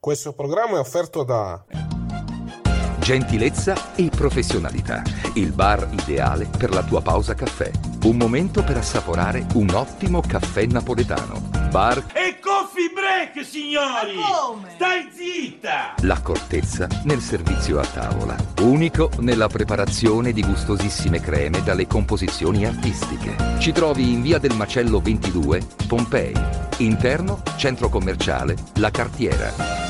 Questo programma è offerto da Gentilezza e professionalità. Il bar ideale per la tua pausa caffè. Un momento per assaporare un ottimo caffè napoletano. Bar E coffee break, signori! Stai zitta! L'accortezza nel servizio a tavola. Unico nella preparazione di gustosissime creme dalle composizioni artistiche. Ci trovi in via del Macello 22, Pompei. Interno, centro commerciale, La Cartiera.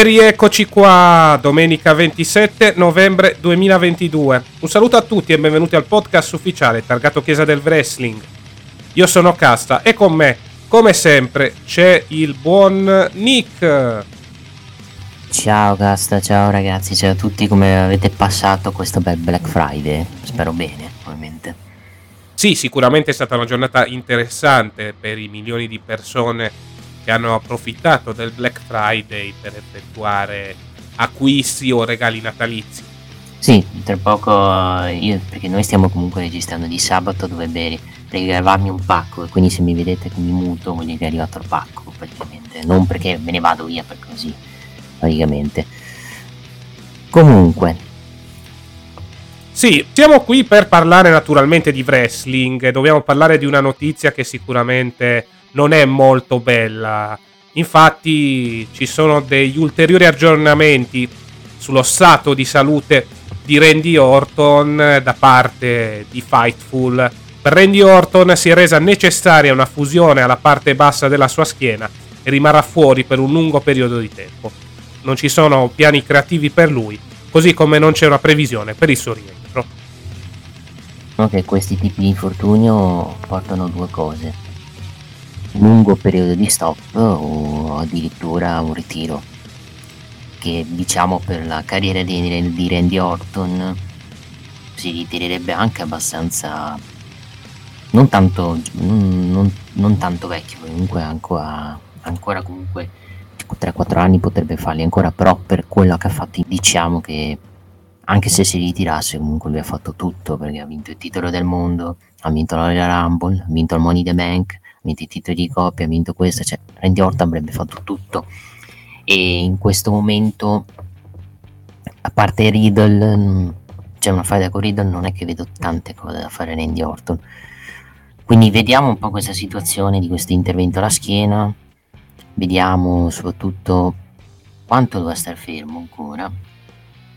E rieccoci qua, domenica 27 novembre 2022. Un saluto a tutti e benvenuti al podcast ufficiale targato Chiesa del Wrestling. Io sono Casta e con me, come sempre, c'è il buon Nick. Ciao Casta, ciao ragazzi, ciao a tutti, come avete passato questo bel Black Friday? Spero bene, ovviamente. Sì, sicuramente è stata una giornata interessante per i milioni di persone che hanno approfittato del Black Friday per effettuare acquisti o regali natalizi. Sì, tra poco eh, io, perché noi stiamo comunque registrando di sabato, dovrebbe regalarmi un pacco e quindi se mi vedete che mi muto vuol dire che è arrivato il pacco praticamente, non perché me ne vado via per così, praticamente. Comunque, Sì, siamo qui per parlare naturalmente di wrestling. Dobbiamo parlare di una notizia che sicuramente non è molto bella. Infatti, ci sono degli ulteriori aggiornamenti sullo stato di salute di Randy Orton da parte di Fightful. Per Randy Orton si è resa necessaria una fusione alla parte bassa della sua schiena e rimarrà fuori per un lungo periodo di tempo. Non ci sono piani creativi per lui, così come non c'è una previsione per il suo rientro. che questi tipi di infortunio portano due cose. Lungo periodo di stop o addirittura un ritiro. Che diciamo per la carriera di, di Randy Orton si ritirerebbe anche abbastanza non tanto, non, non- tanto vecchio, comunque ancora, ancora comunque 3-4 anni potrebbe farli ancora, però per quello che ha fatto diciamo che anche se si ritirasse comunque lui ha fatto tutto perché ha vinto il titolo del mondo, ha vinto la Royal Rumble, ha vinto il Money the Bank, vinto i titoli di coppia, ha vinto questo, cioè Randy Orton avrebbe fatto tutto. E in questo momento a parte Riddle mm, c'è una faida con Riddle non è che vedo tante cose da fare Randy Orton. Quindi vediamo un po' questa situazione di questo intervento alla schiena. Vediamo soprattutto quanto dovrà stare fermo ancora.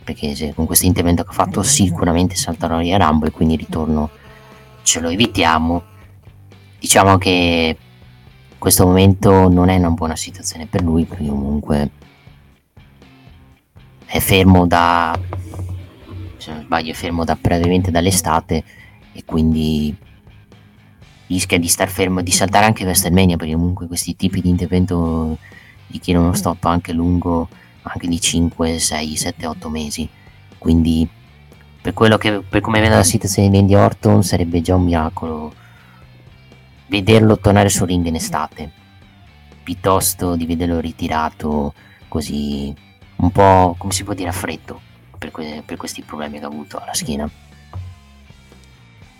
Perché se con questo intervento che ha fatto sicuramente salterà via Rumble quindi ritorno ce lo evitiamo diciamo che questo momento non è una buona situazione per lui perché comunque è fermo da se non sbaglio è fermo da praticamente dall'estate e quindi rischia di star fermo di saltare anche WrestleMania perché comunque questi tipi di intervento richiedono uno stop anche lungo anche di 5, 6, 7, 8 mesi. Quindi per quello che per come vedo la situazione di Randy Orton sarebbe già un miracolo vederlo tornare sul ring in estate. Piuttosto di vederlo ritirato così un po' come si può dire a freddo per, que- per questi problemi che ha avuto alla schiena.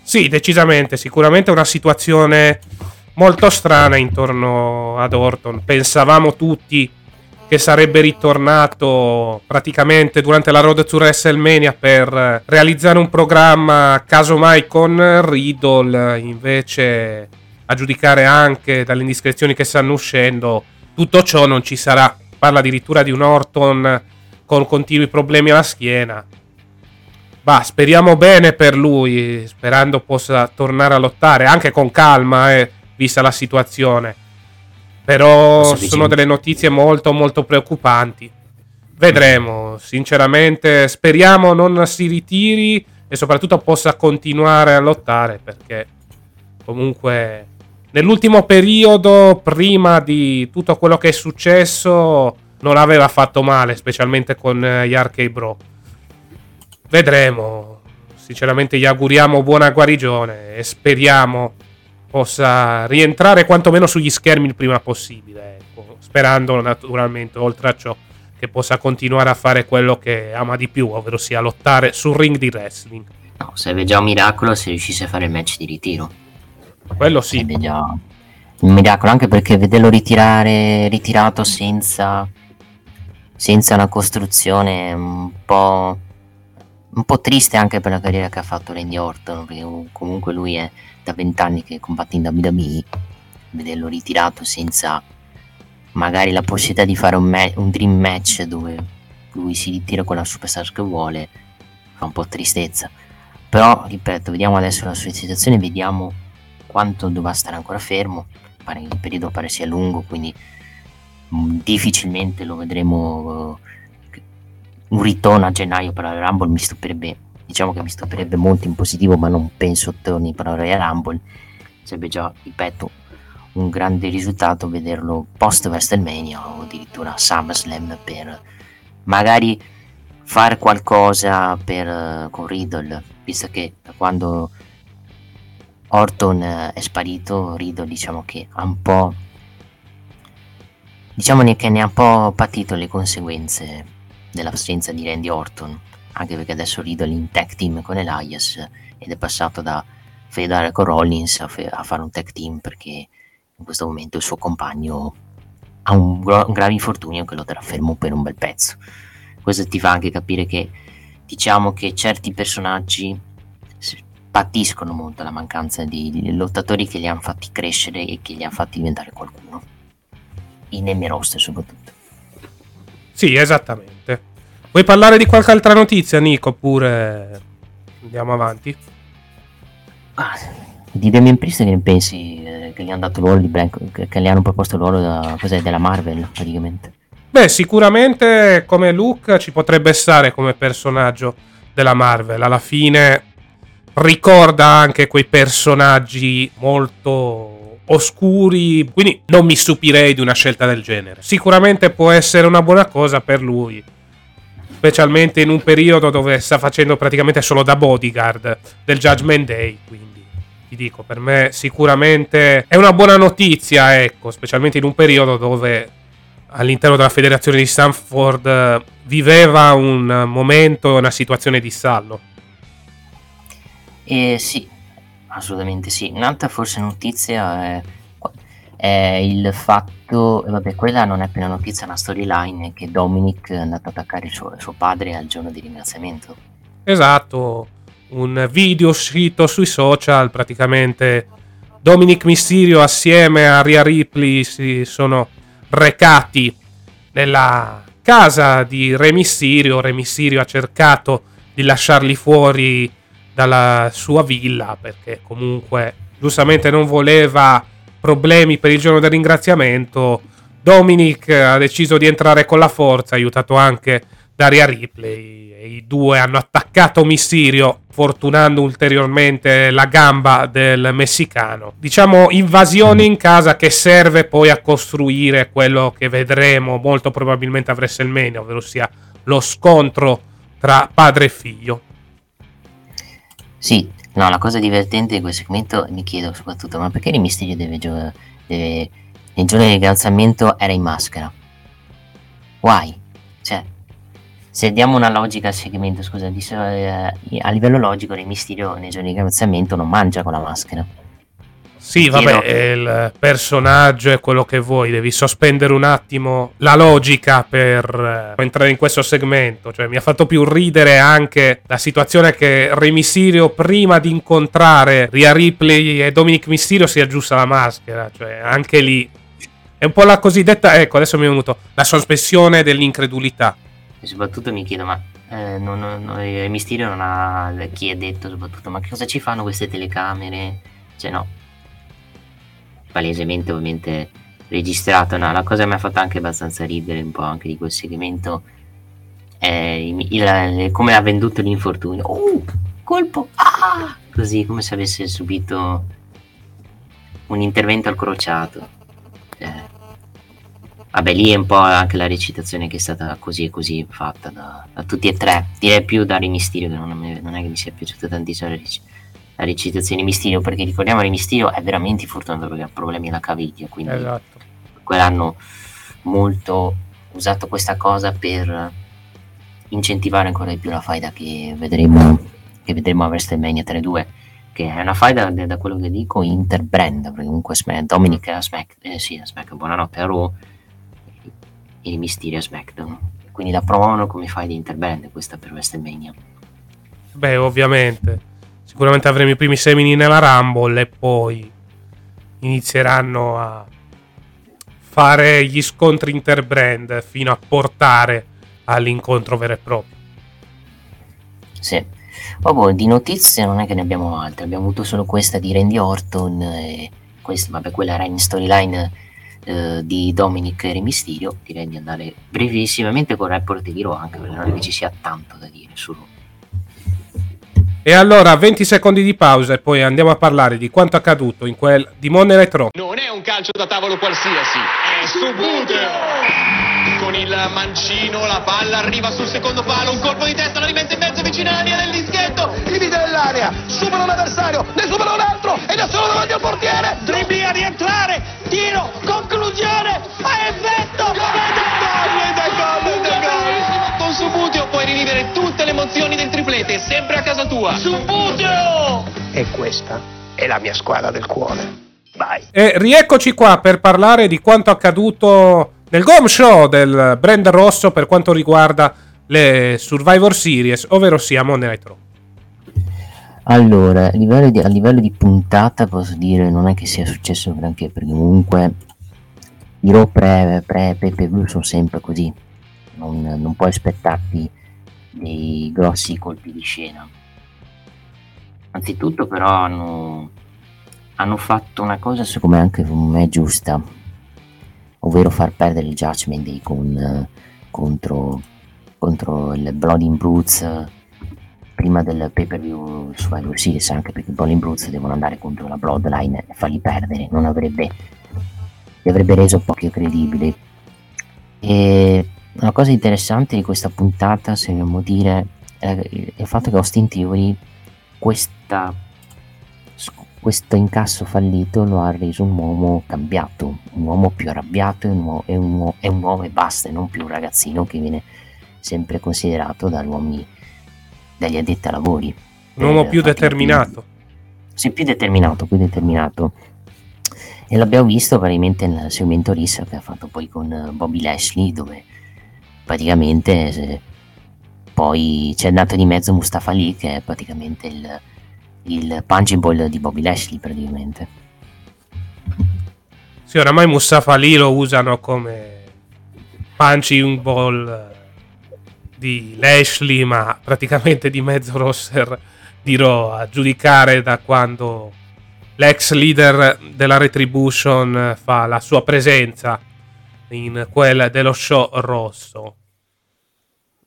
Sì, decisamente, sicuramente una situazione molto strana intorno ad Orton. Pensavamo tutti che sarebbe ritornato praticamente durante la Road to WrestleMania per realizzare un programma casomai con Riddle, invece a giudicare anche dalle indiscrezioni che stanno uscendo, tutto ciò non ci sarà. Parla addirittura di un Orton con continui problemi alla schiena. Bah, speriamo bene per lui, sperando possa tornare a lottare, anche con calma, eh, vista la situazione. Però sono delle notizie molto molto preoccupanti. Vedremo, sinceramente speriamo non si ritiri e soprattutto possa continuare a lottare perché comunque nell'ultimo periodo, prima di tutto quello che è successo, non aveva fatto male, specialmente con eh, gli Arcade Bro. Vedremo. Sinceramente gli auguriamo buona guarigione e speriamo possa rientrare quantomeno sugli schermi il prima possibile. Ecco. Sperando naturalmente, oltre a ciò, che possa continuare a fare quello che ama di più, ovvero sia lottare sul ring di wrestling. No, sarebbe già un miracolo se riuscisse a fare il match di ritiro. Quello sì. Già un miracolo, anche perché vederlo ritirare, ritirato senza, senza una costruzione un po', un po' triste anche per la carriera che ha fatto Randy Orton, perché comunque lui è da vent'anni che combatte in WWE, vederlo ritirato senza magari la possibilità di fare un, ma- un dream match dove lui si ritira con la superstar che vuole, fa un po' tristezza. Però, ripeto, vediamo adesso la sua situazione, vediamo quanto dovrà stare ancora fermo. Il periodo pare sia lungo, quindi mm, difficilmente lo vedremo uh, un ritorno a gennaio per la Rumble mi stupirebbe diciamo che mi stupirebbe molto in positivo, ma non penso torni per la Royal Rumble. Sarebbe già, ripeto, un grande risultato vederlo post WrestleMania o addirittura SummerSlam per magari fare qualcosa per, con Riddle, visto che da quando Orton è sparito, Riddle diciamo che ha un po' diciamo che ne ha un po' patito le conseguenze dell'assenza di Randy Orton anche perché adesso Riddle in tag team con Elias ed è passato da fedare con Rollins a, fe- a, fare un tag team perché in questo momento il suo compagno ha un, gro- un grave infortunio che lo terrà fermo per un bel pezzo. Questo ti fa anche capire che diciamo che certi personaggi patiscono molto la mancanza di lottatori che li hanno fatti crescere e che li hanno fatti diventare qualcuno. In Emmy roster soprattutto. Sì, esattamente. Vuoi parlare di qualche altra notizia, Nico? Oppure andiamo avanti? Ah, di Damien Priest che ne pensi? Eh, che gli hanno dato l'oro di Blank, che gli hanno proposto l'oro da, cos'è, della Marvel praticamente? Beh, sicuramente come Luke ci potrebbe stare come personaggio della Marvel. Alla fine ricorda anche quei personaggi molto oscuri, quindi non mi stupirei di una scelta del genere. Sicuramente può essere una buona cosa per lui specialmente in un periodo dove sta facendo praticamente solo da bodyguard del Judgment Day, quindi ti dico, per me sicuramente è una buona notizia, ecco, specialmente in un periodo dove all'interno della federazione di Stanford viveva un momento, una situazione di stallo. Eh, sì, assolutamente sì. Un'altra forse notizia è è il fatto, vabbè, quella non è più una notizia, è una storyline che Dominic è andato ad attaccare suo, suo padre al giorno di ringraziamento. Esatto, un video uscito sui social, praticamente Dominic Mysterio assieme a Ria Ripley si sono recati nella casa di Re Mysterio. Re Mysterio ha cercato di lasciarli fuori dalla sua villa perché comunque giustamente non voleva problemi per il giorno del ringraziamento, Dominic ha deciso di entrare con la forza, aiutato anche da Ria Ripley. E I due hanno attaccato Mysterio, fortunando ulteriormente la gamba del messicano. Diciamo invasione in casa che serve poi a costruire quello che vedremo molto probabilmente a WrestleMania, ovvero sia lo scontro tra padre e figlio. Sì, No, la cosa divertente di questo segmento mi chiedo soprattutto, ma perché il Mysterio deve, gio- deve nel giorno di ringraziamento era in maschera? Why? Cioè, se diamo una logica al segmento, scusa, di, eh, a livello logico il Mysterio nel giorno di ringraziamento non mangia con la maschera. Sì, vabbè, il personaggio è quello che vuoi, devi sospendere un attimo la logica per eh, entrare in questo segmento. Cioè, mi ha fatto più ridere anche la situazione che Re Mysterio, prima di incontrare Ria Ripley e Dominic Mysterio, si aggiusta la maschera. Cioè, anche lì è un po' la cosiddetta, ecco, adesso mi è venuto, la sospensione dell'incredulità. E soprattutto mi chiedo, ma eh, non, non, il Mysterio non ha chi è detto soprattutto, ma che cosa ci fanno queste telecamere? Cioè, no palesemente ovviamente registrato. No, la cosa che mi ha fatto anche abbastanza ridere un po' anche di quel segmento è il, il, come ha venduto l'infortunio. Oh, colpo! Ah! Così come se avesse subito un intervento al crociato. Eh. Vabbè, lì è un po' anche la recitazione che è stata così e così fatta da, da tutti e tre. Direi più da Remisterio che non, non, è che mi sia piaciuta tantissimo la recitazione la recitazione di Mysterio perché ricordiamo che Mysterio è veramente fortunato perché ha problemi alla caviglia quindi esatto. quell'hanno molto usato questa cosa per incentivare ancora di più la faida che vedremo che vedremo a WrestleMania 3-2 che è una faida da, da quello che dico interbrand perché comunque Smack, Dominic a Smack eh sì a Smack buonanotte a Raw e Mysterio a SmackDown. Quindi la promuovono come faida interbrand questa per WrestleMania. Beh ovviamente Sicuramente avremo i primi semini nella Rumble e poi inizieranno a fare gli scontri interbrand fino a portare all'incontro vero e proprio. Sì. Oh, di notizie non è che ne abbiamo altre, abbiamo avuto solo questa di Randy Orton e questa, vabbè, quella era in storyline eh, di Dominic e. Direi di andare brevissimamente con il report di Raw anche perché non è che ci sia tanto da dire su e allora 20 secondi di pausa e poi andiamo a parlare di quanto accaduto in quel di Monne. Non è un calcio da tavolo qualsiasi, è subuteo! Con il mancino, la palla arriva sul secondo palo, un colpo di testa, la rimette in mezzo vicino alla linea del dischetto, divide nell'area, supera un avversario, ne supera un altro e da solo davanti al portiere, dribbli a rientrare, tiro, conclusione, a effetto! Gol, Subuteo puoi rivivere tutte le emozioni del triplete, sempre a casa tua. Subuteo! E questa è la mia squadra del cuore. Vai. E rieccoci qua per parlare di quanto accaduto nel Gom Show del brand rosso per quanto riguarda le Survivor Series, ovvero sia Monday Night Raw. Allora, a livello, di, a livello di puntata posso dire non è che sia successo granché, perché comunque i Raw pre, pre PPV sono sempre così, non, non puoi aspettarti dei grossi colpi di scena. Anzitutto però hanno, hanno fatto una cosa secondo me anche me giusta, ovvero far perdere il Judgment Day con, contro, contro il Blood in Brutes prima del pay per view Survivor Series anche perché i in Brutes devono andare contro la Bloodline e farli perdere non avrebbe li avrebbe reso poco credibili e una cosa interessante di questa puntata, se vogliamo dire, è il fatto che Austin Theory questa, questo incasso fallito lo ha reso un uomo cambiato, un uomo più arrabbiato e un, uomo, e un, uomo, e un uomo e basta, e non più un ragazzino che viene sempre considerato dagli uomini, dagli addetti ai lavori. Un uomo più determinato. Sì, più determinato, più determinato. E l'abbiamo visto praticamente nel segmento Rissa che ha fatto poi con Bobby Lashley dove praticamente se, poi c'è andato di mezzo Mustafa Ali che è praticamente il, il punching ball di Bobby Lashley praticamente. Sì oramai Mustafa Ali lo usano come punching ball di Lashley ma praticamente di mezzo roster dirò a giudicare da quando l'ex leader della Retribution fa la sua presenza in quella dello show rosso.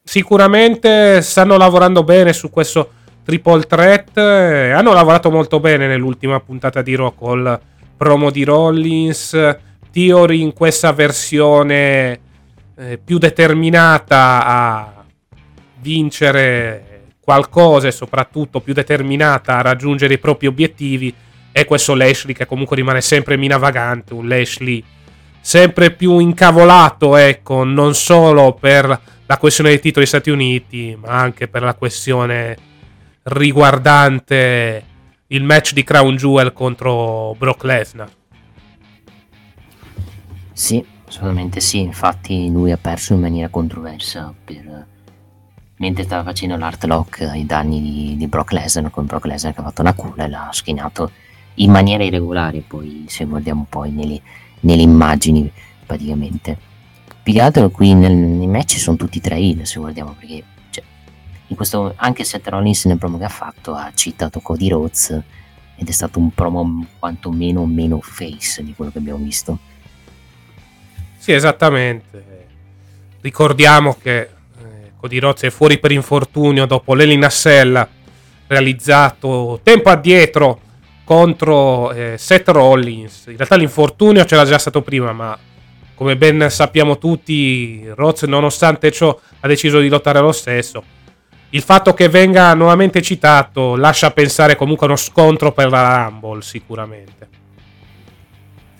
Sicuramente stanno lavorando bene su questo triple threat. Hanno lavorato molto bene nell'ultima puntata di Raw col promo di Rollins. Theory in questa versione eh, più determinata a vincere qualcosa e soprattutto più determinata a raggiungere i propri obiettivi. E questo Lashley che comunque rimane sempre mina vagante, un Lashley sempre più incavolato, ecco, non solo per la questione dei titoli Stati Uniti, ma anche per la questione riguardante il match di Crown Jewel contro Brock Lesnar. Sì, assolutamente sì. Infatti, lui ha perso in maniera controversa per... mentre stava facendo l'art lock ai danni di, di Brock Lesnar, con Brock Lesnar che ha fatto una culla e l'ha schinato in maniera irregolare. Poi, se guardiamo poi nelle, nelle immagini, praticamente. Più che altro qui nel, nei match sono tutti tre heel, se guardiamo, perché cioè, questo, anche Seth Rollins nel promo che ha fatto ha citato Cody Rhodes ed è stato un promo quantomeno meno face di quello che abbiamo visto. Sì, esattamente. Ricordiamo che eh, Cody Rhodes è fuori per infortunio dopo l'Elinassella realizzato tempo addietro contro eh, Seth Rollins. In realtà l'infortunio c'era già stato prima, ma come ben sappiamo tutti, Rhodes nonostante ciò ha deciso di lottare lo stesso. Il fatto che venga nuovamente citato lascia pensare comunque a uno scontro per la Rumble, sicuramente.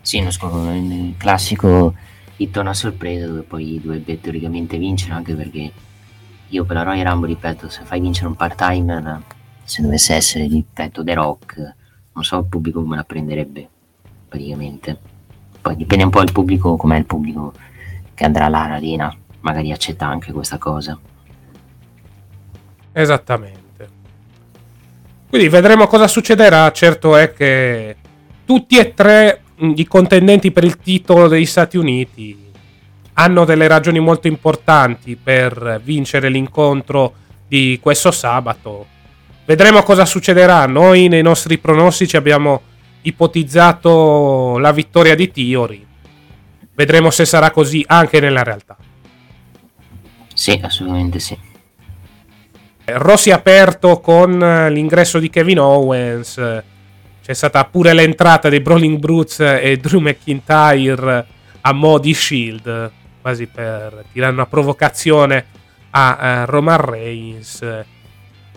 Sì, uno scontro, il classico hitton a sorpresa dove poi dovrebbe teoricamente vincere, anche perché io per la Royal Rumble, ripeto, se fai vincere un part-timer, se dovesse essere, ripeto, The Rock, non so il pubblico come la prenderebbe, praticamente poi dipende un po' il pubblico, com'è il pubblico che andrà all'arena, magari accetta anche questa cosa. Esattamente. Quindi vedremo cosa succederà. Certo è che tutti e tre i contendenti per il titolo degli Stati Uniti hanno delle ragioni molto importanti per vincere l'incontro di questo sabato. Vedremo cosa succederà. Noi nei nostri pronostici abbiamo ipotizzato la vittoria di Tiori. Vedremo se sarà così anche nella realtà. Sì, assolutamente sì. Rossi aperto con l'ingresso di Kevin Owens. C'è stata pure l'entrata dei Brawling Brutes e Drew McIntyre a mo' di Shield, quasi per tirare una provocazione a Roman Reigns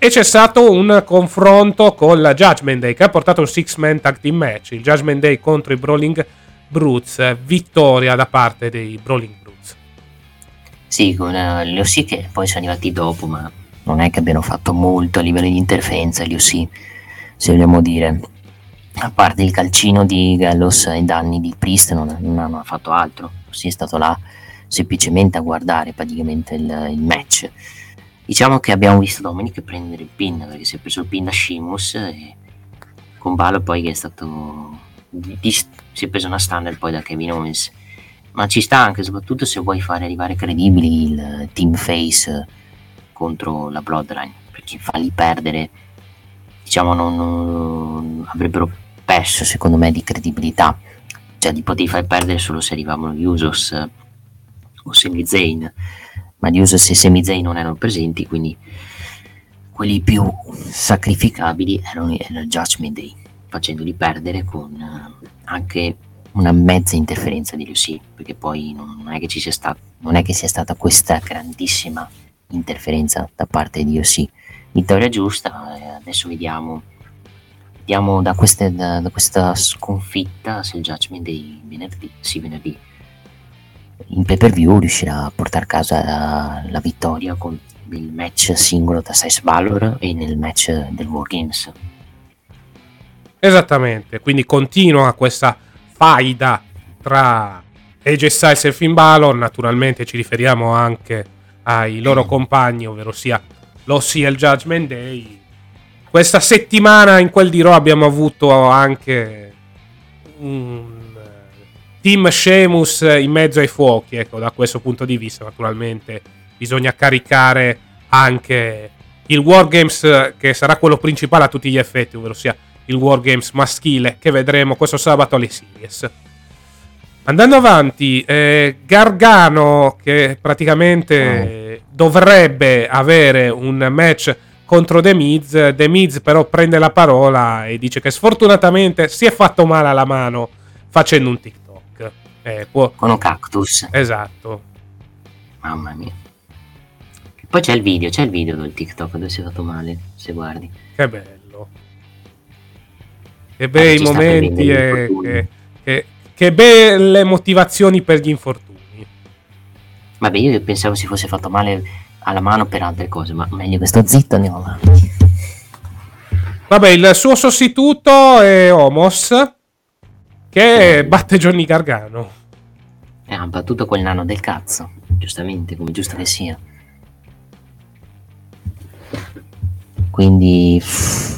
e c'è stato un confronto con la Judgment Day che ha portato un six-man tag team match. Il Judgment Day contro i Brawling Brutes. Vittoria da parte dei Brawling Brutes. Sì, con uh, gli OC che poi sono arrivati dopo, ma non è che abbiano fatto molto a livello di interferenza gli OC, se vogliamo dire. A parte il calcino di Gallos ai danni di Priest, non, non hanno fatto altro. Si è stato là semplicemente a guardare praticamente il, il match Diciamo che abbiamo visto Dominic prendere il pin perché si è preso il pin da Shimus e con Balor poi che è stato si è preso una standard poi da Kevin Owens. Ma ci sta anche soprattutto se vuoi fare arrivare credibili il team face contro la Bloodline perché farli perdere diciamo non, non avrebbero perso secondo me di credibilità. Cioè li potevi far perdere solo se arrivavano gli Usos o Sami Zayn ma di Usos e Sami Zayn non erano presenti, quindi quelli più sacrificabili erano il Judgment Day, facendoli perdere con uh, anche una mezza interferenza di Lucy, perché poi non è che ci sia stata, non è che sia stata questa grandissima interferenza da parte di OC. Vittoria giusta, eh, adesso vediamo, vediamo da, queste, da, da, questa sconfitta se il Judgment Day venerdì, sì venerdì, in pay per view riuscirà a portare a casa la, vittoria con il match singolo da Size Valor e nel match del War Games. Esattamente, quindi continua questa faida tra AJ Styles e Finn Balor, naturalmente ci riferiamo anche ai loro compagni, ovvero sia l'OC e il Judgment Day. Questa settimana in quel di Raw abbiamo avuto anche un Team Sheamus in mezzo ai fuochi, ecco, da questo punto di vista naturalmente bisogna caricare anche il Wargames che sarà quello principale a tutti gli effetti, ovvero sia il Wargames maschile che vedremo questo sabato alle Series. Andando avanti, eh, Gargano che praticamente oh. dovrebbe avere un match contro The Miz, The Miz però prende la parola e dice che sfortunatamente si è fatto male alla mano facendo un TikTok. Eh, può... Con un cactus. Esatto. Mamma mia. Poi c'è il video, c'è il video del TikTok dove si è fatto male, se guardi. Che bello. Che bei eh, momenti e che, che, che, belle motivazioni per gli infortuni. Vabbè, io pensavo si fosse fatto male alla mano per altre cose, ma meglio che sto zitto, andiamo avanti. Vabbè, il suo sostituto è Homos, che batte Johnny Gargano. Eh, ha battuto quel nano del cazzo, giustamente, come giusto che sia. Quindi,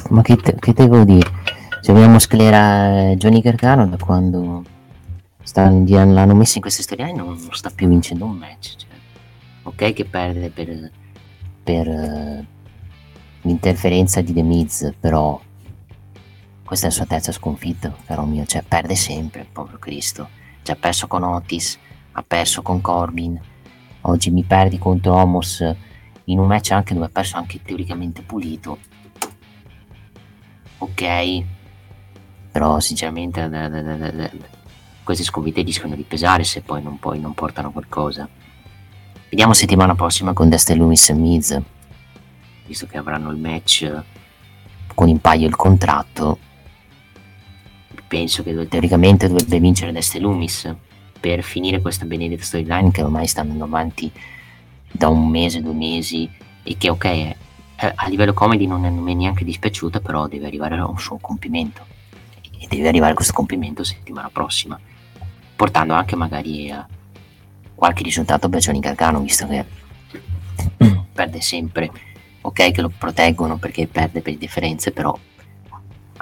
ma che, te, che devo dire? Se vogliamo sclera Johnny Gargano da quando sta, l'hanno messo in queste storie non, non, sta più vincendo un match. Cioè. Ok che perde per, per uh, l'interferenza di The Miz, però questa è la sua terza sconfitta, caro mio, cioè perde sempre, povero Cristo. Cioè, ha perso con Otis, ha perso con Corbin, oggi mi perdi contro Homos in un match anche dove ha perso anche teoricamente pulito. Ok, però sinceramente da, da, da, queste sconfitte rischiano di pesare se poi non, poi non portano qualcosa. Vediamo settimana prossima con Dexter Lewis e Miz, visto che avranno il match con in paio il contratto. Penso che teoricamente dovrebbe vincere Dexter Loomis per finire questa benedetta storyline che ormai sta andando avanti da un mese, due mesi e che ok a livello comedy non è, non è neanche dispiaciuta però deve arrivare a un suo compimento. E deve arrivare a questo compimento settimana prossima portando anche magari a qualche risultato per Johnny Gargano visto che perde sempre. Ok che lo proteggono perché perde per differenze però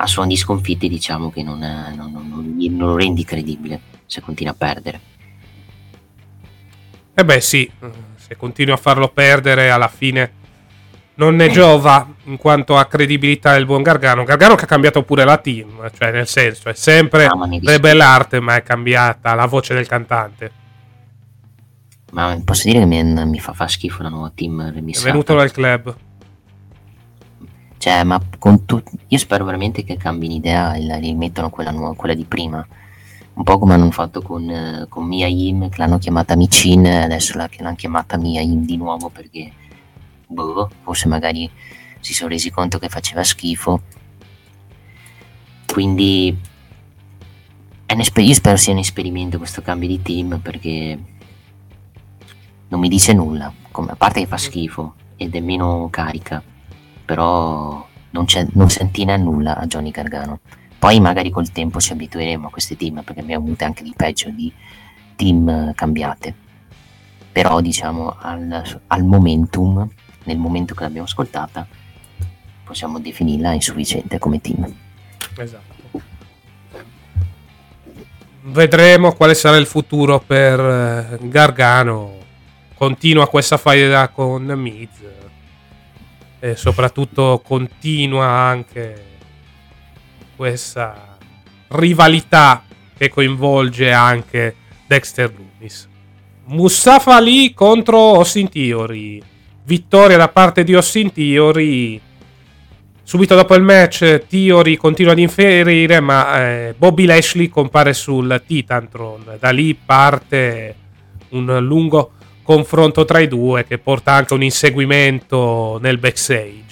a suon di sconfitte diciamo che non, non, non, non lo rendi credibile se continua a perdere eh beh sì se continui a farlo perdere alla fine non ne giova in quanto a credibilità il buon Gargano. Gargano che ha cambiato pure la team, cioè nel senso è sempre no, Rebel Art ma è cambiata la voce del cantante. Ma posso dire che mi, mi fa, fa schifo la nuova team remissata. È venuto dal club. Cioè, ma con tu... io spero veramente che cambino idea e la rimettano quella, nuova, quella di prima. Un po' come hanno fatto con, con Mia Im che l'hanno chiamata Micin adesso l'hanno chiamata Mia Im di nuovo perché boh, forse magari si sono resi conto che faceva schifo. Quindi esper- io spero sia un esperimento questo cambio di team perché non mi dice nulla come, a parte che fa schifo ed è meno carica però non, non sentina nulla a Johnny Gargano poi magari col tempo ci abitueremo a questi team perché abbiamo avuto anche di peggio di team cambiate. Però diciamo al, al momentum, nel momento che l'abbiamo ascoltata, possiamo definirla insufficiente come team. Esatto. Vedremo quale sarà il futuro per eh, Gargano. Continua questa faida con Miz e soprattutto continua anche questa rivalità che coinvolge anche Dexter Loomis. Mustafa Ali contro Austin Theory. Vittoria da parte di Austin Theory. Subito dopo il match Theory continua ad inferire, ma eh, Bobby Lashley compare sul Titantron. Da lì parte un lungo confronto tra i due che porta anche un inseguimento nel backstage.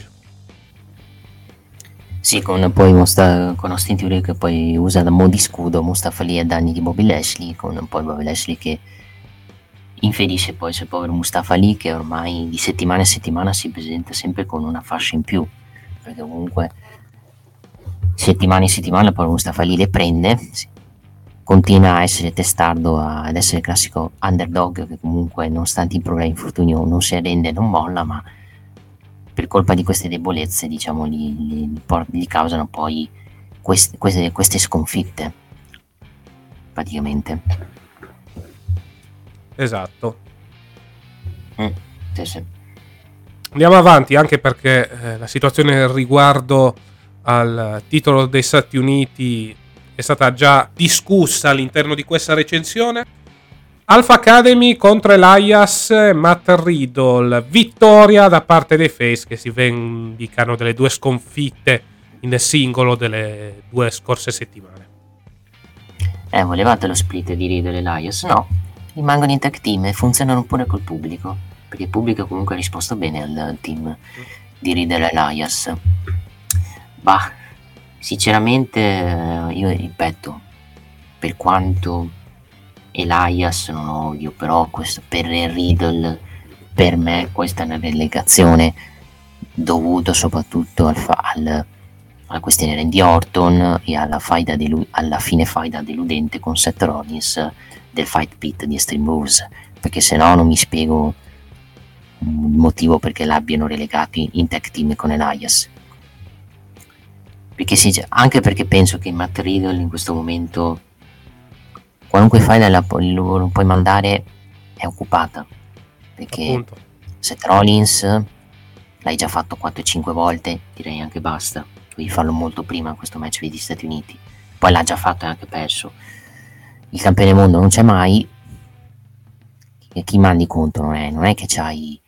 Sì, con poi Musta, con Austin Theory che poi usa da mo di scudo Mustafa lì a danni di Bobby Lashley, con poi Bobby Lashley che infedisce poi sul povero Mustafa lì che ormai di settimana in settimana si presenta sempre con una fascia in più, perché comunque settimana in settimana il povero Mustafa lì le prende, continua a essere testardo, ad essere il classico underdog che comunque nonostante i problemi infortunio non si arrende, non molla, ma per colpa di queste debolezze, diciamo, gli, gli, gli causano poi queste, queste, queste sconfitte, praticamente. Esatto. Mm, sì, sì. Andiamo avanti anche perché eh, la situazione riguardo al titolo dei Stati Uniti è stata già discussa all'interno di questa recensione Alpha Academy contro Elias Matt Riddle. Vittoria da parte dei Face che si vendicano delle due sconfitte in singolo delle due scorse settimane. Eh, volevate lo split di Riddle e Elias? No, rimangono in tag team e funzionano pure col pubblico. Perché il pubblico comunque ha risposto bene al team di Riddle e Elias. Bah, sinceramente, io ripeto, per quanto Elias non odio, però questo, per Riddle per me questa è una relegazione dovuta soprattutto al, al, alla questione Randy Orton e alla, delu- alla fine faida deludente con Seth Rollins del Fight Pit di Extreme Rules, perché se no non mi spiego il motivo perché l'abbiano relegato in tag team con Elias. Perché sì, anche perché penso che Matt Riddle in questo momento qualunque faida la, pu- lo puoi mandare è occupata. Perché Appunto. Seth Rollins l'hai già fatto 4-5 volte, direi anche basta. Devi farlo molto prima questo match degli Stati Uniti. Poi l'ha già fatto e anche perso. Il campione mondo non c'è mai. E chi mandi conto non è, non è che c'hai.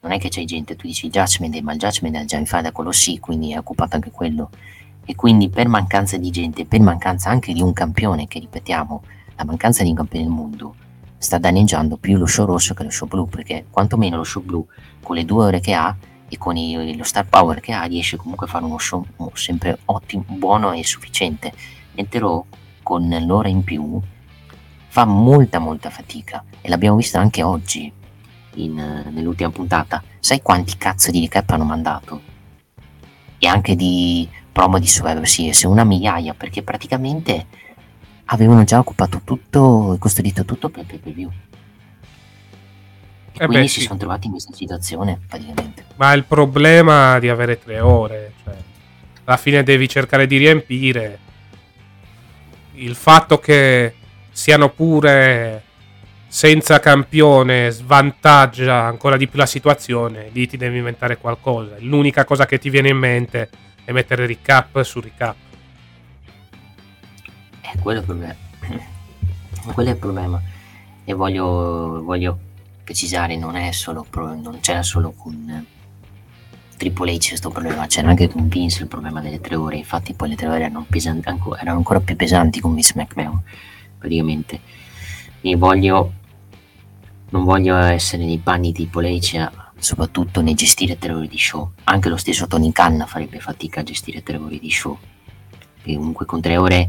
Non è che c'hai gente, tu dici Judgment Day, ma il Judgment Day già in fare da quello sì, quindi è occupato anche quello. E quindi per mancanza di gente, per mancanza anche di un campione, che ripetiamo, la mancanza di un campione del mondo sta danneggiando più lo show rosso che lo show blu, perché quantomeno lo show blu con le due ore che ha e con i- lo star power che ha riesce comunque a fare uno show sempre ottimo, buono e sufficiente. Mentre Raw con l'ora in più fa molta molta fatica e l'abbiamo visto anche oggi in, nell'ultima puntata. Sai quanti cazzo di recap hanno mandato? E anche di promo di Survivor Series, una migliaia, perché praticamente avevano già occupato tutto e costruito tutto per pay per view. E Eh quindi beh, si sì. sono trovati in questa situazione praticamente. Ma il problema di avere tre ore, cioè, alla fine devi cercare di riempire. Il fatto che siano pure senza campione svantaggia ancora di più la situazione. Lì ti devi inventare qualcosa. L'unica cosa che ti viene in mente è mettere recap su recap. Eh, quello è il problema. quello è il problema. E voglio, voglio precisare, non è solo pro- non c'era solo con eh, Triple H questo problema, c'era anche con Vince il problema delle tre ore. Infatti poi le tre ore erano, pesan- anco- erano ancora più pesanti con Vince McMahon, praticamente. E voglio non voglio essere nei panni di Triple H, soprattutto nel gestire tre ore di show. Anche lo stesso Tony Khan farebbe fatica a gestire tre ore di show. Perché comunque con tre ore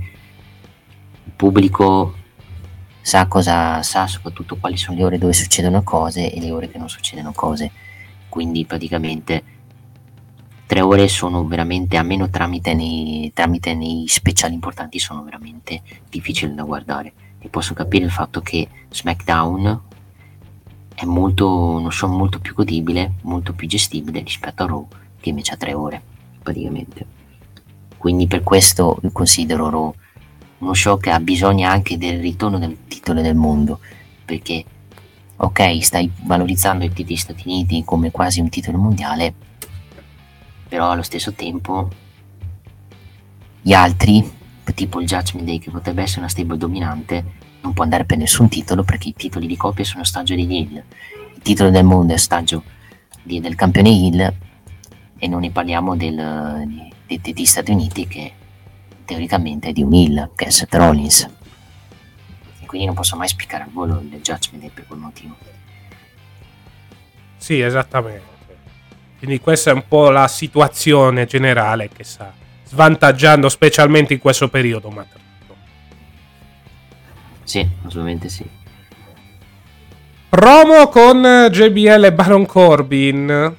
il pubblico sa cosa sa, soprattutto quali sono le ore dove succedono cose e le ore che non succedono cose. Quindi praticamente tre ore sono veramente, almeno tramite nei, tramite nei speciali importanti, sono veramente difficili da guardare. E posso capire il fatto che SmackDown è molto, uno show molto più godibile, molto più gestibile rispetto a Raw, che invece ha tre ore, praticamente. Quindi per questo considero Raw uno show che ha bisogno anche del ritorno del titolo del mondo, perché ok, stai valorizzando i titoli Stati Uniti come quasi un titolo mondiale, però allo stesso tempo gli altri, tipo il Judgment Day che potrebbe essere una stable dominante, non può andare per nessun titolo perché i titoli di coppia sono ostaggio degli Hill, il titolo del mondo è ostaggio di- del campione Hill e non ne parliamo del, di- di- degli Stati Uniti che teoricamente è di un Hill, che è Seth Rollins. E quindi non posso mai spiegare al volo il Judgment per quel motivo. Sì, esattamente. Quindi questa è un po' la situazione generale che sta svantaggiando specialmente in questo periodo Matt. Sì, assolutamente sì. Promo con JBL e Baron Corbin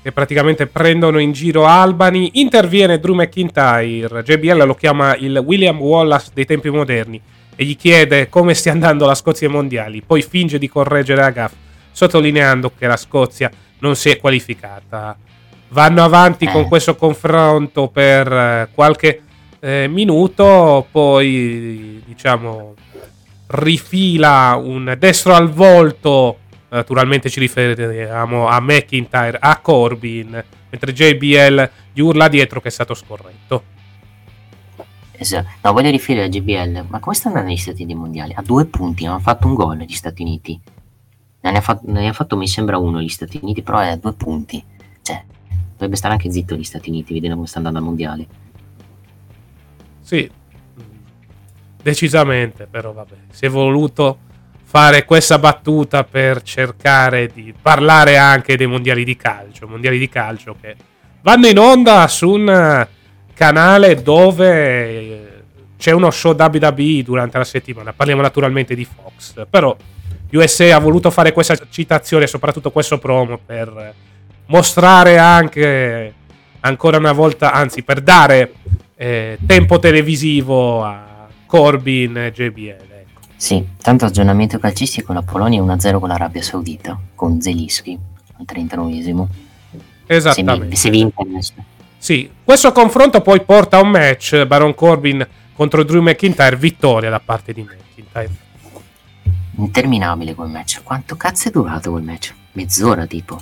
che praticamente prendono in giro Albany. Interviene Drew McIntyre. JBL lo chiama il William Wallace dei tempi moderni e gli chiede come stia andando la Scozia ai mondiali. Poi finge di correggere la gaff, sottolineando che la Scozia non si è qualificata. Vanno avanti Eh. con questo confronto per eh, qualche eh, minuto, poi diciamo rifila un destro al volto. Naturalmente ci riferiamo a McIntyre, a Corbin, mentre JBL gli urla dietro che è stato scorretto. Esatto. No, voglio riferire a JBL, ma come sta andando negli Stati Uniti mondiali? A due punti, hanno fatto un gol gli Stati Uniti. Ne ha fatto, ne ha fatto mi sembra uno gli Stati Uniti, però è a due punti. Cioè, dovrebbe stare anche zitto gli Stati Uniti, vedendo come sta andando al mondiale. Sì, decisamente, però vabbè, si è voluto fare questa battuta per cercare di parlare anche dei mondiali di calcio, mondiali di calcio che vanno in onda su un canale dove eh, c'è uno show WWE durante la settimana, parliamo naturalmente di Fox, però USA ha voluto fare questa citazione, soprattutto questo promo per mostrare anche ancora una volta, anzi per dare eh, tempo televisivo a Corbin e JBL. Ecco. Sì, tanto aggiornamento calcistico la Polonia 1-0 con l'Arabia Saudita, con Zelischi al 39esimo. Esattamente. Se, vinta Sì, questo confronto poi porta a un match Baron Corbin contro Drew McIntyre, vittoria da parte di McIntyre. Interminabile quel match. Quanto cazzo è durato quel match? Mezz'ora tipo.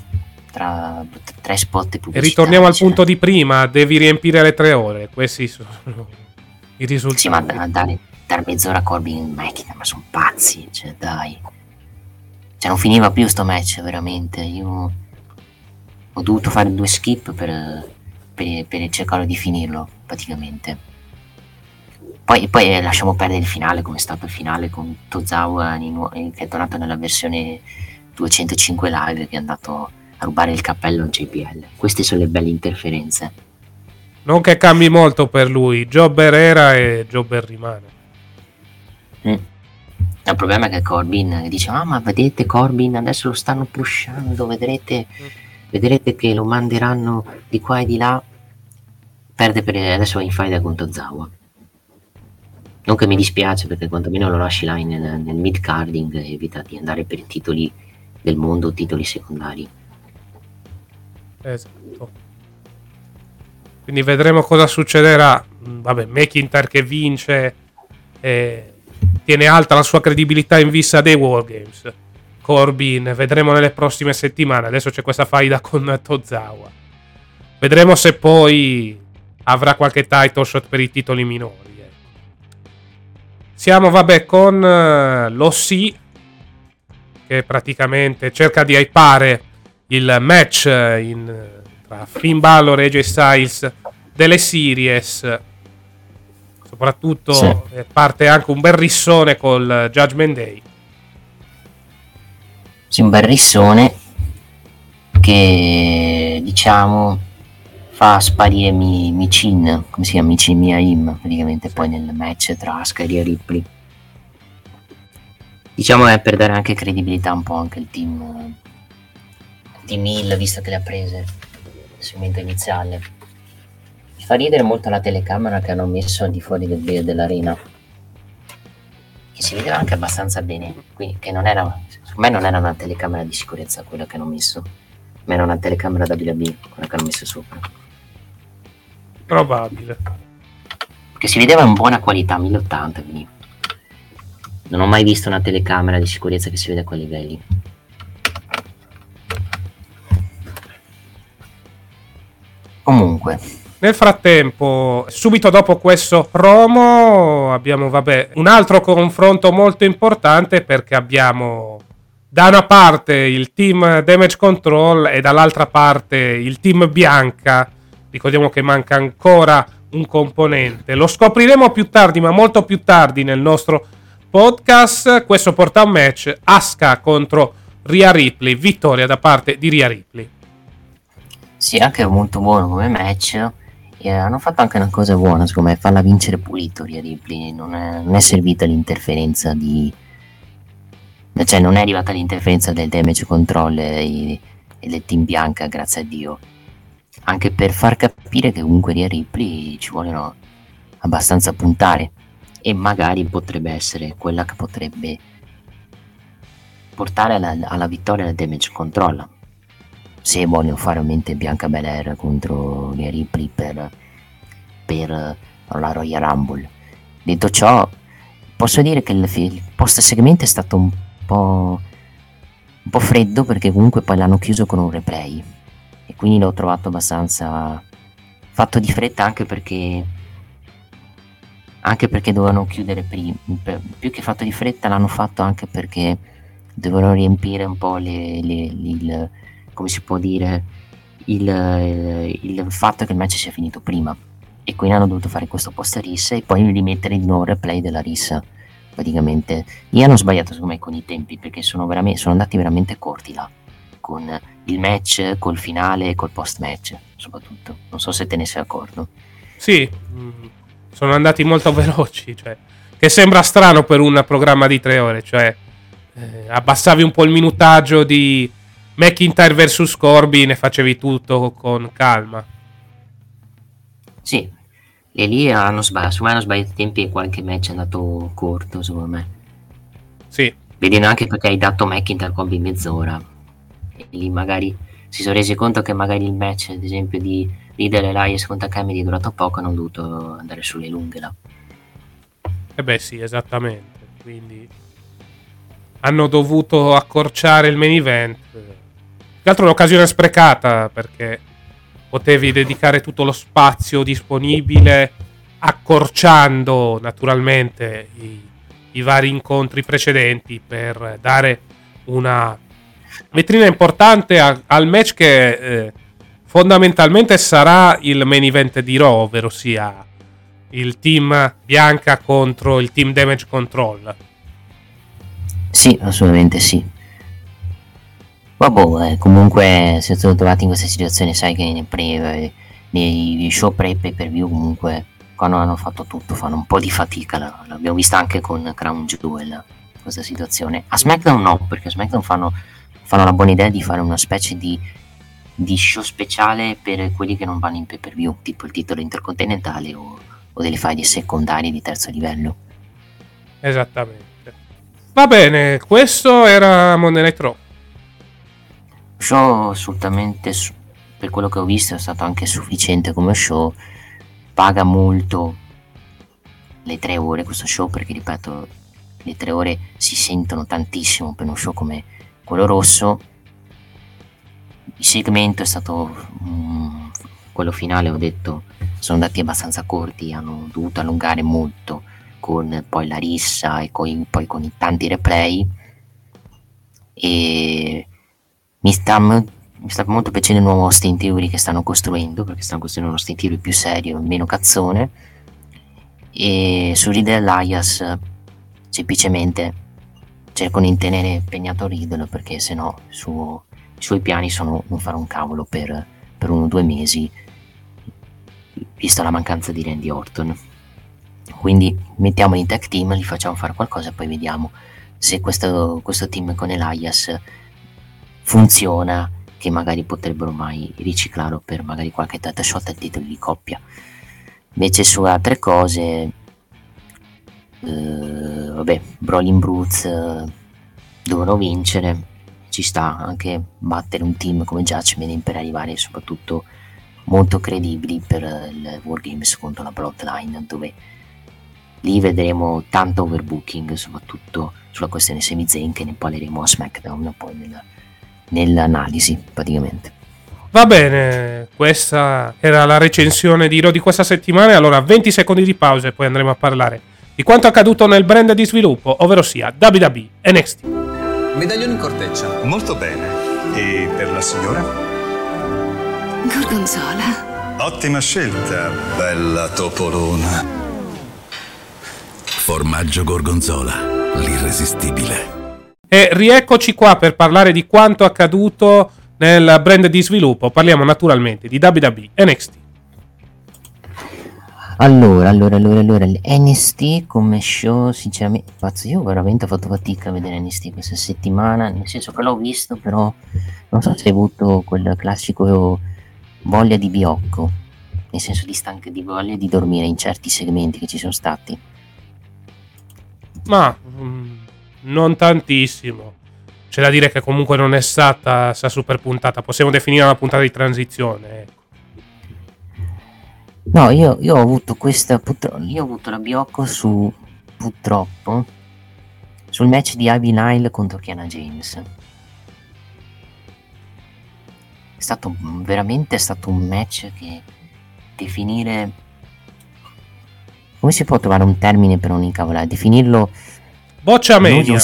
Tra tre spot e E ritorniamo al punto di prima, devi riempire le tre ore. Questi sono i risultati. Sì, ma dare, dare mezz'ora a Corbin McIntyre, ma sono pazzi, cioè dai. Cioè non finiva più sto match, veramente. Io ho dovuto fare due skip per, per, per cercare di finirlo, praticamente. Poi, poi eh, lasciamo perdere il finale, come è stato il finale con Tozawa che è tornato nella versione 205 live che è andato rubare il cappello a JPL. Queste sono le belle interferenze. Non che cambi molto per lui, Jobber era e Jobber rimane. Mm. Il problema è che Corbin dice: Ah, ma vedete, Corbin adesso lo stanno pushando, vedrete, mm. vedrete che lo manderanno di qua e di là. Perde per adesso in faida con Tozawa. Non che mi dispiace perché quantomeno lo lasci là nel, nel mid carding e evita di andare per titoli del mondo, titoli secondari. Esatto. Quindi vedremo cosa succederà. Mm, vabbè, McIntyre che vince e tiene alta la sua credibilità in vista dei Wargames. Corbin, vedremo nelle prossime settimane. Adesso c'è questa faida con Tozawa. Vedremo se poi avrà qualche title shot per i titoli minori. Siamo, vabbè, con uh, l'OC che praticamente cerca di hypare il match in, tra Finn Balor e AJ Styles delle series. Soprattutto sì. Eh, parte anche un bel rissone col Judgment Day. Sì, un bel rissone che diciamo fa sparire Mi, Michin, come si chiama Michin Miaim, praticamente poi nel match tra Asuka e Ripley. Diciamo è per dare anche credibilità un po' anche al team team Hill, visto che le ha prese nel segmento iniziale. Mi fa ridere molto la telecamera che hanno messo al di fuori del, dell'arena. Che si vedeva anche abbastanza bene. Qui, che non era. Secondo me non era una telecamera di sicurezza quella che hanno messo. Ma era una telecamera da WB, quella che hanno messo sopra. Probabile. Che si vedeva in buona qualità, 1080, quindi non ho mai visto una telecamera di sicurezza che si vede a quei livelli. Comunque. Nel frattempo, subito dopo questo promo, abbiamo vabbè, un altro confronto molto importante perché abbiamo da una parte il team Damage Control e dall'altra parte il team Bianca Ricordiamo che manca ancora un componente. Lo scopriremo più tardi, ma molto più tardi nel nostro podcast. Questo porta a un match Asuka contro Ria Ripley. Vittoria da parte di Ria Ripley. Sì, anche molto buono come match. E hanno fatto anche una cosa buona, secondo me, farla vincere pulito Ria Ripley. Non è, non è servita l'interferenza di... Cioè, non è arrivata l'interferenza del damage control e, e del team bianca, grazie a Dio anche per far capire che comunque Ria Ripley ci vogliono abbastanza puntare e magari potrebbe essere quella che potrebbe portare alla, alla vittoria del damage control se vogliono fare ovviamente Bianca Belair contro Ria Ripley per, per la Royal Rumble. Detto ciò posso dire che il, il post segmento è stato un po', un po' freddo perché comunque poi l'hanno chiuso con un replay e quindi l'ho trovato abbastanza fatto di fretta anche perché anche perché dovevano chiudere prima più che fatto di fretta l'hanno fatto anche perché dovevano riempire un po' le, le, il, come si può dire il, il, fatto che il match sia finito prima e quindi hanno dovuto fare questo post rissa e poi rimettere di nuovo il replay della rissa praticamente lì hanno sbagliato secondo me con i tempi perché sono, sono andati veramente corti là con il match, col finale e col post match, soprattutto. Non so se te ne sei accorto. Sì, sono andati molto veloci, cioè, che sembra strano per un programma di tre ore, cioè eh, abbassavi un po' il minutaggio di McIntyre vs Corbin e facevi tutto con calma. Sì, e lì hanno sbagliato, secondo hanno sbagliato i tempi e qualche match è andato corto, secondo me. Sì. Vedendo anche perché hai dato McIntyre in mezz'ora. E lì magari si sono resi conto che magari il match, ad esempio, di Riddle e Elias contro Kennedy è durato poco e hanno dovuto andare sulle lunghe là. Eh beh sì, esattamente. Quindi hanno dovuto accorciare il main event. Che altro un'occasione sprecata perché potevi dedicare tutto lo spazio disponibile accorciando naturalmente i, i vari incontri precedenti per dare una vetrina importante a, al match che eh, fondamentalmente sarà il main event di Raw, ovvero sia il team bianca contro il team damage control. Sì, assolutamente sì. Vabbè, eh, comunque se sono trovati in questa situazione, sai che nei, pre, nei show pre pay per view comunque quando hanno fatto tutto fanno un po' di fatica, l'abbiamo vista anche con Crown Jewel questa situazione. A SmackDown no, perché a SmackDown fanno, fanno la buona idea di fare una specie di, di, show speciale per quelli che non vanno in pay per view, tipo il titolo intercontinentale o, o delle faglie secondarie di terzo livello. Esattamente. Va bene, questo era Monday Night Raw show assolutamente per quello che ho visto è stato anche sufficiente come show. Paga molto le tre ore questo show perché ripeto le tre ore si sentono tantissimo per uno show come quello rosso. Il segmento è stato um, quello finale ho detto sono andati abbastanza corti hanno dovuto allungare molto con poi la rissa e coi, poi con i tanti replay. E mi sta, mi sta molto piacendo il nuovo Austin Theory che stanno costruendo, perché stanno costruendo uno Austin Theory più serio, meno cazzone. E su Riddle Elias semplicemente cercano di tenere impegnato Riddle perché sennò no i suoi piani sono non fare un cavolo per, per uno o due mesi, vista la mancanza di Randy Orton. Quindi mettiamo in tech team, li facciamo fare qualcosa e poi vediamo se questo, questo team con Elias funziona che magari potrebbero mai riciclarlo per magari qualche data shot al titolo di coppia. Invece su altre cose eh, vabbè Brolin Brutes eh, devono vincere. Ci sta anche battere un team come Judgment per arrivare soprattutto molto credibili per il Wargames contro la Bloodline dove lì vedremo tanto overbooking soprattutto sulla questione Sami Zayn che ne parleremo a SmackDown poi nella nell'analisi praticamente. Va bene, questa era la recensione di Raw di questa settimana. Allora 20 secondi di pausa e poi andremo a parlare di quanto accaduto nel brand di sviluppo, ovvero sia WWE NXT. Medaglione in corteccia. Molto bene. E per la signora? Gorgonzola. Ottima scelta, bella topolona. Formaggio Gorgonzola, l'irresistibile. E rieccoci qua per parlare di quanto accaduto nel brand di sviluppo. Parliamo naturalmente di WWE NXT. Allora, allora, allora, allora, NST come show, sinceramente, pazzo, io veramente ho fatto fatica a vedere NST questa settimana, nel senso che l'ho visto, però non so se hai avuto quel classico voglia di biocco, nel senso di stanca di voglia di dormire in certi segmenti che ci sono stati. Ma mm, non tantissimo. C'è da dire che comunque non è stata sta super puntata, possiamo definire una puntata di transizione. Ecco. No, io, io, ho avuto questa. Io ho avuto la Biocco su. Purtroppo. Sul match di Ivy Nile contro Kiana James. È stato veramente è stato un match che definire. Come si può trovare un termine per non incavolare? Definirlo Boccia media.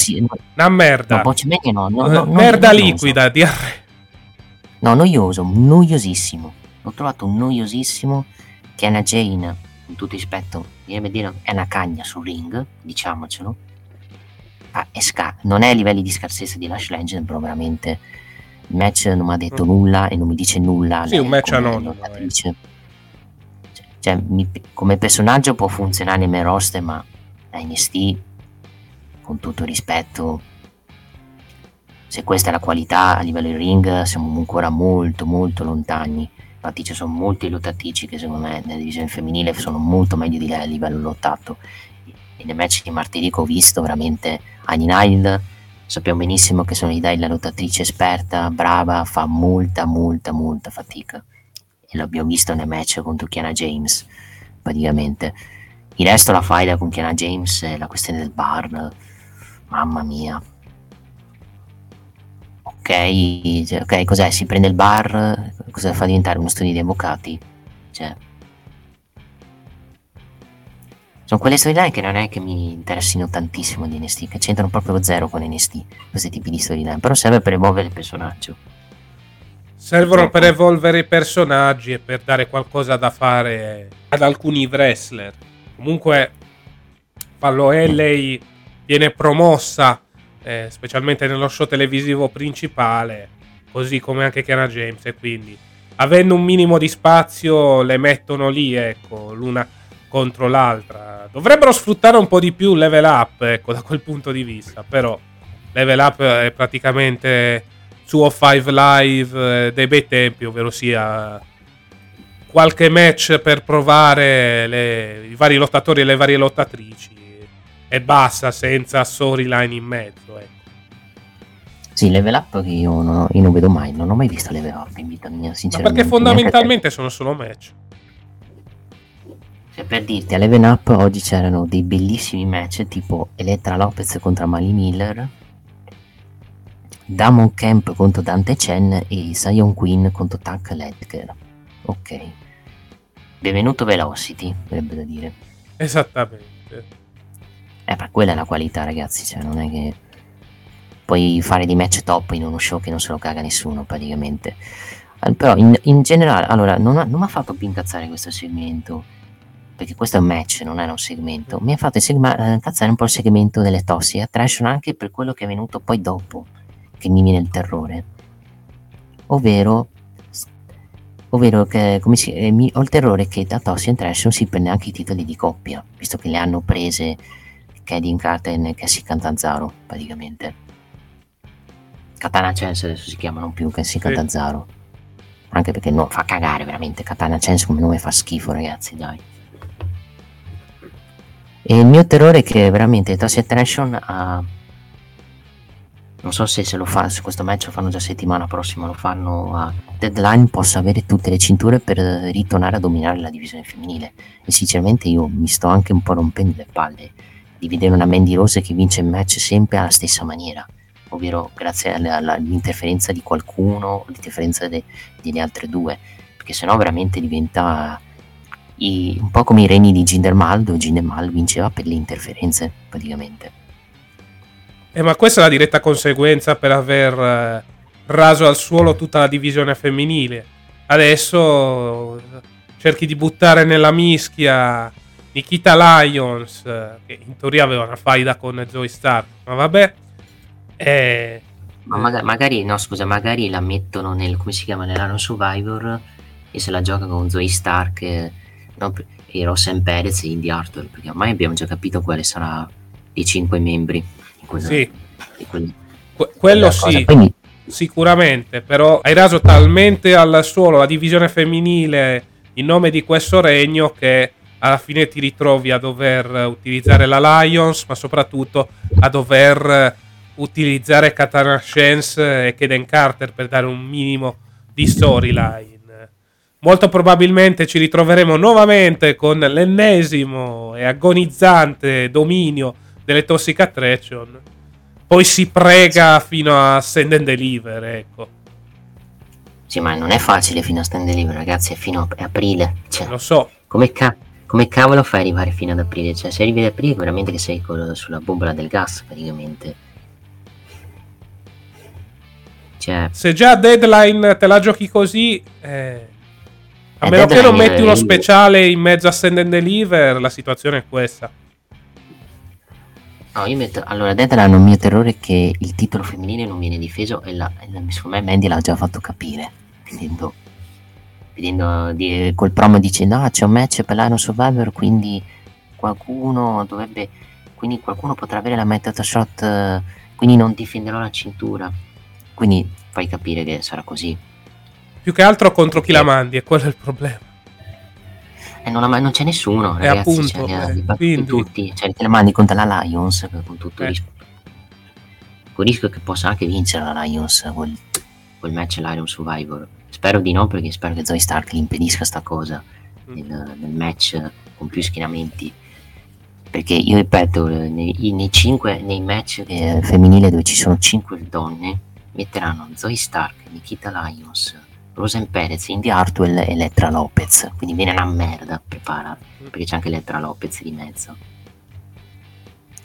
Una merda. No, boccia media no. no, no merda noioso. liquida, diarrea. No, noioso, noiosissimo. L'ho trovato noiosissimo. Che Anna Jane, con tutto rispetto, viene a dire è una cagna sul ring, diciamocelo. Ah, è sca- non è a livelli di scarsezza di Lash Legend, però veramente il match non mi ha detto mm. nulla e non mi dice nulla. Sì, un match anonimo. Cioè, cioè mi, come personaggio può funzionare nel main roster, ma NST con tutto rispetto, se questa è la qualità a livello di ring siamo ancora molto molto lontani Infatti ci sono molte lottatrici che secondo me nella divisione femminile sono molto meglio di lei a livello lottato. E nei match di martedì che ho visto veramente Annie Nile sappiamo benissimo che sono dai la lottatrice esperta, brava, fa molta molta molta fatica. E l'abbiamo visto nel match contro Kiana James, praticamente. Il resto la faida con Kiana James, la questione del bar, mamma mia, ok, cioè, ok, cos'è? Si prende il bar, cosa fa diventare uno studio di avvocati? Cioè, sono quelle storyline che non è che mi interessino tantissimo di NST, che c'entrano proprio zero con NST, questi tipi di storyline, però serve per evolvere il personaggio. Servono per evolvere i personaggi e per dare qualcosa da fare ad alcuni wrestler. Comunque, Fallo LA viene promossa eh, specialmente nello show televisivo principale, così come anche Kiana James. E quindi, avendo un minimo di spazio, le mettono lì, ecco, l'una contro l'altra. Dovrebbero sfruttare un po' di più level up, ecco, da quel punto di vista. Però, level up è praticamente suo 5 live eh, dei bei tempi, ovvero sia qualche match per provare le, i vari lottatori e le varie lottatrici e basta senza storyline in mezzo. Ecco. Sì, level up che io non, io non, vedo mai, non ho mai visto level up in vita mia, sinceramente. Ma perché fondamentalmente sono solo match. Cioè, per dirti, a level up oggi c'erano dei bellissimi match tipo Elettra Lopez contro Mali Miller, Damon Camp contro Dante Chen e Sion Queen contro Tuck Ledger. Ok. Benvenuto Velocity, dovrebbe da dire. Esattamente. Eh, per quella è la qualità, ragazzi. Cioè, non è che puoi fare dei match top in uno show che non se lo caga nessuno, praticamente. Però, in, in generale, allora, non, non mi ha fatto più incazzare questo segmento. Perché questo è un match, non era un segmento. Mi ha fatto eh, incazzare un po' il segmento delle tossi a trash anche per quello che è venuto poi dopo, che mi viene il terrore. Ovvero, ovvero che si, eh, mi, ho il terrore che da Tossi e Trash non si prende anche i titoli di coppia, visto che le hanno prese Kedin Katen e Cassie Cantanzaro praticamente. Katana Chance adesso si chiamano più Cassie Cantanzaro anche perché no, fa cagare veramente. Katana Chance come nome fa schifo ragazzi dai. E il mio terrore è che veramente Toss Attraction ha non so se se lo fa se questo match lo fanno già settimana prossima lo fanno a deadline possa avere tutte le cinture per ritornare a dominare la divisione femminile. E sinceramente io mi sto anche un po' rompendo le palle di vedere una Mandy Rose che vince il match sempre alla stessa maniera, ovvero grazie all'interferenza di qualcuno, l'interferenza de, delle altre due, perché sennò veramente diventa i, un po' come i regni di Jinder Mahal, dove Jinder Mahal vinceva per le interferenze praticamente. Eh, ma questa è la diretta conseguenza per aver eh, raso al suolo tutta la divisione femminile. Adesso cerchi di buttare nella mischia Nikita Lions, che in teoria aveva una faida con Zoe Stark, ma vabbè. Eh, ma magari, magari, no, scusa, magari la mettono nel, come si chiama, nell'anno Survivor e se la gioca con Zoe Stark eh, no, e Rossem Perez e Indy Arthur, perché ormai abbiamo già capito quale sarà i cinque membri. Quella, sì. Quel, que- quello sì. Mi... Sicuramente, però hai raso talmente al suolo la divisione femminile in nome di questo regno che alla fine ti ritrovi a dover utilizzare la Lions, ma soprattutto a dover utilizzare Katana Chance e Kaden Carter per dare un minimo di storyline. Molto probabilmente ci ritroveremo nuovamente con l'ennesimo e agonizzante dominio delle Toxic Attraction. Poi si prega fino a Send and Deliver, ecco. Sì, ma non è facile fino a Stand Deliver, ragazzi, è fino a aprile. Cioè, Lo so. Come cazzo come cavolo fai ad arrivare fino ad aprile? Cioè, se arrivi ad aprile, veramente che sei sulla bombola del gas, praticamente. Cioè, se già deadline te la giochi così, eh, a meno che non metti uno speciale in mezzo a Send and Deliver, la situazione è questa. No, io metto. Allora, Deadline, il mio terrore è che il titolo femminile non viene difeso e la, secondo me Mandy l'ha già fatto capire. Vedendo vedendo di, col promo dicendo ah c'è un match per l'Iron Survivor quindi qualcuno dovrebbe quindi qualcuno potrà avere la method shot quindi non difenderò la cintura quindi fai capire che sarà così Più che altro contro chi la mandi, è quello il problema. E non, la- non c'è nessuno, E ragazzi. appunto, cioè, eh, tutti. Cioè, te la mandi contro la Lions con tutto Eh. il rispetto. Con il rischio che possa anche vincere la Lions quel, quel match l'Iron Survivor. Spero di no, perché spero che Zoe Stark gli impedisca sta cosa Mm. nel, nel match con più schienamenti. Perché io ripeto, eh, nei, nei cinque, nei match eh, femminile dove ci sono 5 donne, metteranno Zoe Stark, Nikita Lyons, Rosen Perez, Indy Hartwell e Elettra Lopez. Quindi viene una merda, prepara, perché c'è anche Elettra Lopez di mezzo.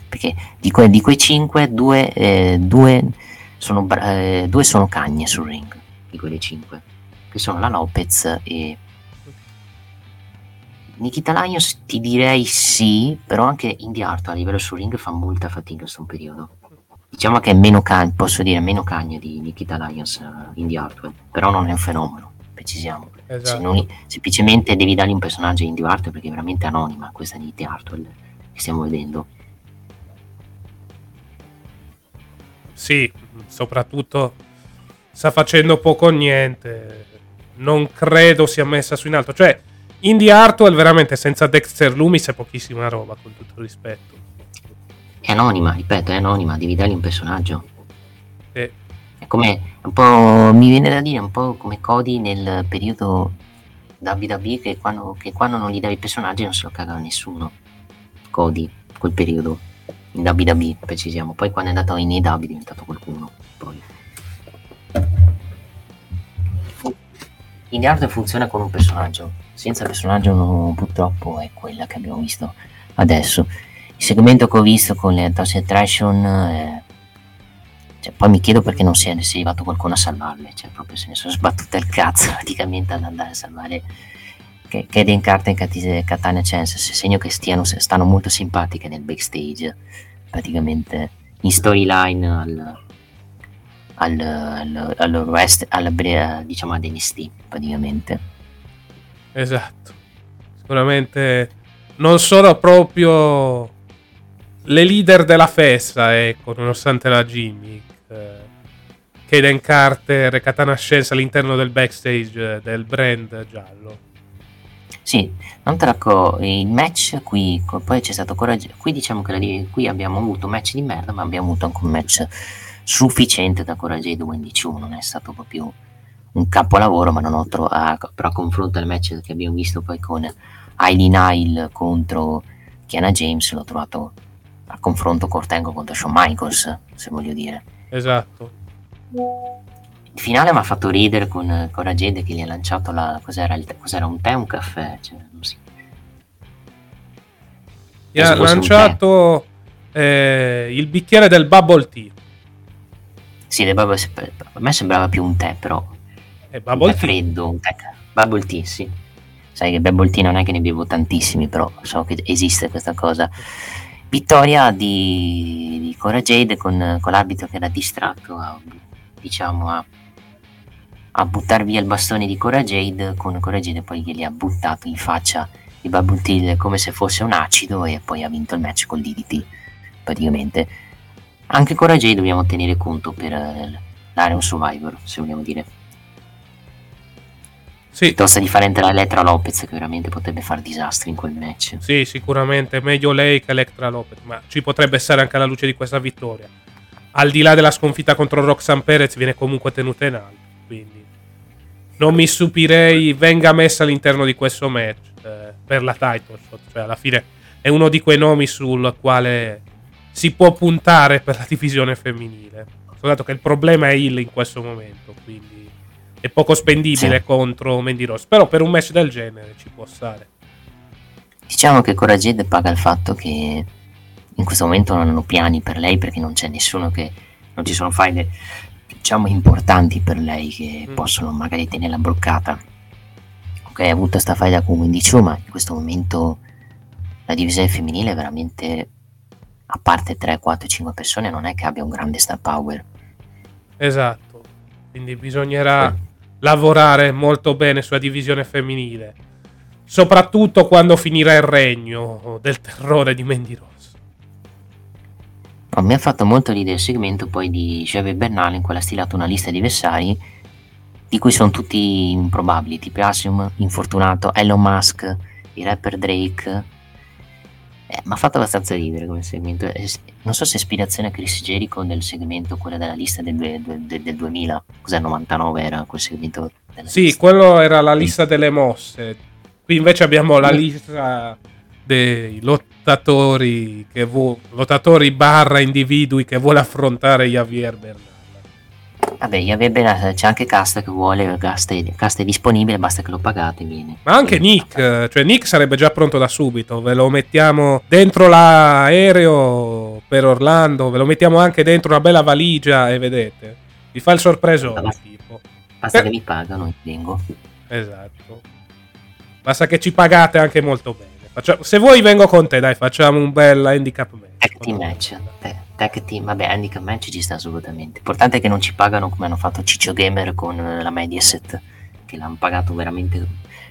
Perché di, que- di quei 5, due, eh, due, sono, bra- eh, due sono cagne sul ring, di quelle 5, che sono la Lopez e... Nikita Lyons ti direi sì, però anche Indy Hartwell a livello sul ring fa molta fatica in questo periodo. Diciamo che è meno cagna, posso dire meno cagna di Nikita Lyons uh, Indy Hartwell, però non è un fenomeno, precisiamo. Se Esatto. non- semplicemente devi dargli un personaggio a Indy Hartwell perché è veramente anonima questa di Indy Hartwell che stiamo vedendo. Sì, soprattutto sta facendo poco o niente. Non credo sia messa su in alto. Cioè, Indy Hartwell veramente senza Dexter Loomis è pochissima roba, con tutto il rispetto. È anonima, ripeto, è anonima, devi dargli un personaggio. E- È come un po', mi viene da dire, un po' come Cody nel periodo WWE che quando, che quando non gli davi i personaggi non se lo cagava nessuno. Cody, quel periodo. In WWE, precisiamo. Poi quando è andato in AW è diventato qualcuno. Poi. In arte funziona con un personaggio. Senza personaggio purtroppo è quella che abbiamo visto adesso. Il segmento che ho visto con le Toss Attraction eh, cioè, poi mi chiedo perché non sia, sia arrivato qualcuno a salvarle, cioè proprio se ne sono sbattute il cazzo praticamente ad andare a salvare che Kaden Carter e Katana Chance, se segno che stiano, stanno molto simpatiche nel backstage, praticamente in storyline al, al, al, al West, al, bre- diciamo ad NST praticamente. Esatto. Sicuramente non sono proprio le leader della festa, ecco, nonostante la gimmick. Eh, Kaden Carter e Katana Scienza all'interno del backstage eh, del brand giallo. Sì, non te la co- il match qui, poi c'è stato coraggio. Qui diciamo che la qui abbiamo avuto match di merda, ma abbiamo avuto anche un match sufficiente da Coraggio Wendy Chu. Non è stato proprio un capolavoro, ma non ho trovato. Però a confronto al match che abbiamo visto poi con Aileen Nile contro Kiana James, l'ho trovato a confronto Cortengo contro Shawn Michaels, se voglio dire. Esatto. Il finale mi ha fatto ridere con Coragede che gli ha lanciato la. Cos'era, il- cos'era un tè o un caffè? Cioè, non si- Gli ha lanciato eh, il bicchiere del bubble tea. Sì, le bubble, a me sembrava più un tè, però. E un bubble tè freddo, un tè. Bubble tea, sì. Sai che bubble tea non è che ne bevo tantissimi, però so che esiste questa cosa. Vittoria di, di Cora Jade con, con l'arbitro che era distratto a, diciamo, a, a buttare via il bastone di Cora Jade, con Cora Jade poi glieli ha buttato in faccia il bubble tea come se fosse un acido e poi ha vinto il match col DDT, praticamente. Anche Cora Jade dobbiamo tenere conto per eh, l'Iron Survivor, se vogliamo dire. Sì. Piuttosto di fare entrare Elettra Lopez, che veramente potrebbe fare disastri in quel match. Sì, sicuramente meglio lei che Electra Lopez, ma ci potrebbe essere anche alla luce di questa vittoria. Al di là della sconfitta contro Roxanne Perez viene comunque tenuta in alto, quindi non mi stupirei venga messa all'interno di questo match eh, per la title shot, cioè alla fine è uno di quei nomi sul quale si può puntare per la divisione femminile. Soltanto che il problema è Hill in questo momento, quindi è poco spendibile Sì. contro Mandy Rose, però per un match del genere ci può stare. Diciamo che Cora Jade paga il fatto che in questo momento non hanno piani per lei perché non c'è nessuno che non ci sono file diciamo importanti per lei che Mm. possono magari tenerla bloccata. Ok, ha avuto sta faida con Wendy Chu, ma in questo momento la divisione femminile è veramente a parte 3, 4, 5 persone non è che abbia un grande star power. Esatto, quindi bisognerà lavorare molto bene sulla divisione femminile, soprattutto quando finirà il regno del terrore di Mandy Rose. No, mi ha fatto molto ridere il segmento poi di Javier Bernal in cui ha stilato una lista di avversari di cui sono tutti improbabili, tipo Asium, infortunato, Elon Musk, il rapper Drake. Eh, mi ha fatto abbastanza ridere come segmento. Eh, non so se ispirazione a Chris Jericho del segmento, quella della lista del, del, del, del 2000, cos'è 99 era quel segmento? Sì, lista. quello era la lista delle mosse. Qui invece abbiamo la lista dei lottatori, che vu- lottatori barra individui che vuole affrontare Javier Bernal. Vabbè, Javier Bernal c'è anche Casta che vuole, Casta è, Casta è disponibile, basta che lo pagate viene. Ma anche Nick, cioè Nick sarebbe già pronto da subito, ve lo mettiamo dentro l'aereo per Orlando, ve lo mettiamo anche dentro una bella valigia e vedete, vi fa il sorpreso. Basta, tipo. basta eh. che mi pagano e vengo. Esatto. Basta che ci pagate anche molto bene. Facciamo, se vuoi vengo con te, dai, facciamo un bel handicap match. Tag team match. Tag team, vabbè, handicap match ci sta assolutamente. L'importante è che non ci pagano come hanno fatto Ciccio Gamer con la Mediaset, che l'hanno pagato veramente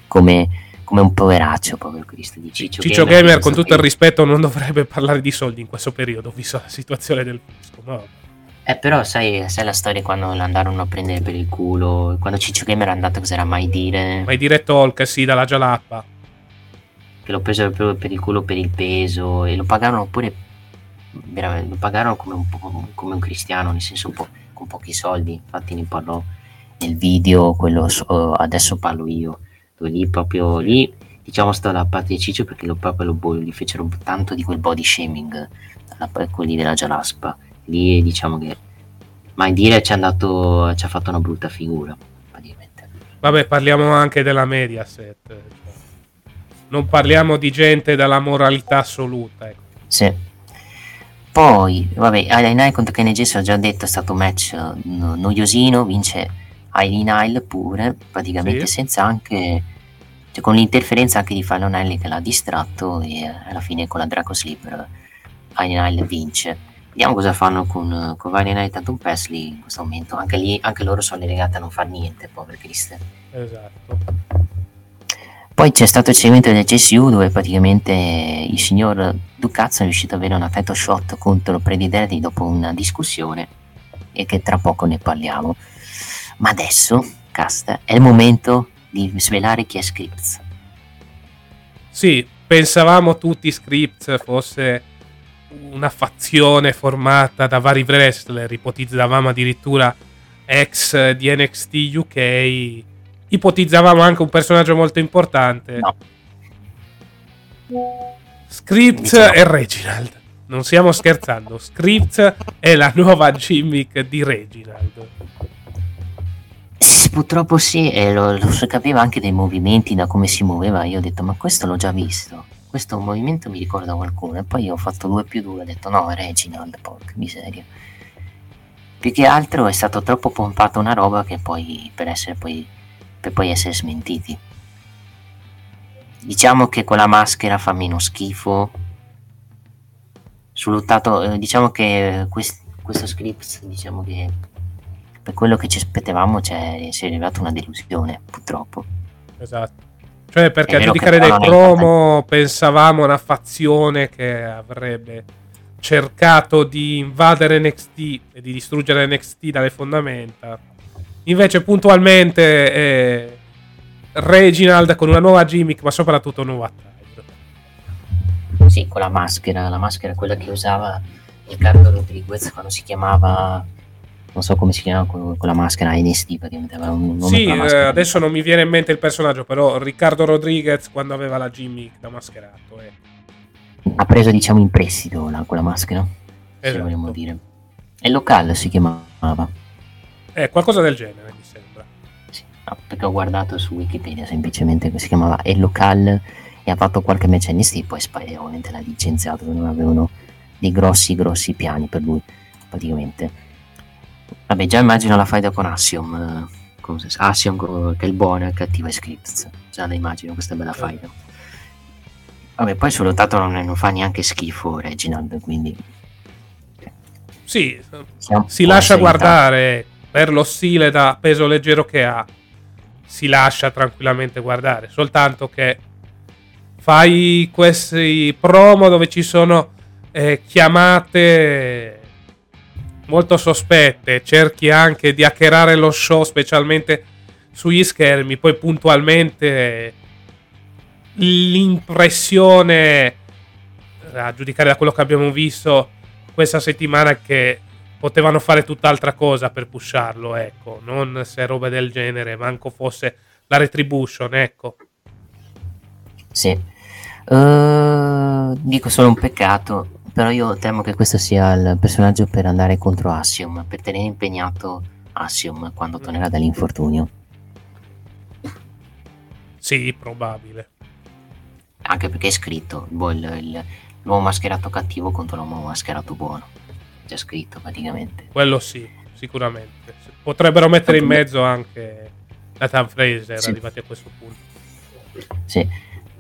come, come un poveraccio, povero Cristo di Ciccio, Ciccio Gamer. Gamer con tutto il rispetto, non dovrebbe parlare di soldi in questo periodo, visto la situazione del fisco. No. Eh, però sai, sai, la storia quando l'andarono a prendere per il culo? Quando Ciccio Gamer è andato, cos'era mai dire? Mai dire talk, sì, dalla Jalappa che lo presero proprio per il culo per il peso e lo pagarono pure veramente, lo pagarono come un, come un cristiano, nel senso po- con pochi soldi, infatti ne parlò nel video, quello so, adesso parlo io, dove lì proprio lì. Diciamo sta la parte di Ciccio perché lo, proprio lo, gli fecero tanto di quel body shaming, la, quelli della Jalaspa, lì diciamo che mai dire ci, andato, ci ha fatto una brutta figura. Vabbè parliamo anche della Mediaset, non parliamo di gente dalla moralità assoluta. Ecco. Sì. Poi, vabbè, Aileen contro James ho già detto, è stato un match no, noiosino, vince Aileen Isle pure, praticamente sì. senza anche... Cioè, con l'interferenza anche di Fallon Ellie che l'ha distratto e alla fine con la Draco Sleeper Aileen Isle vince. Vediamo cosa fanno con, con Night e Tatum Presley in questo momento. Anche lì, anche loro sono legati a non far niente, povere Kristen. Esatto. Poi c'è stato il segmento del CSU dove praticamente il signor Ducazzo è riuscito ad avere una title shot contro Prediderti dopo una discussione e che tra poco ne parliamo. Ma adesso, Casta, è il momento di svelare chi è Scripts. Sì, pensavamo tutti Scripts fosse una fazione formata da vari wrestler, ipotizzavamo addirittura ex di NXT UK ipotizzavamo anche un personaggio molto importante. No. Script e Reginald. Non stiamo scherzando. Script è la nuova gimmick di Reginald. Sì, purtroppo sì, e lo, lo si capiva anche dai movimenti, da come si muoveva. Io ho detto, ma questo l'ho già visto. Questo movimento mi ricorda qualcuno. E poi ho fatto 2 più 2 ho detto, no, Reginald, porca miseria. Più che altro è stato troppo pompato una roba che poi, per essere poi per poi essere smentiti. Diciamo che quella maschera fa meno schifo. Sul lottato, eh, diciamo che quest, questo script, diciamo che per quello che ci aspettavamo cioè, si è arrivata una delusione, purtroppo. Esatto. Cioè, perché a giudicare dai promo pensavamo a una fazione che avrebbe cercato di invadere NXT e di distruggere NXT dalle fondamenta Invece puntualmente eh, Reginald con una nuova gimmick, ma soprattutto nuova tag. Sì, con la maschera, la maschera quella che usava Riccardo Rodriguez quando si chiamava non so come si chiama con, la maschera NST praticamente aveva un nome sì eh, adesso non mi viene in mente il personaggio però Riccardo Rodriguez quando aveva la gimmick da mascherato eh. ha preso diciamo in prestito la, quella maschera esatto. se vogliamo dire e locale si chiamava è qualcosa del genere, mi sembra. Sì, no, perché ho guardato su Wikipedia semplicemente che si chiamava El Local e ha fatto qualche NXT, poi Spire ovviamente l'ha licenziato, non avevano dei grossi, grossi piani per lui, praticamente. Vabbè, già immagino la faida con Assiom, eh, con Assiom che è il buono e è Scripts, già la immagino questa bella faida. Vabbè, poi sul lottato non, non fa neanche schifo Reginald, quindi... Sì, si lascia guardare per lo stile da peso leggero che ha, si lascia tranquillamente guardare. Soltanto che fai questi promo dove ci sono eh, chiamate molto sospette, cerchi anche di hackerare lo show, specialmente sugli schermi, poi puntualmente l'impressione, a giudicare da quello che abbiamo visto questa settimana, che potevano fare tutt'altra cosa per pusharlo, ecco, non se roba del genere, manco fosse la retribution, ecco. Sì. Uh, dico solo un peccato, però io temo che questo sia il personaggio per andare contro Assium, per tenere impegnato Assium quando tornerà dall'infortunio. Sì, probabile. Anche perché è scritto boh, il, il, l'uomo mascherato cattivo contro l'uomo mascherato buono. C'è scritto praticamente. Quello sì, sicuramente. Potrebbero mettere in mezzo anche Nathan Fraser, sì. arrivati a questo punto. Sì.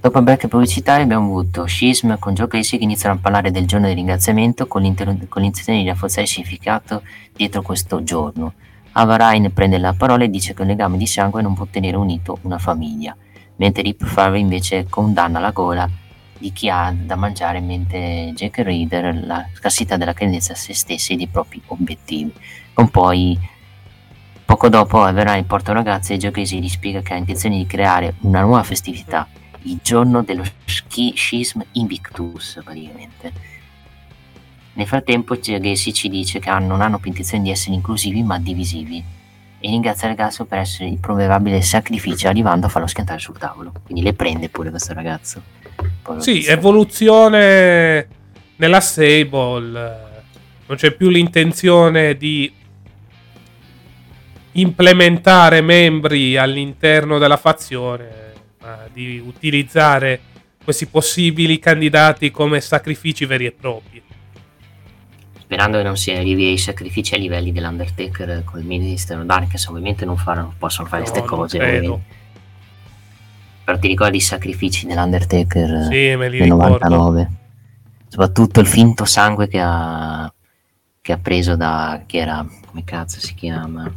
Dopo il break pubblicitario abbiamo avuto Schism con Joe Casey che iniziano a parlare del giorno del ringraziamento con, con l'intenzione di rafforzare il significato dietro questo giorno. Avarain prende la parola e dice che un legame di sangue non può tenere unito una famiglia, mentre Rip Farley invece condanna la gola di chi ha da mangiare mentre Jack Reader la scarsità della credenza a se stessi e dei propri obiettivi. Con poi poco dopo Averain porta un ragazzo e Casey gli spiega che ha intenzione di creare una nuova festività, il giorno dello ski schism invictus praticamente. Nel frattempo Gacy ci dice che non hanno più intenzione di essere inclusivi ma divisivi e ringrazia il ragazzo per essere il probabile sacrificio arrivando a farlo schiantare sul tavolo. Quindi le prende pure questo ragazzo. Sì, evoluzione nella Sable. Non c'è più l'intenzione di implementare membri all'interno della fazione, ma di utilizzare questi possibili candidati come sacrifici veri e propri sperando che non si arrivi ai sacrifici a livelli dell'Undertaker col Ministero Dark, che ovviamente non faranno, possono fare queste no, cose. Però ti ricordi i sacrifici dell'Undertaker sì, me del 99? Soprattutto il finto sangue che ha, che ha preso da... chi era? come cazzo si chiama?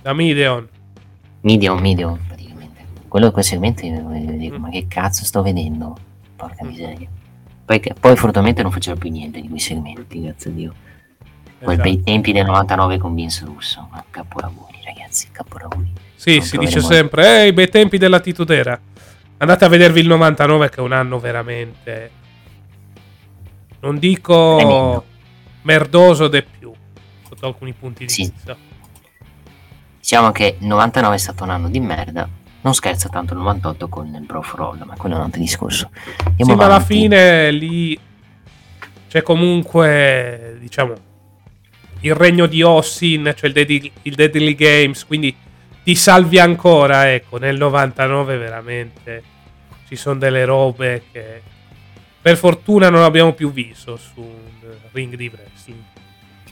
Da Mideon. Mideon, Mideon, praticamente. Quello segmento io dico, mm. ma che cazzo sto vedendo? Porca miseria. Poi, poi fortunatamente non faceva più niente di quei segmenti, grazie a Dio. Poi esatto. bei tempi del 99 con Vince Russo, capolavori ragazzi, capolavori. Sì, non si dice sempre, eh, i bei tempi dell'attitudera. Andate a vedervi il 99 che è un anno veramente... Non dico Tremendo. merdoso de più, sotto alcuni punti di sì. vista. Diciamo che il 99 è stato un anno di merda, non scherza tanto il 98 con il Bro for All, ma quello è un altro discorso. Sì, ma alla fine lì c'è comunque, diciamo, il regno di Ossin, cioè il, Deadly, il Deadly Games, quindi ti salvi ancora, ecco, nel 99 veramente ci sono delle robe che per fortuna non abbiamo più visto su un ring di wrestling.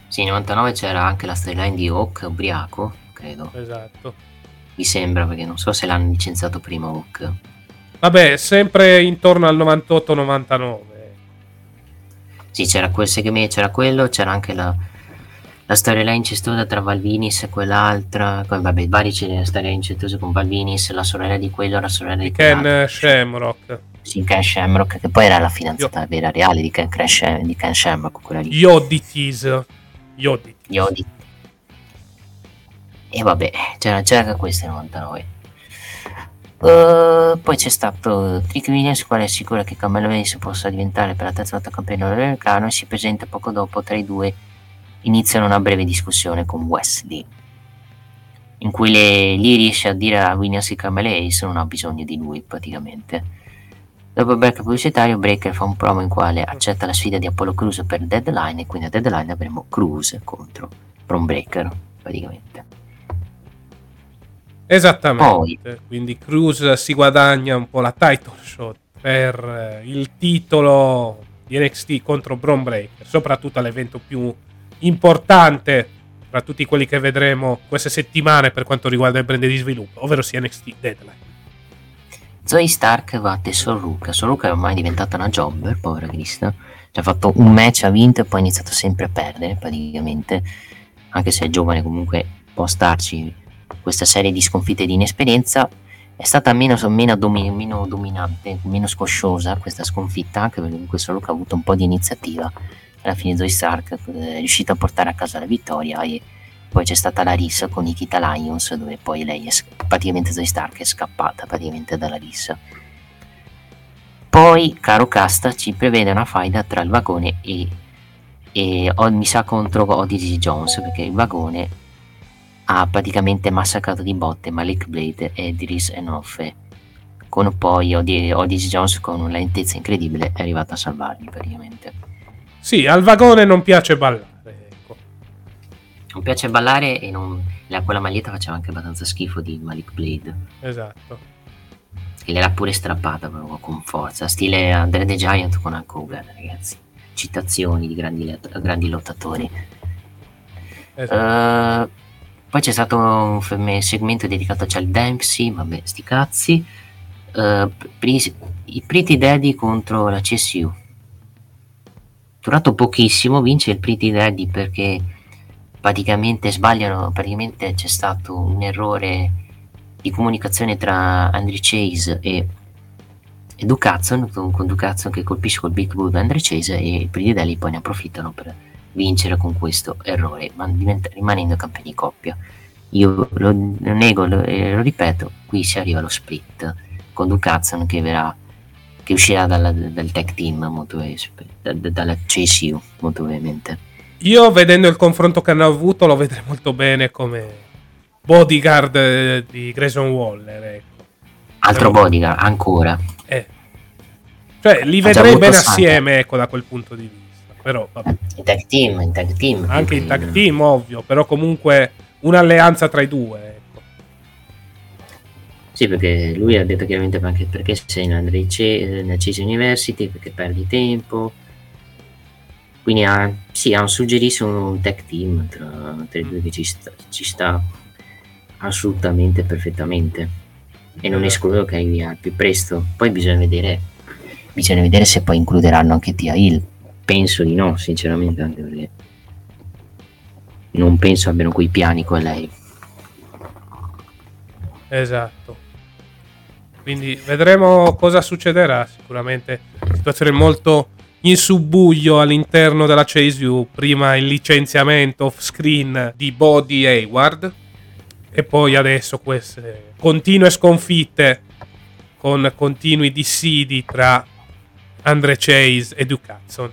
Sì, nel 99 c'era anche la storyline di Hawk ubriaco, credo. Esatto mi sembra, perché non so se l'hanno licenziato prima Hook. Vabbè, sempre intorno al 98-99. Sì, c'era quel segmento, c'era quello, c'era anche la, la storyline incestuosa tra Valvinis e quell'altra. Poi, vabbè, vari c'è la storia incestuosa con Valvinis, la sorella di quello, la sorella di, di Ken Shamrock. Sì, Ken Shamrock, che poi era la fidanzata Io... vera reale di Ken, Crash, di Ken Shamrock, quella lì. Yoditis. Yoditis. Yoditis. E vabbè, c'era, c'era questo nel 99. Uh, poi c'è stato Trick Williams, quale assicura che Carmelo Hayes possa diventare per la terza volta campione americano e si presenta poco dopo tra i due iniziano una breve discussione con Wesley in cui le, lì riesce a dire a Williams che Hayes non ha bisogno di lui praticamente dopo il break pubblicitario Breaker fa un promo in quale accetta la sfida di Apollo Crews per Deadline e quindi a Deadline avremo Crews contro Bron Breaker praticamente. Esattamente, Poi. quindi Cruz si guadagna un po' la title shot per eh, il titolo di NXT contro Braun Breaker, soprattutto all'evento più importante tra tutti quelli che vedremo queste settimane per quanto riguarda il brand di sviluppo, ovvero sia NXT Deadline. Zoe Stark batte Soruka. Soruka è ormai diventata una jobber, povera Krista. Ci ha fatto un match, ha vinto e poi ha iniziato sempre a perdere praticamente. Anche se è giovane comunque può starci questa serie di sconfitte di inesperienza è stata meno, meno, domi- meno dominante, meno scosciosa questa sconfitta, anche perché comunque che ha avuto un po' di iniziativa. Alla fine Zoe Stark è riuscito a portare a casa la vittoria e Poi c'è stata la rissa con Nikita Lions, dove poi lei è praticamente Zoe Stark è scappata praticamente dalla rissa. Poi, caro Casta, ci prevede una faida tra il vagone e, e mi sa contro Odyssey Jones, perché il vagone ha praticamente massacrato di botte Malik Blade e Dries Enofe con poi Odyssey Jones con una lentezza incredibile è arrivato a salvarli praticamente. Sì, al vagone non piace ballare. Ecco. Non piace ballare e non... la, quella maglietta faceva anche abbastanza schifo di Malik Blade. Esatto. E l'era pure strappata proprio con forza, stile Andre the Giant con Hulk Hogan, ragazzi. Citazioni di grandi, grandi lottatori. Esatto. Uh, poi c'è stato un segmento dedicato a Charles Dempsey, vabbè, sti cazzi. Uh, I Pretty Daddy contro la CSU. Durato pochissimo, vince il Pretty Daddy perché praticamente sbagliano, praticamente c'è stato un errore di comunicazione tra Andre Chase e, e Ducazzo, con Ducazzo che colpisce col Big Bull Andre Chase e i Pretty Daddy poi ne approfittano per vincere con questo errore, ma diventa, rimanendo campioni di coppia. Io lo, lo nego lo, lo, ripeto, qui si arriva allo split con Ducazzo che, verrà, che uscirà dalla, dal tech team molto, da, dalla CSU molto ovviamente. Io vedendo il confronto che hanno avuto lo vedrei molto bene come bodyguard eh, di Grayson Waller. Ecco. Altro bodyguard, ancora. Eh. Cioè, li vedrei bene assieme, ecco, da quel punto di vista. Però, vabbè. In tag team, in tag team. Anche in tag team, ovvio, però comunque un'alleanza tra i due. Sì, perché lui ha detto chiaramente anche perché sei in Andre nella Chase University, perché perdi tempo. Quindi ha, sì, ha suggerito un tag team tra, tra i due che ci sta, ci sta assolutamente perfettamente. E non escludo che arrivi al più presto. Poi bisogna vedere, bisogna vedere se poi includeranno anche Tia Hill Penso di no, sinceramente, anche perché non penso abbiano quei piani con lei. Esatto. Quindi vedremo cosa succederà. Sicuramente situazione molto in subbuglio all'interno della Chase U. Prima il licenziamento off screen di Body Hayward. E poi adesso queste continue sconfitte con continui dissidi tra Andre Chase e Duke Hudson.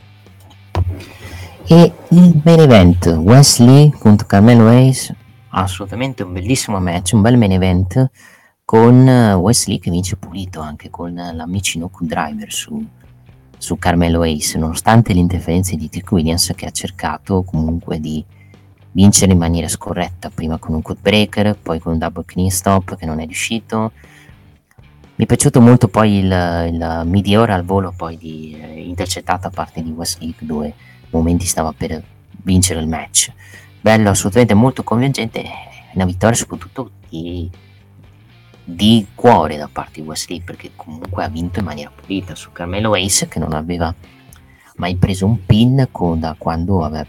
E il main event, Wesley contro Carmelo Hayes, assolutamente un bellissimo match, un bel main event con eh, Wesley che vince pulito anche con la Michinoku Driver su, su Carmelo Hayes, nonostante le interferenze di Trick Williams che ha cercato comunque di vincere in maniera scorretta, prima con un cut breaker, poi con un double clean stop che non è riuscito. Mi è piaciuto molto poi il, il meteora al volo poi di, eh, intercettato a parte di Wesley dove momenti stava per vincere il match. Bello, assolutamente molto convincente. Una vittoria soprattutto di, di cuore da parte di Wesley perché comunque ha vinto in maniera pulita su Carmelo Ace che non aveva mai preso un pin con, da, quando aveva,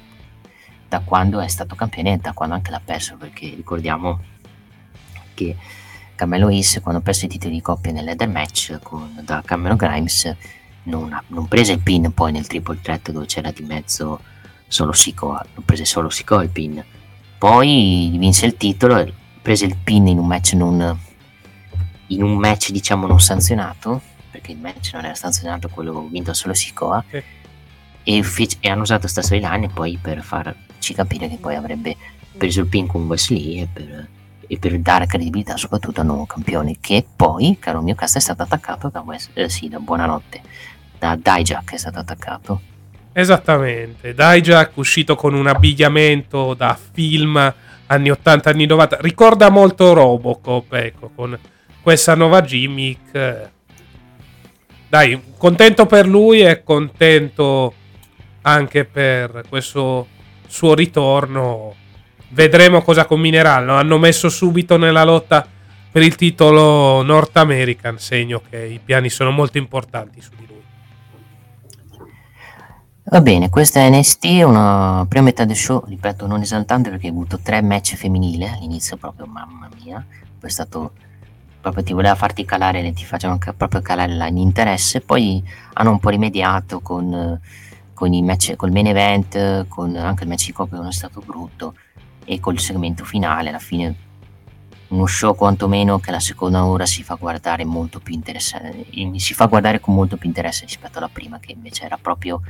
da quando è stato campione e da quando anche l'ha perso perché ricordiamo che Carmelo Ace quando ha perso i titoli di coppia nel leather match con, da Cameron Grimes non, ha, non prese il pin poi nel triple threat dove c'era di mezzo solo Sikoa, non prese solo Sikoa il pin. Poi vinse il titolo, prese il pin in un match non in un match diciamo non sanzionato, perché il match non era sanzionato, quello vinto solo Sikoa. Okay. E, fece, e, hanno usato questa storyline poi per farci capire che poi avrebbe preso il pin con Wesley e per, e per dare credibilità soprattutto al nuovo campione che poi, caro mio cast, è stato attaccato da, West, eh, sì, da Buonanotte da Dijak è stato attaccato. Esattamente, Dijak uscito con un abbigliamento da film anni 80, anni 90, ricorda molto Robocop, ecco, con questa nuova gimmick. Dai, contento per lui e contento anche per questo suo ritorno. Vedremo cosa combineranno. Hanno messo subito nella lotta per il titolo North American, segno che i piani sono molto importanti su di lui. Va bene, questa è NST, una prima metà del show, ripeto, non esaltante perché ho avuto tre match femminili all'inizio, proprio mamma mia, poi è stato proprio ti voleva farti calare, ti facevano proprio calare l'interesse, poi hanno un po' rimediato con, con i match, col main event, con anche il match di coppia che non è stato brutto, e col segmento finale alla fine uno show quantomeno che la seconda ora si fa guardare molto più interessante si fa guardare con molto più interesse rispetto alla prima che invece era proprio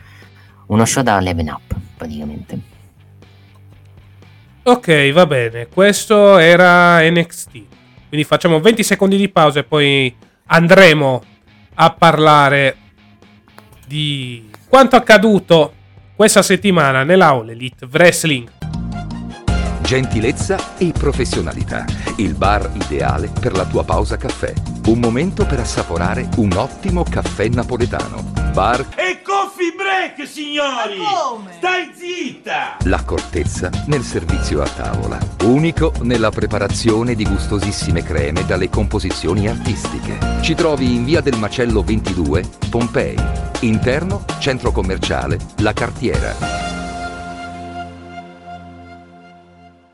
uno show da level up praticamente. Ok va bene. Questo era NXT quindi facciamo 20 secondi di pausa e poi andremo a parlare di quanto accaduto questa settimana nella All Elite Wrestling gentilezza e professionalità. Il bar ideale per la tua pausa caffè. Un momento per assaporare un ottimo caffè napoletano. Bar E coffee break, signori! Stai zitta! L'accortezza nel servizio a tavola. Unico nella preparazione di gustosissime creme dalle composizioni artistiche. Ci trovi in via del Macello 22, Pompei. Interno, centro commerciale, La Cartiera.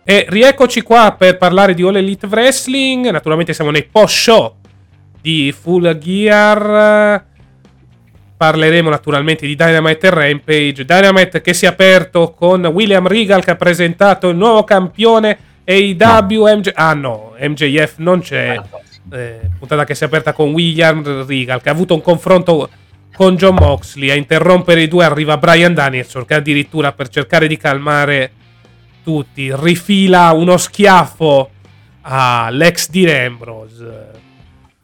E rieccoci qua per parlare di All Elite Wrestling. Naturalmente siamo nei post show di Full Gear. Parleremo naturalmente di Dynamite e Rampage. Dynamite che si è aperto con William Regal che ha presentato il nuovo campione AEW MJ. Ah no, MJF non c'è. Eh, puntata che si è aperta con William Regal che ha avuto un confronto con John Moxley. A interrompere i due arriva Brian Danielson che addirittura per cercare di calmare tutti, rifila uno schiaffo all'ex di Ambrose.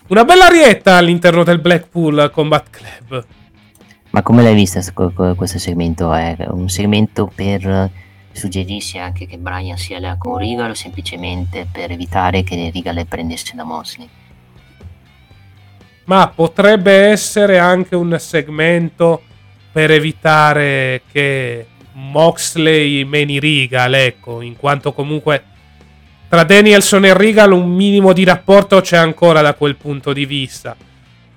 Una bella arietta all'interno del Blackpool Combat Club. Ma come l'hai vista questo segmento? È un segmento per suggerirsi anche che Brian sia là con Regal o semplicemente per evitare che Regal le prendesse da Mosley? Ma potrebbe essere anche un segmento per evitare che Moxley meni Regal, ecco, in quanto comunque tra Danielson e Regal un minimo di rapporto c'è ancora da quel punto di vista.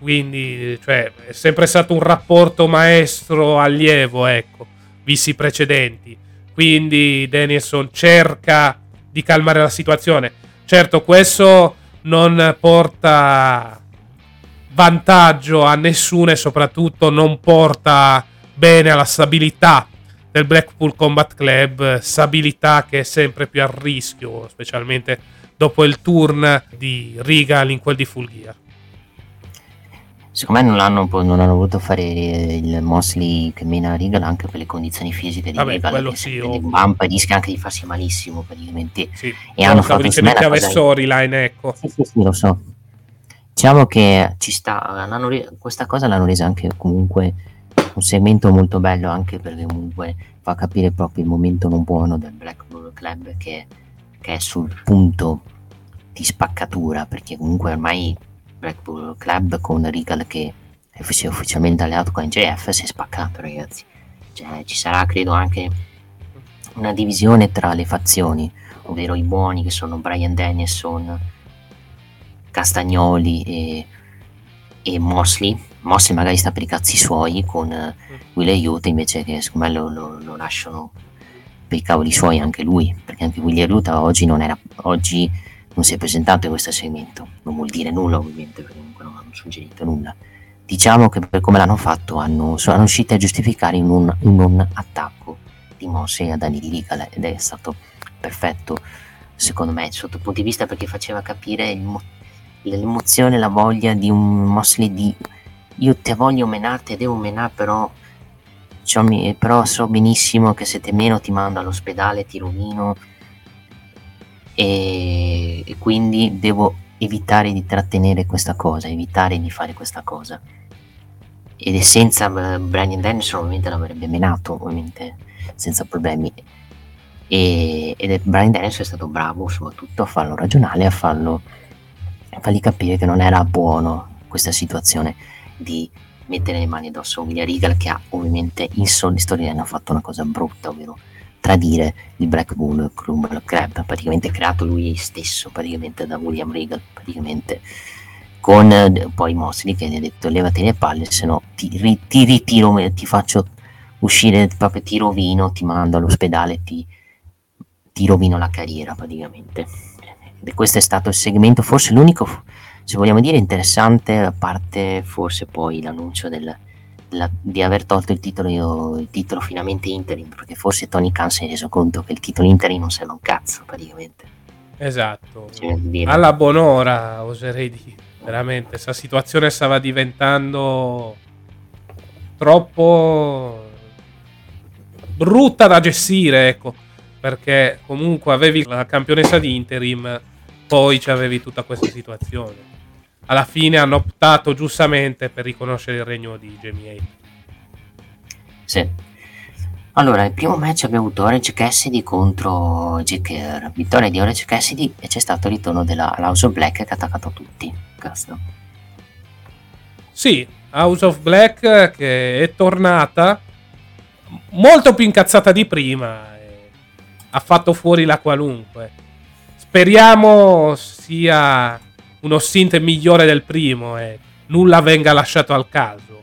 Quindi, cioè, è sempre stato un rapporto maestro-allievo, ecco, visti precedenti. Quindi Danielson cerca di calmare la situazione. Certo, questo non porta vantaggio a nessuno e soprattutto non porta bene alla stabilità del Blackpool Combat Club, stabilità che è sempre più a rischio, specialmente dopo il turn di Regal in quel di Full Gear. Secondo me non hanno, non hanno voluto fare il Mosley che mena Regal anche per le condizioni fisiche di Vabbè, Regal. quello che sì, bump rischia anche di farsi malissimo praticamente. Sì, E hanno fatto dicendo che cosa- storyline, ecco. Sì, sì, sì, lo so. Diciamo che ci sta, re- questa cosa l'hanno resa anche comunque un segmento molto bello anche perché comunque fa capire proprio il momento non buono del Black Bull Club che, che è sul punto di spaccatura perché comunque ormai Black Bull Club con Regal che è ufficialmente alleato con NJF si è spaccato ragazzi cioè ci sarà credo anche una divisione tra le fazioni ovvero i buoni che sono Brian Danielson Castagnoli e, e Mosley. Mosley magari sta per i cazzi suoi con eh, Will e Utah invece che secondo me lo, lo- lo lasciano per i cavoli suoi anche lui, perché anche Will Utah oggi non, era, oggi non si è presentato in questo segmento. Non vuol dire nulla ovviamente perché comunque non hanno suggerito nulla. Diciamo che per come l'hanno fatto hanno, sono riusciti a giustificare in un, in un attacco di Mosley a Dani Regal ed è stato perfetto secondo me sotto il punto di vista perché faceva capire mo- l'emozione, la voglia di un Mosley di io te voglio menare, te devo menare però cioè, però so benissimo che se te meno ti mando all'ospedale, ti rovino e, e quindi devo evitare di trattenere questa cosa, evitare di fare questa cosa. Ed è senza eh, Brian Danielson ovviamente l'avrebbe menato ovviamente senza problemi. E, ed è Brian Danielson è stato bravo soprattutto a farlo ragionare a farlo a fargli capire che non era buono questa situazione di mettere le mani addosso a William Regal che ha ovviamente in Sony Storyline ha fatto una cosa brutta ovvero tradire il Black Bull Club Club praticamente creato lui stesso praticamente da William Regal praticamente con eh, poi Mosley che gli ha detto levati le palle se no ti, ri- ti ritiro ti faccio uscire proprio ti rovino ti mando all'ospedale ti, ti rovino la carriera praticamente. E questo è stato il segmento forse l'unico se vogliamo dire interessante a parte forse poi l'annuncio del la- di aver tolto il titolo, il titolo finalmente interim, perché forse Tony Khan si è reso conto che il titolo interim non serve un cazzo praticamente. Esatto. Alla buon'ora, oserei dire. Veramente, questa situazione stava diventando troppo brutta da gestire, ecco. Perché comunque avevi la campionessa di interim, poi c'avevi tutta questa situazione. Alla fine hanno optato giustamente per riconoscere il regno di Jamie. Sì. Allora, il primo match abbiamo avuto Orange Cassidy contro J.K. Vittoria di Orange Cassidy e c'è stato il ritorno della House of Black che ha attaccato tutti. Cazzo. Sì, House of Black che è tornata molto più incazzata di prima. Ha fatto fuori la qualunque. Speriamo sia uno stint migliore del primo e nulla venga lasciato al caso.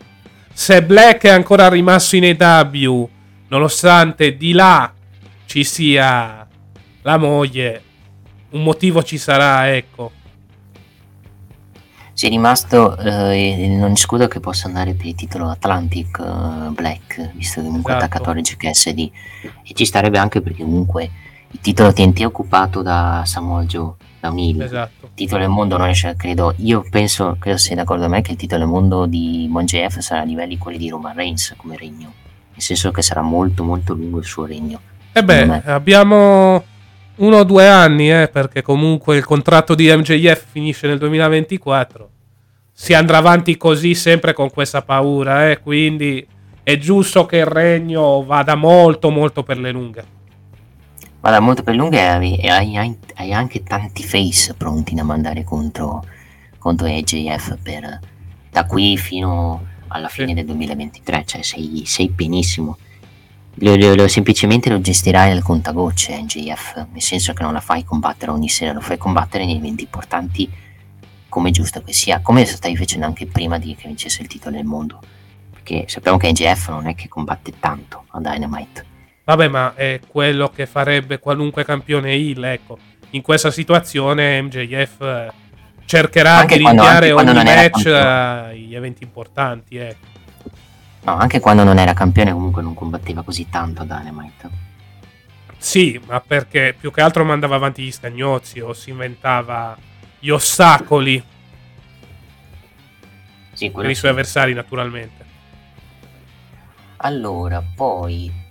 Se Black è ancora rimasto in EW, nonostante di là ci sia la moglie, un motivo ci sarà, ecco. Si è rimasto eh, non escludo che possa andare per il titolo Atlantic eh, Black, visto che comunque Esatto. attaccato Orange Cassidy. E ci starebbe anche perché comunque il titolo TNT è occupato da Samuel Joe, da. Esatto. Il titolo del mondo non esce, credo, io penso, credo sei d'accordo con me che il titolo del mondo di Mon JF sarà a livelli quelli di Roman Reigns come regno. Nel senso che sarà molto molto lungo il suo regno. E beh, Secondo me. abbiamo uno o due anni, eh, perché comunque il contratto di MJF finisce nel 2024. Si andrà avanti così sempre con questa paura, eh, quindi è giusto che il regno vada molto molto per le lunghe. Vada molto per lunga e hai, hai- anche tanti face pronti da mandare contro, contro AJF per, da qui fino alla fine del 2023, cioè sei, sei pienissimo. Lo, lo- lo- semplicemente lo gestirai al contagocce NJF, nel senso che non la fai combattere ogni sera, lo fai combattere nei eventi importanti come giusto che sia, come stavi facendo anche prima di che vincesse il titolo del mondo. Perché sappiamo che NJF non è che combatte tanto a Dynamite. Vabbè, ma è quello che farebbe qualunque campione heel, ecco. In questa situazione MJF eh, cercherà Anche di rinviare ogni match campione. agli eventi importanti, ecco. No, anche quando non era campione comunque non combatteva così tanto Dynamite. Sì, ma perché più che altro mandava avanti gli scagnozzi o si inventava gli ostacoli Sì, per i sì. suoi avversari, naturalmente. Allora, poi...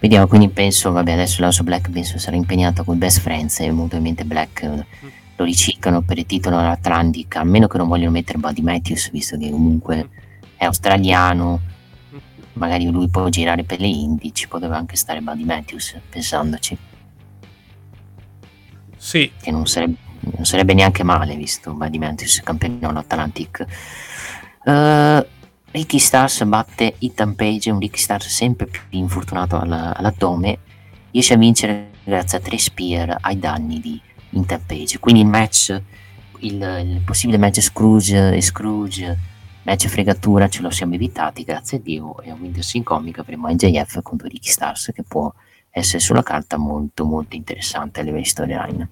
Vediamo, quindi penso, vabbè, adesso l'House Black penso sarà impegnato con Best Friends e molto probabilmente Black eh, lo riciclano per il titolo Atlantic, a meno che non vogliono mettere Buddy Matthews, visto che comunque è australiano, magari lui può girare per le indie, ci poteva anche stare Buddy Matthews, pensandoci, Sì, che non sarebbe, non sarebbe neanche male, visto Buddy Matthews campione Atlantic. Eh, Ricky Stars batte Ethan Page, un Ricky Stars sempre più infortunato alla- all'addome, riesce a vincere grazie a tre spear ai danni di Ethan Page. Quindi il match, il, il possibile match Scrooge e Scrooge, match fregatura ce lo siamo evitati, grazie a Dio, e a Windows in comica avremo NJF contro Ricky Stars che può essere sulla carta molto molto interessante a livello di storyline.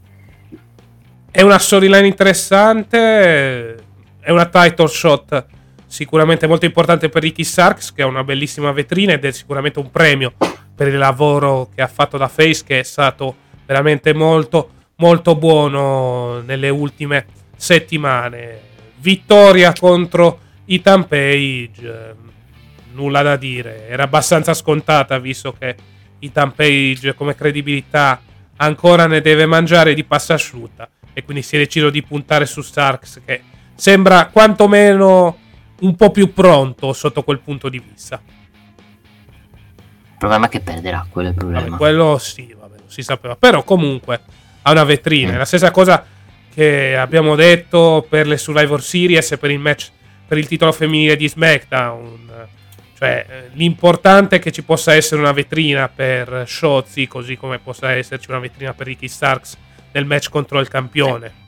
è una storyline interessante, è una title shot sicuramente molto importante per Ricky Starks, che è una bellissima vetrina ed è sicuramente un premio per il lavoro che ha fatto da Face, che è stato veramente molto, molto buono nelle ultime settimane. Vittoria contro Ethan Page, eh, nulla da dire, era abbastanza scontata visto che Ethan Page come credibilità ancora ne deve mangiare di pasta asciutta e quindi si è deciso di puntare su Starks che sembra quantomeno un po' più pronto sotto quel punto di vista. Il problema è che perderà, quello è il problema. Vabbè, quello sì, vabbè, si sapeva. Però comunque ha una vetrina. È la stessa cosa che abbiamo detto per le Survivor Series e per il match per il titolo femminile di SmackDown. Cioè, l'importante è che ci possa essere una vetrina per Shotzi, così come possa esserci una vetrina per Ricky Starks nel match contro il campione.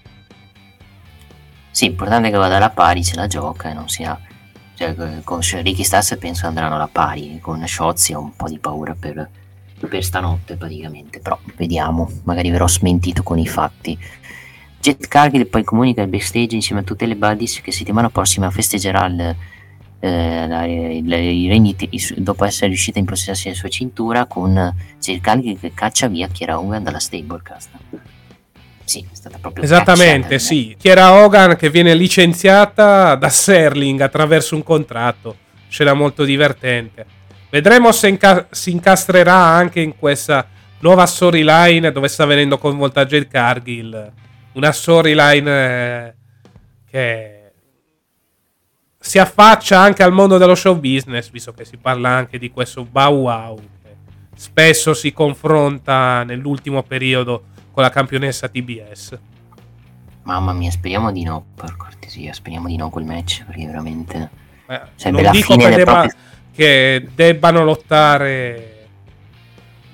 Sì, l'importante è che vada alla pari, ce la gioca e non sia... Cioè, con Ricky Stars penso andranno alla pari, con Shotzi ho un po' di paura per, per stanotte praticamente, però vediamo, magari verrò smentito con i fatti. Jet Cargill poi comunica il backstage insieme a tutte le buddies che settimana prossima festeggerà il, eh, la- il- i regni dopo essere riuscita a impossessarsi della sua cintura con Jade Cargill che caccia via Kiera Hogan dalla Stablecast. Sì, è stata proprio Esattamente, sì. Chiara Hogan che viene licenziata da Serling attraverso un contratto. Scena molto divertente. Vedremo se inca- si incastrerà anche in questa nuova storyline dove sta venendo coinvolta Jade Cargill. Una storyline eh, che si affaccia anche al mondo dello show business, visto che si parla anche di questo Bow Wow che spesso si confronta nell'ultimo periodo con la campionessa TBS. Mamma mia, speriamo di no, per cortesia, speriamo di no quel match, perché veramente... Eh, Sarebbe non la dico fine che, debba- proprio- che debbano lottare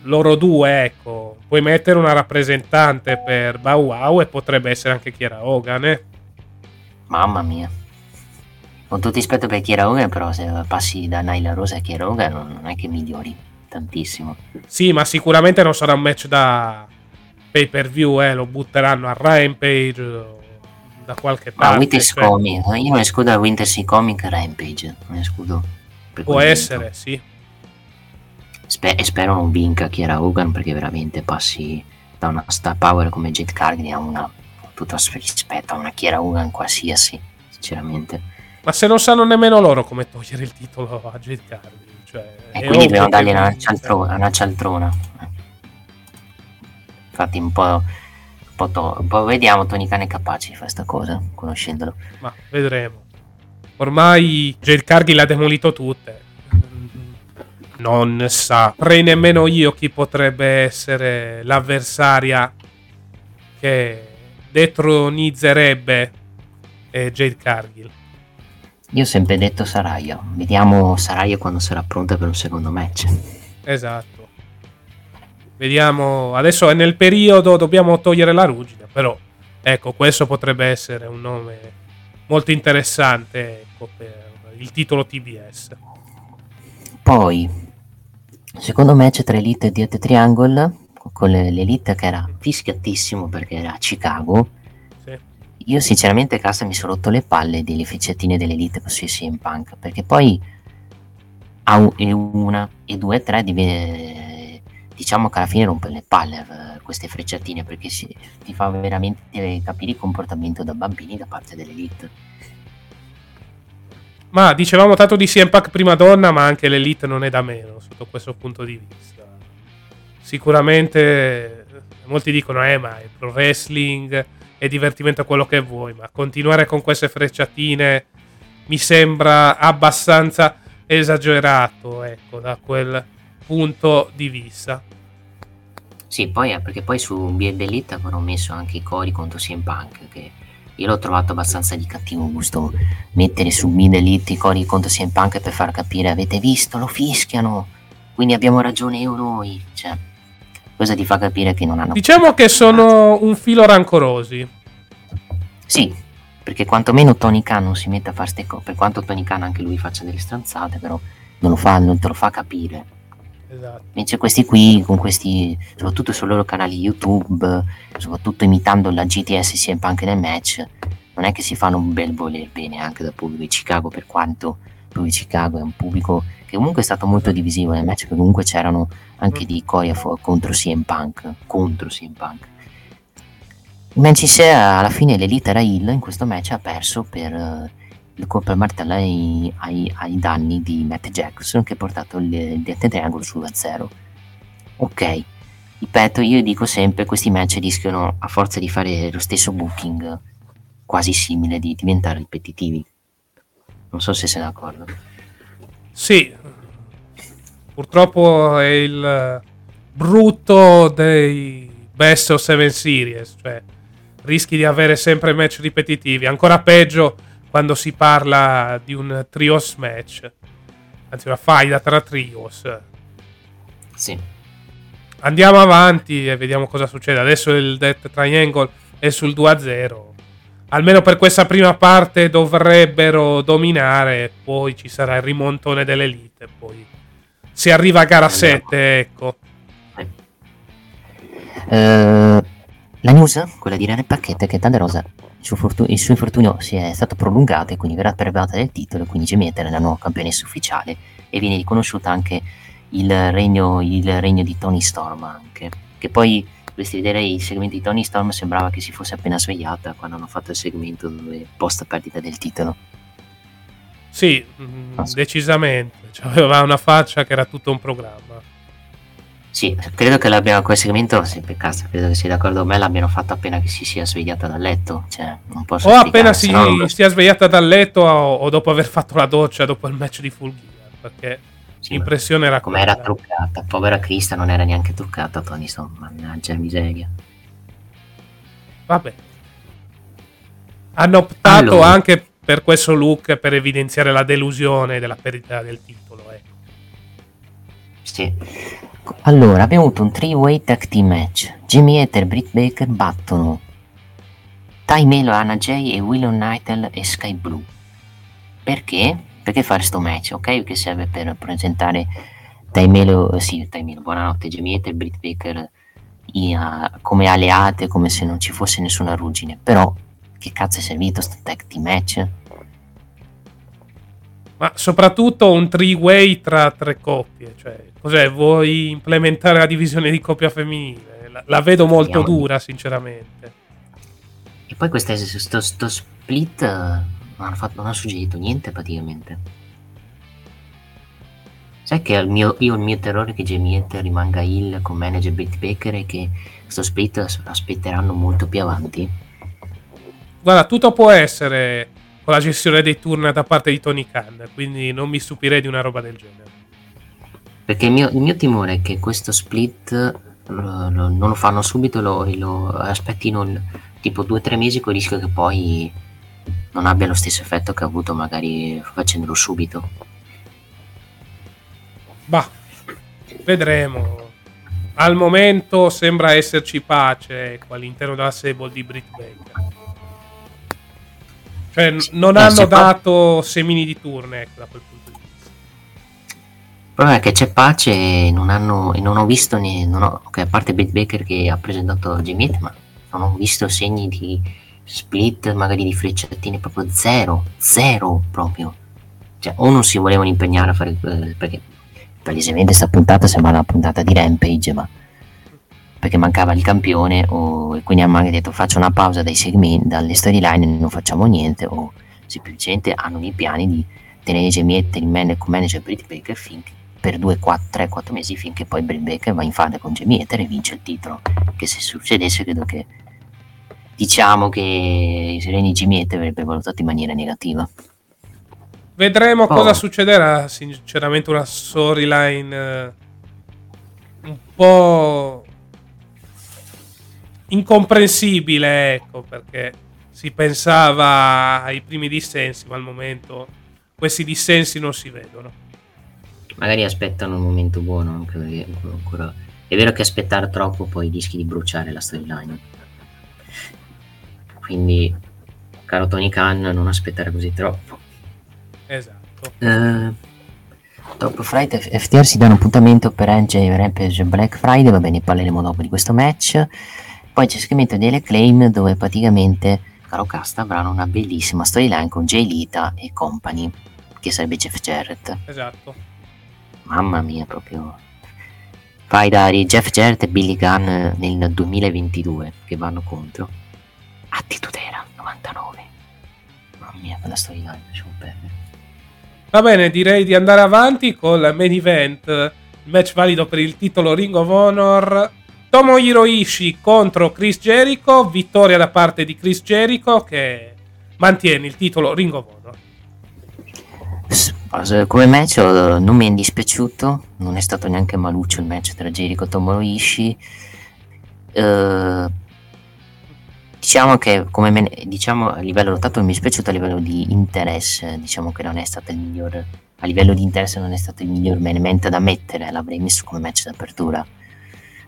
loro due, ecco. Puoi mettere una rappresentante per Bow Wow e potrebbe essere anche Chiara Hogan, eh. Mamma mia. Con tutto rispetto per Kiera Hogan, però se passi da Naila Rosa a Kiera Hogan non è che migliori tantissimo. Sì, ma sicuramente non sarà un match da pay per view, eh. Lo butteranno a Rampage o da qualche Ma parte. Winter's cioè, Comic, io non escludo da Winter's Comic Rampage, escludo. per può essere, sì. Spe- e spero non vinca Kiera Hogan perché veramente passi da una star power come Jade Cargill a una, tutto rispetto, a una Kiera Hogan qualsiasi, sinceramente. Ma se non sanno nemmeno loro come togliere il titolo a Jade Cargill. Cioè, E quindi dobbiamo dargli una cialtrona. Una cialtrona. Infatti un po', un po', to- un po' vediamo Tony Khan è capace di fare questa cosa, conoscendolo. Ma vedremo. Ormai Jade Cargill ha demolito tutte. Non saprei nemmeno io chi potrebbe essere l'avversaria che detronizzerebbe eh, Jade Cargill. Io ho sempre detto Saraya. Vediamo Saraya quando sarà pronta per un secondo match. Esatto. Vediamo. Adesso è nel periodo, dobbiamo togliere la ruggine. Però, ecco, questo potrebbe essere un nome molto interessante ecco, per il titolo TBS. Poi, secondo match tra Elite e Diete Triangle, con le- l'Elite che era fischiatissimo perché era a Chicago. Sì. Io sinceramente cazzo mi sono rotto le palle delle frecciatine dell'Elite con CM Punk perché poi a un- e una e due e tre dive- diciamo che alla fine rompe le palle eh, queste frecciatine perché si, ti fa veramente capire il comportamento da bambini da parte dell'Elite. Ma dicevamo tanto di CM Punk prima donna, ma anche l'Elite non è da meno sotto questo punto di vista. Sicuramente eh, molti dicono, eh, ma è pro wrestling, è divertimento quello che vuoi, ma continuare con queste frecciatine mi sembra abbastanza esagerato, ecco, da quel punto di vista. Sì, poi eh, perché poi su Elite avevano messo anche i cori contro CM Punk che io l'ho trovato abbastanza di cattivo gusto mettere su Elite i cori contro CM Punk per far capire avete visto, lo fischiano, quindi abbiamo ragione io noi, cioè cosa ti fa capire che non hanno Diciamo che sono un filo rancorosi. Sì, perché quantomeno Tony Khan non si mette a fare ste cose, per quanto Tony Khan anche lui faccia delle stranzate, però non lo fa, non te lo fa capire. Esatto. Invece questi qui, con questi, soprattutto sui loro canali YouTube, soprattutto imitando la GTS CM Punk nel match, non è che si fanno un bel voler bene anche dal pubblico di Chicago, per quanto il pubblico di Chicago è un pubblico che comunque è stato molto divisivo nel match, comunque c'erano anche di Coria contro CM Punk, contro CM Punk. Il match in sé, alla fine l'Elite era Hill, in questo match ha perso per il colpo al martello ai, ai- ai danni di Matt Jackson che ha portato il, il Death Triangle su 0 Ok, ripeto, io dico sempre questi match rischiano a forza di fare lo stesso booking quasi simile di diventare ripetitivi. Non so se sei d'accordo. Sì, purtroppo è il brutto dei best of 7 series, cioè rischi di avere sempre match ripetitivi, ancora peggio quando si parla di un trios match, anzi una faida tra trios. Sì. Andiamo avanti e vediamo cosa succede. Adesso il Death Triangle è sul 2-0. Almeno per questa prima parte dovrebbero dominare, poi ci sarà il rimontone dell'elite, poi si arriva a gara 7, ecco. Eh, la news, quella di Rene Pacchetto, è che Thunder Rosa suo, fortu- il suo infortunio si è stato prolungato e quindi verrà privata del titolo, quindi Jamie Hater è la nuova campionessa ufficiale e viene riconosciuta anche il regno, il regno di Tony Storm anche, che poi dovresti vedere il segmento di Tony Storm sembrava che si fosse appena svegliata quando hanno fatto il segmento dove post perdita del titolo. Sì, mm, decisamente. Cioè, aveva una faccia che era tutto un programma. Sì, credo che l'abbiano quel segmento, sì, peccato, credo che sia d'accordo con me, l'abbiano fatto appena che si sia svegliata dal letto, cioè non posso O appena si no, sia svegliata dal letto o, o, dopo aver fatto la doccia dopo il match di Full Gear, perché sì, l'impressione era come era truccata, povera Crista non era neanche truccata, Tony, insomma, mannaggia miseria. Vabbè. Hanno optato allora. anche per questo look per evidenziare la delusione della perdita del titolo, ecco. Sì. Allora, abbiamo avuto un 3-way tag team match. Jimmy Hater e Britt Baker battono Ty Melo, Anna Jay e Willow Nightel e Sky Blue. Perché? Perché fare sto match? Ok, che serve per presentare Ty Melo, eh, sì, Ty Melo, buonanotte, Jimmy Hater e Britt Baker in, come alleate, come se non ci fosse nessuna ruggine. Però, che cazzo è servito sto tag team match? Ma soprattutto un three-way tra tre coppie, cioè Cos'è? Vuoi implementare la divisione di coppia femminile? La, la vedo molto Andiamo. dura, sinceramente. E poi questo sto, sto split uh, non, ha fatto, non ha suggerito niente praticamente. Sai che il mio, io il mio terrore è che Jamie rimanga il con manager Britt Baker e che questo split lo aspetteranno molto più avanti? Guarda, tutto può essere con la gestione dei turn da parte di Tony Khan, quindi non mi stupirei di una roba del genere. Perché il mio, il mio timore è che questo split lo, lo, non lo fanno subito lo, lo aspettino il, tipo due o tre mesi con il rischio che poi non abbia lo stesso effetto che ha avuto magari facendolo subito. Bah, vedremo. Al momento sembra esserci pace ecco, all'interno della Sable di Britt Baker. Cioè, non eh, hanno dato pa- semini di turn ecco, da quel punto il problema è che c'è pace e non, hanno, e non ho visto, ne, non ho, okay, a parte Big Baker che ha presentato Jimmy ma non ho visto segni di split, magari di frecciatine, proprio zero, zero proprio. Cioè, o non si volevano impegnare a fare, eh, perché palesemente sta puntata sembra una puntata di Rampage, ma perché mancava il campione, o, e quindi hanno anche detto faccio una pausa dai segmenti, dalle storyline e non facciamo niente, o semplicemente hanno i piani di tenere Jamie il man- manager Britt Baker finché per 2, 4, 3, 4 mesi finché poi Britt Baker va in fase con Jamie Hater e vince il titolo. Che se succedesse credo che diciamo che i sereni Jamie Hater avrebbe valutato in maniera negativa. Vedremo oh. cosa succederà. Sinceramente, una storyline eh, un po' incomprensibile, ecco, perché si pensava ai primi dissensi, ma al momento questi dissensi non si vedono. Magari aspettano un momento buono anche perché ancora... è vero che aspettare troppo poi rischi di bruciare la storyline. Quindi caro Tony Khan non aspettare così troppo. Esatto. Uh, dopo Friday FTR si un appuntamento per NJ Rampage Black Friday va bene parleremo dopo di questo match poi c'è il segmento delle claim dove praticamente caro Casta avranno una bellissima storyline con Jay Lita e company che sarebbe Jeff Jarrett esatto mamma mia, proprio. Fai da Jeff Jarrett e Billy Gunn nel 2022 che vanno contro. Attitude era 99. Mamma mia, quella storyline lasciamo perdere. Va bene, direi di andare avanti con il main event, il match valido per il titolo Ring of Honor. Tomohiro Ishii contro Chris Jericho, vittoria da parte di Chris Jericho che mantiene il titolo Ring of Honor. Come match non mi è dispiaciuto, non è stato neanche maluccio il match tra Jericho e Tomohiro Ishii. Uh, diciamo che me, diciamo, a livello lottato mi è dispiaciuto a livello di interesse, diciamo che non è stato il miglior a livello di interesse non è stato il miglior main event da mettere, l'avrei messo come match d'apertura.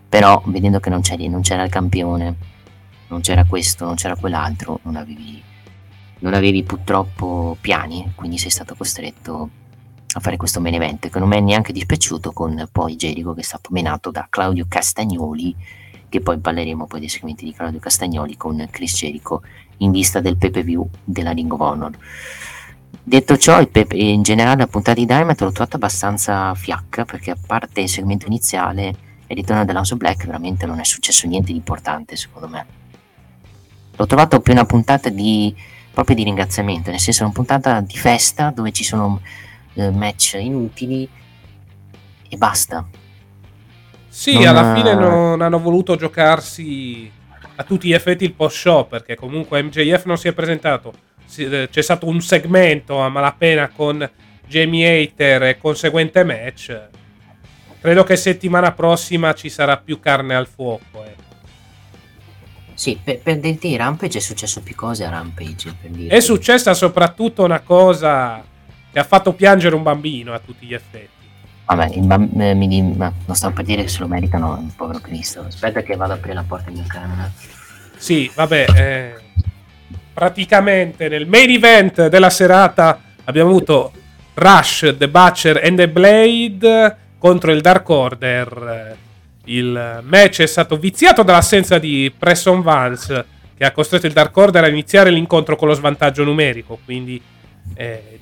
Però vedendo che non, non c'era il campione, non c'era questo, non c'era quell'altro, non avevi non avevi purtroppo piani, quindi sei stato costretto a fare questo main event che non mi è neanche dispiaciuto con poi Jericho che è stato menato da Claudio Castagnoli che poi parleremo poi dei segmenti di Claudio Castagnoli con Chris Jericho in vista del PPV della Ring of Honor. Detto ciò, Pepe, in generale la puntata di Dynamite l'ho trovata abbastanza fiacca perché a parte il segmento iniziale e il ritorno dell'House Black veramente non è successo niente di importante secondo me. L'ho trovato più una puntata di proprio di ringraziamento, nel senso una puntata di festa dove ci sono eh, match inutili e basta. Sì, non alla fine non hanno voluto giocarsi a tutti gli effetti il post show perché comunque MJF non si è presentato. Eh, c'è stato un segmento a malapena con Jamie Hater e conseguente match. Credo che settimana prossima ci sarà più carne al fuoco. Eh. Sì, per, per dirti Rampage è successo più cose a Rampage. È successa soprattutto una cosa che ha fatto piangere un bambino a tutti gli effetti. Vabbè, il bamb- eh, mi, ma non stavo per dire che se lo meritano, il povero Cristo. Aspetta che vado a aprire la porta di mio camera. Sì, vabbè, eh, praticamente nel main event della serata abbiamo avuto Rush, The Butcher and The Blade contro il Dark Order. Il match è stato viziato dall'assenza di Presson Vance, che ha costretto il Dark Order a iniziare l'incontro con lo svantaggio numerico, quindi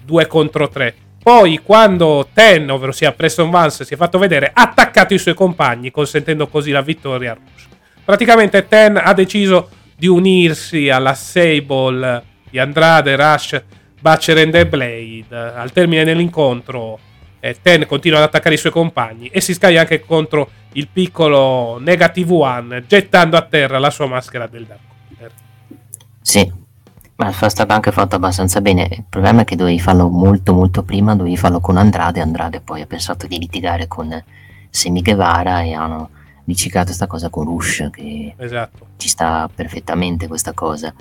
2 eh, contro 3 poi, quando Ten, ovvero sia Preston Vance, si è fatto vedere, ha attaccato i suoi compagni, consentendo così la vittoria a Rush. Praticamente Ten ha deciso di unirsi alla Sable di Andrade, Rush, and the Blade. Al termine dell'incontro, eh, Ten continua ad attaccare i suoi compagni e si scaglia anche contro il piccolo Negative One, gettando a terra la sua maschera del Dark Sì, ma è stato anche fatto abbastanza bene. Il problema è che dovevi farlo molto molto prima, dovevi farlo con Andrade. Andrade poi ha pensato di litigare con Semi Guevara e hanno riciclato questa cosa con Rush, che esatto. ci sta perfettamente questa cosa.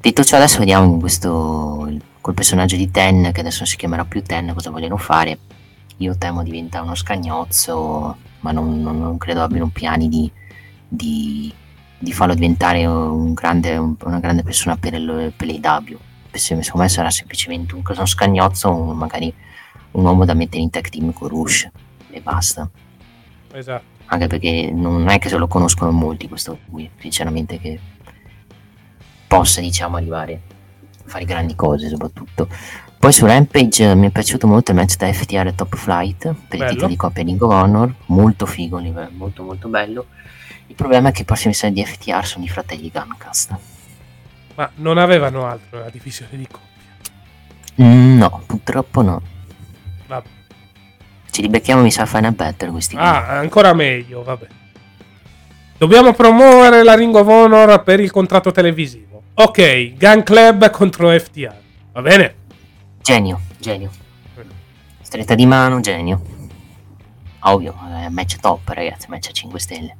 Detto ciò, adesso vediamo questo, col personaggio di Ten, che adesso si chiamerà più Ten, cosa vogliono fare. Io temo diventa uno scagnozzo, ma non, non, non credo abbiano piani di, di di farlo diventare un grande, un, una grande persona per, il, per l'AW. Secondo me sarà semplicemente un, uno scagnozzo, un, magari un uomo da mettere in tag team con Rush e basta. Esatto. Anche perché non è che se lo conoscono molti questo qui, sinceramente che possa diciamo arrivare a fare grandi cose soprattutto. Poi su Rampage mi è piaciuto molto il match da FTR Top Flight per bello. il titolo di coppia Ring of Honor, molto figo, molto molto bello il problema è che i prossimi set di FTR sono i fratelli Guncast. Ma non avevano altro nella divisione di coppia? Mm, no, purtroppo no. Vabbè. Ci ribecchiamo, mi sa, Final Better questi Ah, qui. ancora meglio, vabbè. Dobbiamo promuovere la Ring of Honor per il contratto televisivo. Ok, Gun Club contro FTR. Va bene? Genio, genio. Stretta di mano, genio. Ovvio, eh, match top, ragazzi, match a 5 stelle.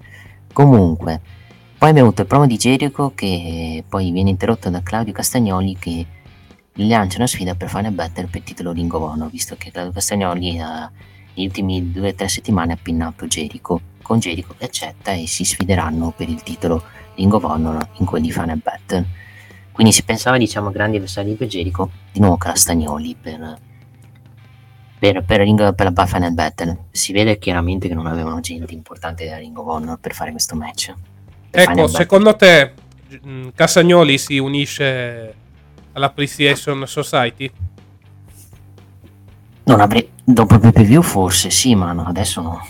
Comunque, poi abbiamo avuto il promo di Jericho che poi viene interrotto da Claudio Castagnoli che gli lancia una sfida per fare battere per il titolo Ring of Honor, visto che Claudio Castagnoli ha, negli ultimi due o tre settimane ha pinnato Jericho. Con Jericho che accetta e si sfideranno per il titolo Ring of Honor in quelli di Final Battle. Quindi si pensava diciamo a grandi avversari per Jericho, di nuovo Castagnoli per per, per, ring, per la Final Battle. Si vede chiaramente che non avevano gente importante da Ring of Honor per fare questo match. Ecco, secondo te mm, Cassagnoli si unisce alla Appreciation Society? Non avrei... Dopo il PPV forse sì, ma no, adesso no.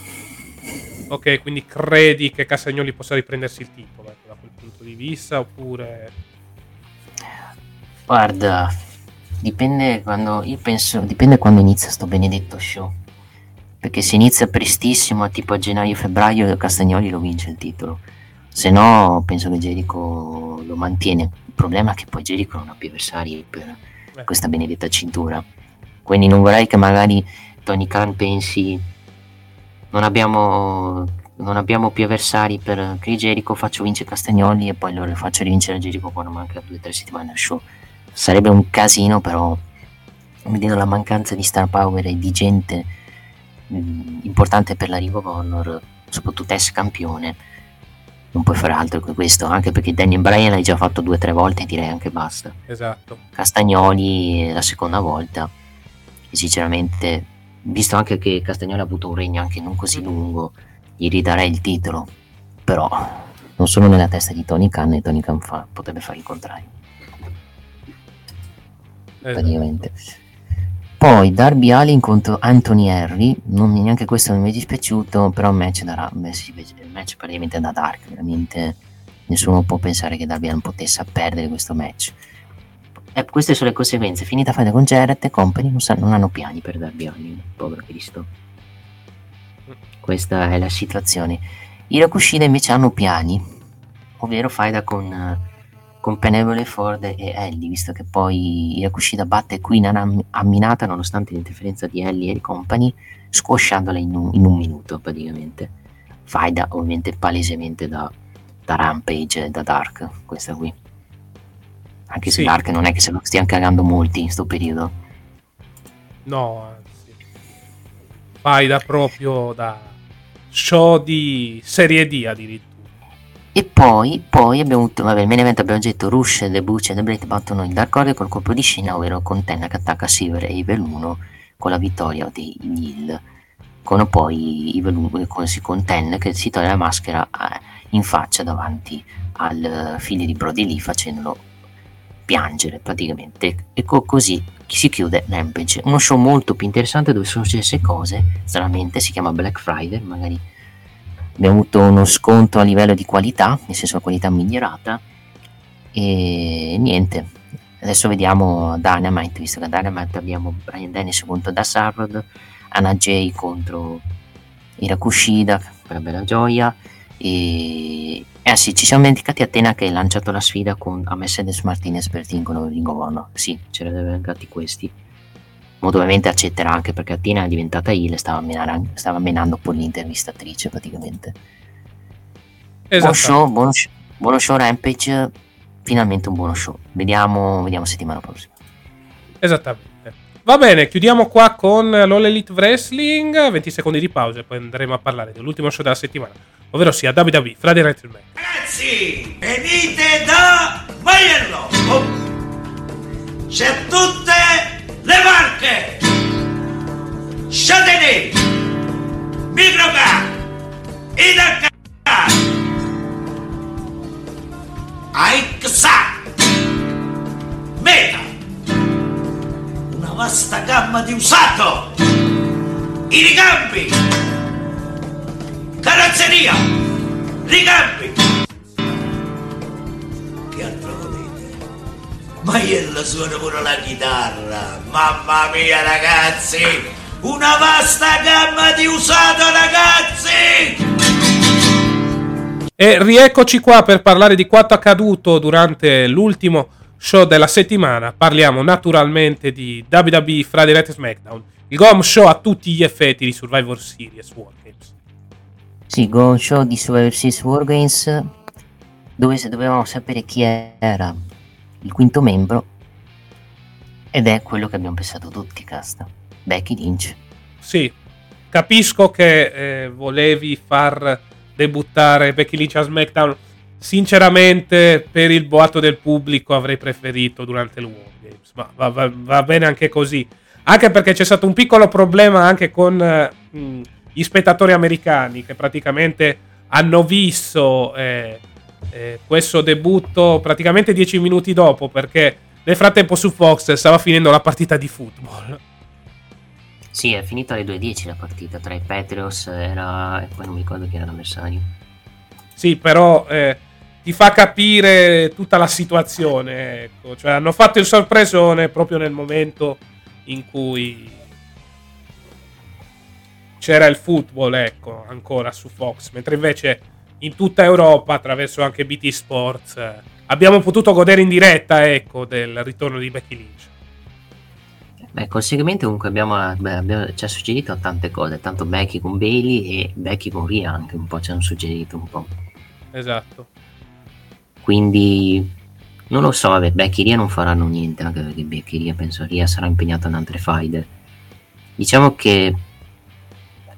Ok, quindi credi che Cassagnoli possa riprendersi il titolo ecco, da quel punto di vista oppure... Guarda, Dipende quando, io penso, dipende quando inizia sto benedetto show. Perché se inizia prestissimo, tipo a gennaio-febbraio, Castagnoli lo vince il titolo. Se no, penso che Jericho lo mantiene. Il problema è che poi Jericho non ha più avversari per Beh. questa benedetta cintura. Quindi non vorrei che magari Tony Khan pensi non abbiamo, non abbiamo più avversari per Chris Jericho, faccio vincere Castagnoli e poi lo faccio rivincere Jericho quando manca due o tre settimane al show sarebbe un casino però vedendo la mancanza di star power e di gente mh, mm, importante per l'arrivo Connor soprattutto ex campione non puoi fare altro che questo anche perché Daniel Bryan l'hai già fatto due o tre volte e direi anche basta esatto Castagnoli la seconda volta e sinceramente visto anche che Castagnoli ha avuto un regno anche non così lungo gli ridarei il titolo però non sono nella testa di Tony Khan e Tony Khan fa, potrebbe fare il contrario. Eh, Praticamente. Poi Darby Allin contro Anthony Henry, non, neanche questo mi è dispiaciuto, però il match, da, match praticamente da dark, veramente nessuno può pensare che Darby Allin potesse perdere questo match. E queste sono le conseguenze, finita faida con Jarrett e company non, sa- non hanno piani per Darby Allin, povero Cristo. Questa è la situazione. I Rakushida invece hanno piani, ovvero faida con, eh, con Penevole Ford e Ellie, visto che poi Yakushida batte Queen a, a minata nonostante l'interferenza di Ellie e di company, squasciandola in un, in un minuto praticamente. Faida ovviamente palesemente da, da Rampage e da Dark, questa qui. Anche se Sì. Dark non è che se lo stiano cagando molti in questo periodo. No, anzi. Fai da proprio da show di serie D addirittura. E poi, poi abbiamo avuto, vabbè, il main event abbiamo detto Rush, The Butch The Blade battono il Dark Order col colpo di scena, ovvero con Tenna che attacca Silver e Evil 1 con la vittoria dei Hill. Con poi Evil 1 con, sì, con Ten che si toglie la maschera eh, in faccia davanti al eh, figlio di Brody Lee facendolo piangere praticamente. E co- così si chiude Rampage. Uno show molto più interessante dove sono successe cose, stranamente si chiama Black Friday, magari abbiamo avuto uno sconto a livello di qualità, nel senso la qualità migliorata e niente. Adesso vediamo Dynamite, visto che a Dynamite abbiamo Brian Dennis contro Das Harrod, Anna Jay contro Irakushida, per bella gioia e eh sì, ci siamo dimenticati Atena che ha lanciato la sfida con, a Mercedes Martinez per vincolo Ring of Honor. Sì, ce ne avevano mancati questi. Molto ovviamente accetterà anche perché Atena è diventata heel e stava, menare- stava menando poi l'intervistatrice praticamente. Buon Esatto. show, buono, sh- buono show Rampage, finalmente un buono show. Vediamo, vediamo settimana prossima. Esattamente. Va bene, chiudiamo qua con l'All Elite Wrestling. 20 secondi di pausa e poi andremo a parlare dell'ultimo show della settimana, ovvero sia WWE Friday Night Smackdown. Ragazzi, venite da! Oh. C'è tutte le marche! Châtelet, Microcar, Idacar, Aixa, Meta, una vasta gamma di usato, i ricambi, carrozzeria, ricambi, Maiello suona pure la chitarra. Mamma mia, ragazzi! Una vasta gamma di usato, ragazzi! E rieccoci qua per parlare di quanto accaduto durante l'ultimo show della settimana. Parliamo naturalmente di WWE Friday Night Smackdown, il Gom Show a tutti gli effetti di Survivor Series Wargames. Sì, Go Show di Survivor Series Wargames, dove se dovevamo sapere chi era il quinto membro, ed è quello che abbiamo pensato tutti, casta. Becky Lynch. Sì, capisco che eh, volevi far debuttare Becky Lynch a SmackDown. Sinceramente, per il boato del pubblico avrei preferito durante il Wargames, ma va, va- va bene anche così. Anche perché c'è stato un piccolo problema anche con eh, mh, gli spettatori americani che praticamente hanno visto eh, eh, questo debutto praticamente dieci minuti dopo perché nel frattempo su Fox stava finendo la partita di football. Sì, è finita alle 2.10 la partita tra i Patriots era... e poi non mi ricordo chi era l'avversario. Sì, però eh, ti fa capire tutta la situazione. Ecco. Cioè, hanno fatto il sorpresone proprio nel momento in cui c'era il football, ecco, ancora su Fox. Mentre invece in tutta Europa, attraverso anche BT Sports, abbiamo potuto godere in diretta, ecco, del ritorno di Becky Lynch. Beh, col segmento comunque abbiamo, beh, abbiamo- ci ha suggerito tante cose, tanto Becky con Bailey e Becky con Rhea anche un po' ci hanno suggerito un po'. Esatto. Quindi non lo so, vabbè, Becky e Rhea non faranno niente, anche perché Becky e Rhea penso Rhea sarà impegnata in altre faide. Diciamo che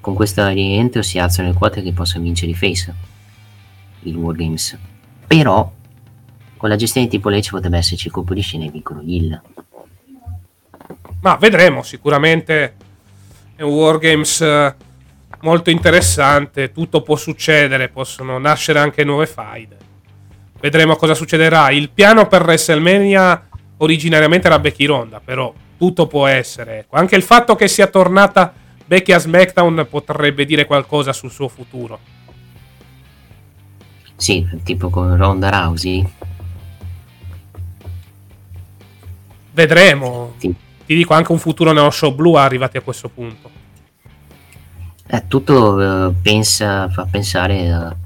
con questo rientro si alzano le quote che possa vincere i face, il Wargames. Però con la gestione di Triple H potrebbe esserci il colpo di scena e vincono Hill. Ma vedremo, sicuramente è un Wargames eh, molto interessante, tutto può succedere, possono nascere anche nuove faide. Vedremo cosa succederà. Il piano per WrestleMania originariamente era Becky Ronda, però tutto può essere. Anche il fatto che sia tornata Becky a SmackDown potrebbe dire qualcosa sul suo futuro. Sì, tipo con Ronda Rousey. Vedremo. Sì. Ti dico anche un futuro nello show blu arrivati a questo punto. Eh, tutto eh, pensa, fa pensare a...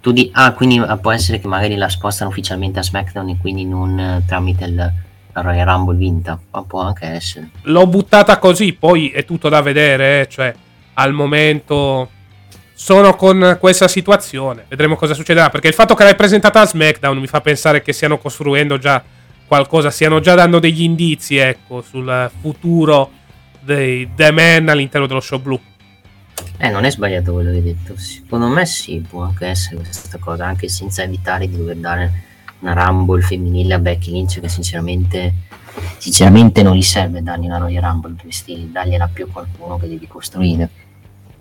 Tu di... Ah, quindi ah, può essere che magari la spostano ufficialmente a SmackDown e quindi non eh, tramite il Royal Rumble vinta. Ma può anche essere. L'ho buttata così, poi è tutto da vedere, eh, cioè al momento sono con questa situazione. Vedremo cosa succederà. Perché il fatto che l'hai presentata a SmackDown mi fa pensare che stiano costruendo già qualcosa, stiano già dando degli indizi, ecco, sul futuro dei The Man all'interno dello show blu. Eh, non è sbagliato quello che hai detto. Secondo me sì, può anche essere questa cosa, anche senza evitare di dover dare una Rumble femminile a Becky Lynch che sinceramente, sinceramente non gli serve dargli una Royal Rumble, dovresti dargliela più a qualcuno che devi costruire.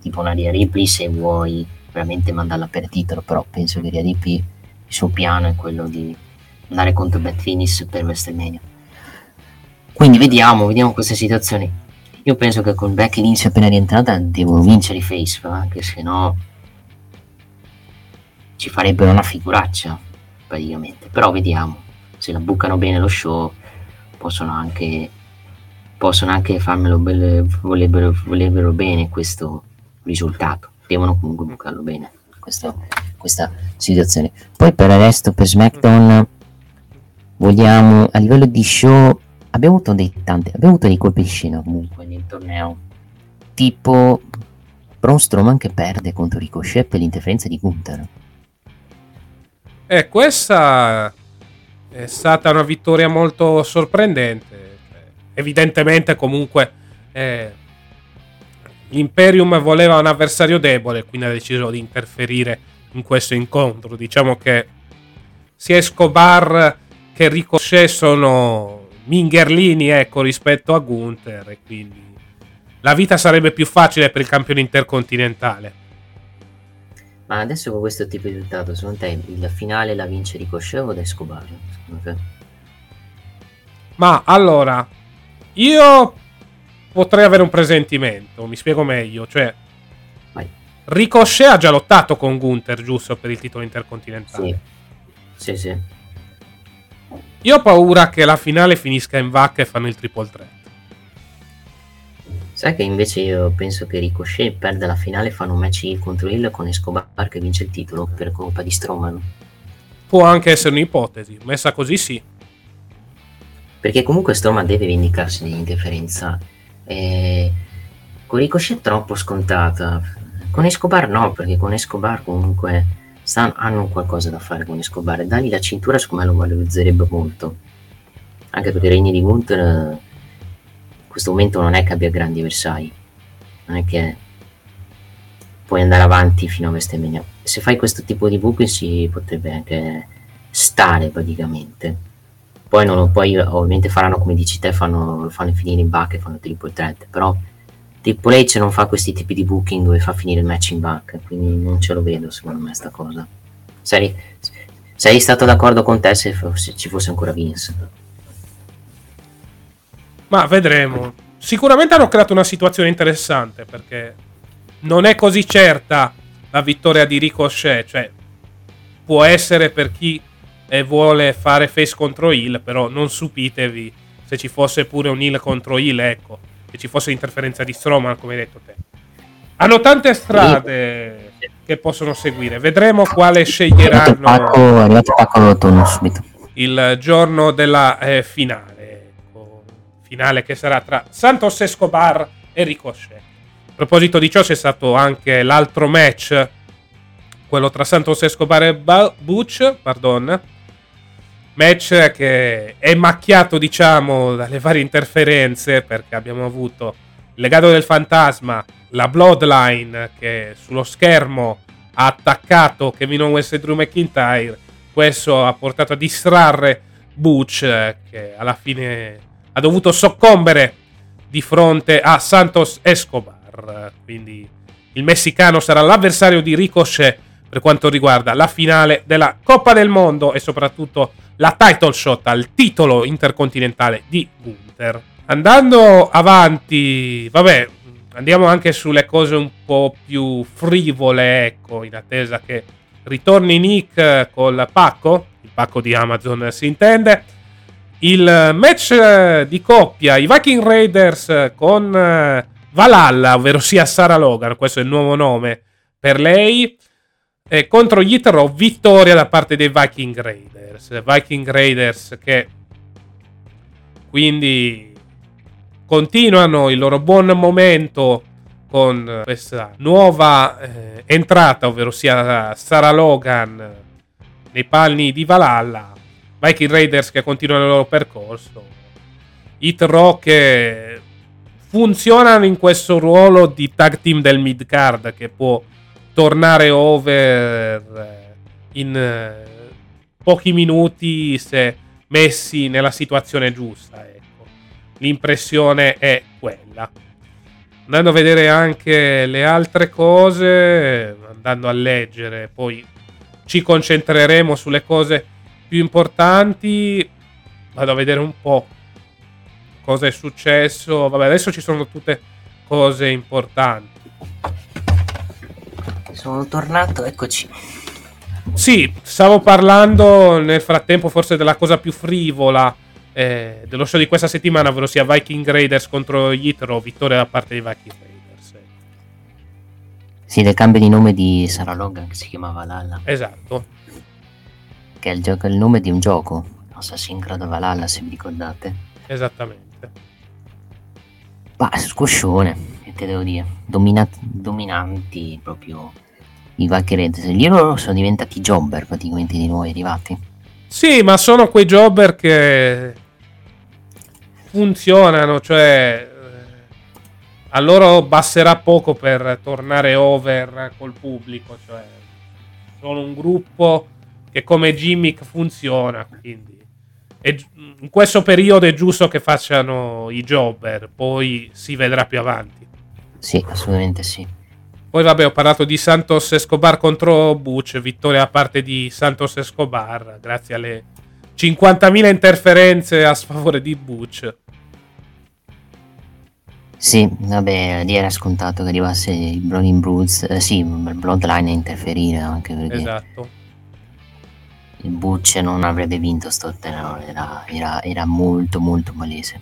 Tipo una Ria Ripley se vuoi veramente mandarla per titolo, però penso che Ria Ripley il suo piano è quello di andare contro Beth Phoenix per WrestleMania. Quindi vediamo, vediamo questa situazione. Io penso che con Becky Lynch appena rientrata devono vincere i face, anche se no ci farebbero una figuraccia praticamente. Però vediamo, se la bucano bene lo show possono anche, possono anche farmelo bene, vorrebbero, vorrebbero bene questo risultato. Devono comunque bucarlo bene questa, questa situazione. Poi per il resto, per SmackDown, vogliamo a livello di show abbiamo avuto dei tanti, abbiamo avuto dei colpi di scena comunque nel torneo. Tipo Braun Strowman che perde contro Ricochet per l'interferenza di Gunther. Eh, questa è stata una vittoria molto sorprendente. Evidentemente comunque eh, l'Imperium voleva un avversario debole, quindi ha deciso di interferire in questo incontro. Diciamo che sia Escobar che Ricochet sono mingherlini ecco, rispetto a Gunther e quindi la vita sarebbe più facile per il campione intercontinentale. Ma adesso con questo tipo di risultato, secondo te il finale la vince Ricochet o Escobar? Ma allora, io potrei avere un presentimento, mi spiego meglio, cioè Vai. Ricochet ha già lottato con Gunther, giusto, per il titolo intercontinentale. Sì, sì, sì. Io ho paura che la finale finisca in vacca e fanno il triple threat. Sai che invece io penso che Ricochet perda la finale e fanno un match contro Hill con Escobar che vince il titolo per colpa di Strowman. Può anche essere un'ipotesi, messa così sì. Perché comunque Strowman deve vendicarsi dell'interferenza. E... Con Ricochet è troppo scontata. Con Escobar no, perché con Escobar comunque Stan hanno qualcosa da fare con Escobar. Dargli la cintura secondo me lo valorizzerebbe molto. Anche perché Regni di Gunther in questo momento non è che abbia grandi avversari. Non è che puoi andare avanti fino a WrestleMania se fai questo tipo di booking si potrebbe anche stare praticamente poi, non poi ovviamente faranno come dici te fanno, fanno finire in back e fanno triple threat però Triple H non fa questi tipi di booking dove fa finire il match in back, quindi non ce lo vedo secondo me sta cosa. Sei, sei stato d'accordo con te se, se ci fosse ancora Vince? Ma vedremo. Sicuramente hanno creato una situazione interessante perché non è così certa la vittoria di Ricochet, cioè può essere per chi eh, vuole fare face contro heal, però non stupitevi se ci fosse pure un heal contro heal, ecco che ci fosse interferenza di Strowman, come hai detto te. Hanno tante strade che possono seguire. Vedremo quale sceglieranno il giorno della eh, finale. Ecco, finale che sarà tra Santos Escobar e Ricochet. A proposito di ciò, c'è stato anche l'altro match, quello tra Santos Escobar e Butch, pardon, Match che è macchiato, diciamo, dalle varie interferenze, perché abbiamo avuto il legato del fantasma, la Bloodline che sullo schermo ha attaccato Kevin Owens e Drew McIntyre. Questo ha portato a distrarre Butch, che alla fine ha dovuto soccombere di fronte a Santos Escobar. Quindi il messicano sarà l'avversario di Ricochet per quanto riguarda la finale della Coppa del Mondo e soprattutto la title shot al titolo intercontinentale di Gunther. Andando avanti, vabbè, andiamo anche sulle cose un po' più frivole, ecco, in attesa che ritorni Nick col pacco, il pacco di Amazon si intende. Il match di coppia, i Viking Raiders con eh, Valhalla, ovvero sia Sarah Logan, questo è il nuovo nome per lei, eh, contro gli Yitro, vittoria da parte dei Viking Raiders. Viking Raiders che quindi continuano il loro buon momento con questa nuova eh, entrata, ovvero sia Sarah Logan nei panni di Valhalla. Viking Raiders che continuano il loro percorso. Hit Rock funzionano in questo ruolo di tag team del mid card che può tornare over eh, in eh, pochi minuti se messi nella situazione giusta. Ecco. L'impressione è quella. Andando a vedere anche le altre cose, andando a leggere, poi ci concentreremo sulle cose più importanti. Vado a vedere un po' cosa è successo. Vabbè, adesso ci sono tutte cose importanti. Sono tornato, eccoci. Sì, stavo parlando nel frattempo forse della cosa più frivola eh, dello show di questa settimana, ovvero sia Viking Raiders contro Yitro, vittoria da parte dei Viking Raiders. Sì, del cambio di nome di Sarah Logan che si chiamava Lalla. Esatto. Che è il, gioco, il nome di un gioco, Assassin's Creed Valhalla se vi ricordate. Esattamente. Ma squoscione, che te devo dire. Domina- dominanti proprio i Viking Raiders. Lì loro sono diventati jobber praticamente di nuovi arrivati. Sì, ma sono quei jobber che funzionano, cioè eh, a loro basterà poco per tornare over col pubblico, cioè sono un gruppo che come gimmick funziona, quindi è, in questo periodo è giusto che facciano i jobber, poi si vedrà più avanti. Sì, assolutamente sì. Poi vabbè, ho parlato di Santos Escobar contro Butch, vittoria a parte di Santos Escobar, grazie alle 50.000 interferenze a sfavore di Butch. Sì, vabbè, lì era scontato che arrivasse il Browning Broods, eh, sì, il Bloodline a interferire anche perché Esatto. il Butch non avrebbe vinto sto tenore, era, era, era molto molto malese.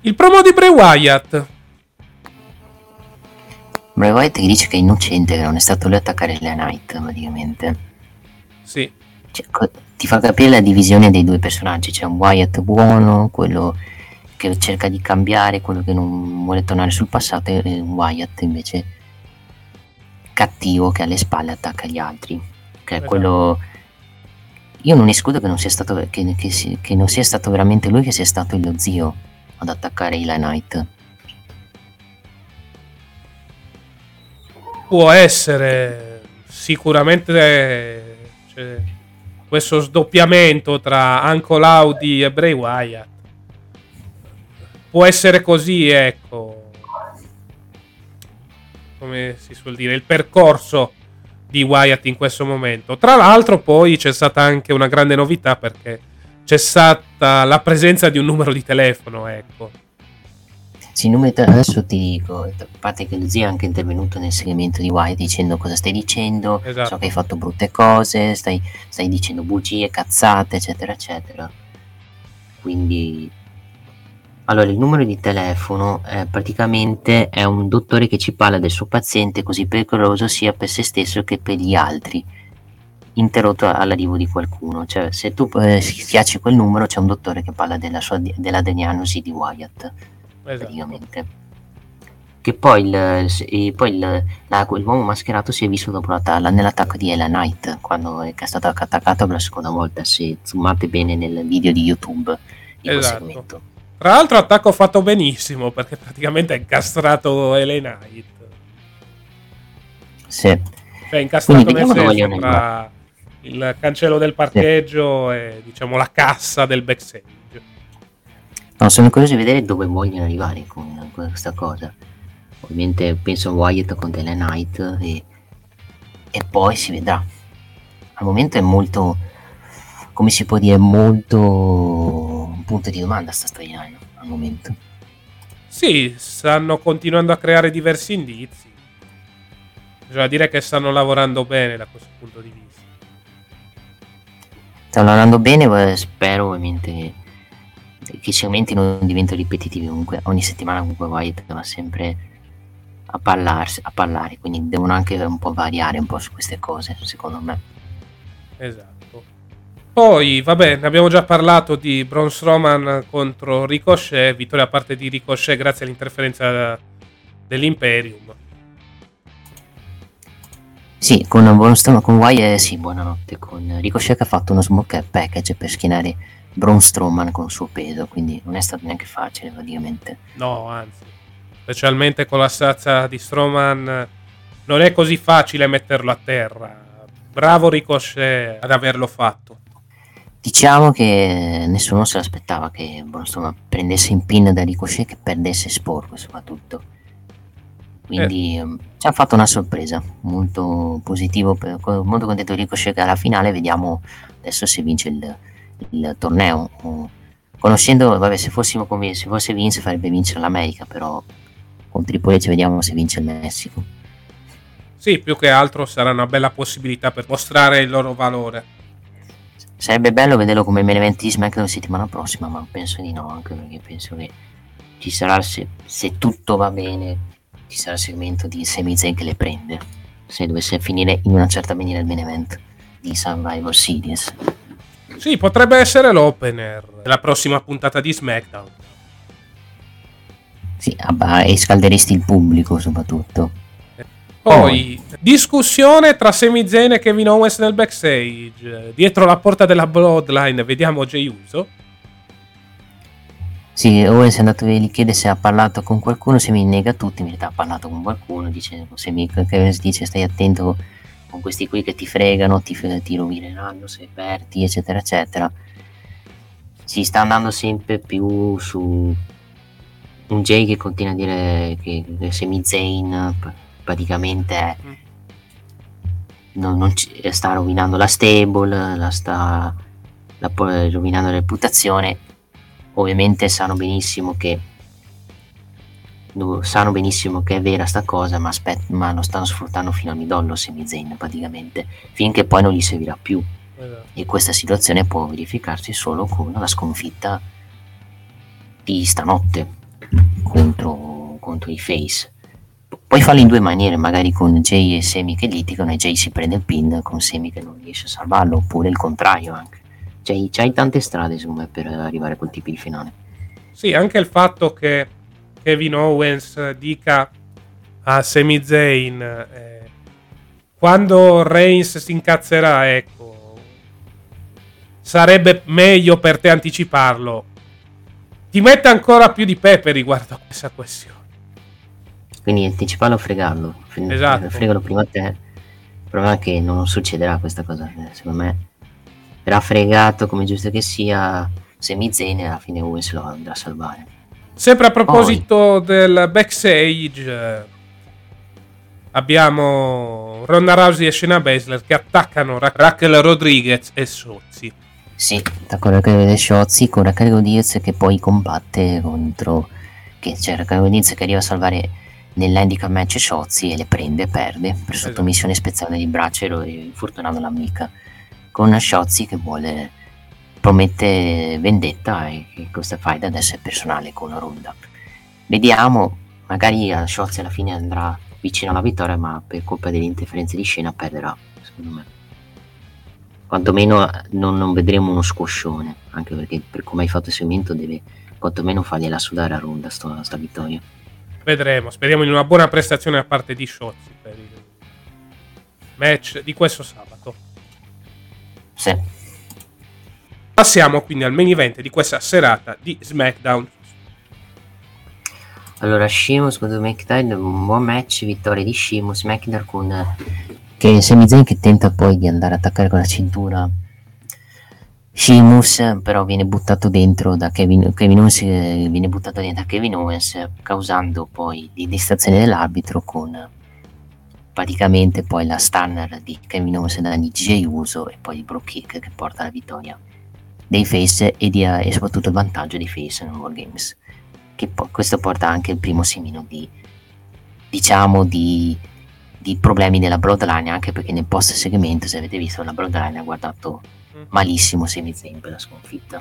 Il promo di Bray Wyatt. Bray Wyatt che dice che è innocente, che non è stato lui a attaccare la Knight praticamente. Sì. Cioè, co- ti fa capire la divisione dei due personaggi, c'è un Wyatt buono, quello che cerca di cambiare, quello che non vuole tornare sul passato e un Wyatt invece cattivo che alle spalle attacca gli altri. Che è Esatto. quello... Io non escludo che non, sia stato, che, che che non sia stato veramente lui che sia stato lo zio ad attaccare Eli Knight. Può essere sicuramente cioè, questo sdoppiamento tra Uncle Audi e Bray Wyatt. Può essere così, ecco. Come si suol dire, il percorso di Wyatt in questo momento. Tra l'altro, poi c'è stata anche una grande novità perché c'è stata la presenza di un numero di telefono, ecco. Sì, numero di- adesso ti dico, a parte che lo zio è anche intervenuto nel segmento di Wyatt dicendo cosa stai dicendo, Esatto. so che hai fatto brutte cose, stai, stai dicendo bugie, cazzate, eccetera, eccetera. Quindi, allora il numero di telefono eh, praticamente è un dottore che ci parla del suo paziente così pericoloso sia per se stesso che per gli altri, interrotto all'arrivo di qualcuno. Cioè, se tu eh, schiacci quel numero c'è un dottore che parla della, sua, della diagnosi di Wyatt Esatto. praticamente. Che poi, il, e poi il, la- l'uomo mascherato si è visto dopo la- la- nell'attacco di Ella Knight, quando è stato attaccato per la seconda volta, se zoomate bene nel video di YouTube di Esatto. Tra l'altro attacco fatto benissimo perché praticamente ha incastrato Elena Knight. Sì. Cioè incastrato Quindi nel senso tra il cancello del parcheggio e diciamo la cassa del backstage. No, sono curioso di vedere dove vogliono arrivare con questa cosa. Ovviamente penso a Wyatt con Della Knight e, e poi si vedrà. Al momento è molto, come si può dire, molto un punto di domanda sta storyline al momento. Sì, stanno continuando a creare diversi indizi. Bisogna dire che stanno lavorando bene da questo punto di vista. Stanno lavorando bene, spero ovviamente che segmenti non diventino ripetitivi comunque. Ogni settimana comunque White va sempre a, parlarsi, a parlare, quindi devono anche un po' variare un po' su queste cose, secondo me. Esatto. Poi, vabbè, ne abbiamo già parlato di Braun Strowman contro Ricochet, vittoria a parte di Ricochet grazie all'interferenza dell'Imperium. Sì, con Braun Strowman, con Wyatt, sì, buonanotte, con Ricochet che ha fatto uno smoke package per schienare Braun Strowman con il suo peso, quindi non è stato neanche facile praticamente. No, anzi, specialmente con la stazza di Strowman non è così facile metterlo a terra. Bravo Ricochet ad averlo fatto. Diciamo che nessuno se l'aspettava che Braun Strowman prendesse in pin da Ricochet che perdesse sporco soprattutto. Quindi eh. ci ha fatto una sorpresa molto positivo, molto contento di Ricochet che alla finale vediamo adesso se vince il, il torneo. Conoscendo, vabbè, se, fossimo convinti, se fosse Vince farebbe vincere l'America, però con Triple H vediamo se vince il Messico. Sì, più che altro sarà una bella possibilità per mostrare il loro valore. Sarebbe bello vederlo come main event di SmackDown settimana prossima, ma penso di no, anche perché penso che ci sarà, se, se tutto va bene, ci sarà il segmento di Sami Zayn che le prende, se dovesse finire in una certa maniera il main event di Survivor Series. Sì, potrebbe essere l'opener della prossima puntata di SmackDown. Sì, e scalderesti il pubblico soprattutto. Poi, oh. discussione tra Sami Zayn e Kevin Owens nel backstage. Dietro la porta della Bloodline vediamo Jey Uso. Sì, Owens è andato lì, chiede se ha parlato con qualcuno, Sami nega tutto, in realtà ha parlato con qualcuno, dice, Sami, Kevin dice stai attento con questi qui che ti fregano, ti, ti rovineranno se perdi, eccetera, eccetera. Si sta andando sempre più su un Jay che continua a dire che, Semi Zayn praticamente è, mm. non, non ci, sta rovinando la stable, la sta la, rovinando la reputazione. Ovviamente sanno benissimo che sanno benissimo che è vera sta cosa, ma, aspet- ma lo stanno sfruttando fino al midollo Semi Zayn praticamente, finché poi non gli servirà più. Esatto. E questa situazione può verificarsi solo con la sconfitta di stanotte contro, contro i Face. Puoi farlo in due maniere, magari con Jay e Semi che litigano e Jay si prende il pin con Semi che non riesce a salvarlo, oppure il contrario anche. Cioè, c'hai tante strade secondo me per arrivare a quel tipo di finale. Sì, anche il fatto che Kevin Owens dica a Sami Zayn eh, quando Reigns si incazzerà, ecco, sarebbe meglio per te anticiparlo. Ti mette ancora più di pepe riguardo a questa questione. Quindi anticiparlo o fregarlo. Esatto. Fregalo prima a te. Il problema è che non succederà questa cosa. Secondo me verrà fregato come giusto che sia Sami Zayn alla fine Owens lo andrà a salvare. Sempre a proposito oh. del backstage, abbiamo Ronda Rousey e Shayna Baszler che attaccano Ra- Raquel Rodriguez e Sozzi. Sì, attaccano Raquel e Sozzi con Raquel Rodriguez che poi combatte contro... Che c'è Raquel Rodriguez che arriva a salvare nell'handicap match Sozzi e le prende e perde per esatto. sottomissione speciale di braccio e infortunando l'amica. Con Sozzi che vuole promette vendetta e che questa faida adesso è personale con la Ronda. Vediamo, magari a Scholz alla fine andrà vicino alla vittoria, ma per colpa delle interferenze di scena perderà, secondo me. Quantomeno non, non vedremo uno squoscione, anche perché per come hai fatto il segmento deve quantomeno fargliela sudare a Ronda sto, sta vittoria. Vedremo, speriamo in una buona prestazione da parte di Scholz per il match di questo sabato. Sì. Passiamo quindi al main event di questa serata di SmackDown. Allora, Sheamus contro McIntyre, un buon match, vittoria di Sheamus, McIntyre con che Sami Zayn che tenta poi di andare a attaccare con la cintura Sheamus però viene buttato dentro da Kevin, Kevin Owens eh, viene buttato dentro da Kevin Owens causando poi di distrazione dell'arbitro con praticamente poi la stunner di Kevin Owens da DJ Uso e poi il bro kick che porta alla vittoria dei face e, di, e soprattutto il vantaggio dei face nel Wargames che po- questo porta anche il primo semino di diciamo di, di problemi nella Bloodline anche perché nel post segmento se avete visto la Bloodline ha guardato malissimo Sami Zayn per la sconfitta.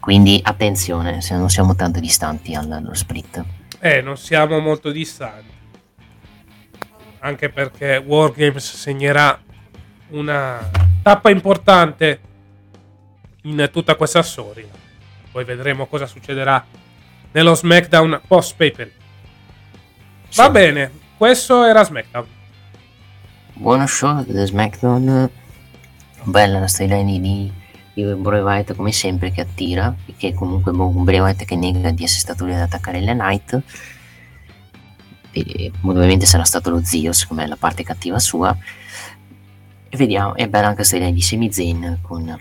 Quindi attenzione se non siamo tanto distanti allo split. Eh non siamo molto distanti. Anche perché Wargames segnerà una tappa importante in tutta questa storia. Poi vedremo cosa succederà nello SmackDown post paper va bene questo era SmackDown. Buono show da SmackDown. Bella la storyline di, di Bray Wyatt come sempre che attira e che comunque un Bray Wyatt che nega di essere stato lui ad attaccare la Knight. E ovviamente sarà stato lo zio secondo me la parte cattiva sua e vediamo è bella anche la storyline di Sami Zayn con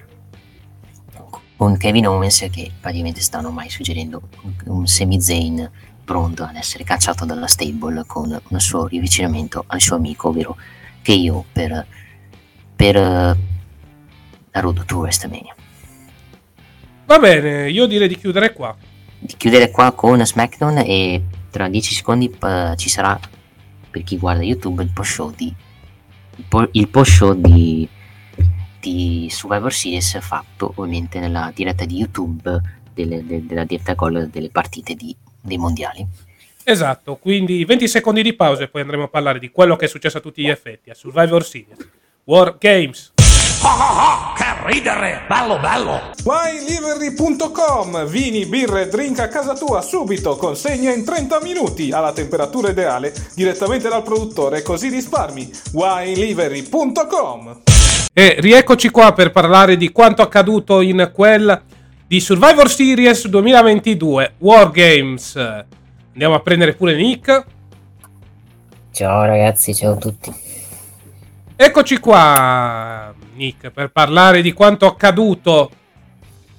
con Kevin Owens che praticamente stanno mai suggerendo un Sami Zayn pronto ad essere cacciato dalla stable con un suo riavvicinamento al suo amico ovvero che io per, per uh, la Road to WrestleMania. Va bene, io direi di chiudere qua. Di chiudere qua con SmackDown e tra 10 secondi uh, ci sarà per chi guarda YouTube il post show di il post show di, di Survivor Series fatto ovviamente nella diretta di YouTube delle, de- della diretta gol delle partite di, dei mondiali. Esatto, quindi 20 secondi di pausa e poi andremo a parlare di quello che è successo a tutti gli effetti a Survivor Series. War Games. Che ridere, bello bello. WineLivery.com Vini, birre, drink a casa tua subito, consegna in 30 minuti alla temperatura ideale direttamente dal produttore così risparmi. WineLivery.com E rieccoci qua per parlare di quanto accaduto in quel di Survivor Series 2022 War Games. Andiamo a prendere pure Nick. Ciao ragazzi, ciao a tutti. Eccoci qua, Nick, per parlare di quanto accaduto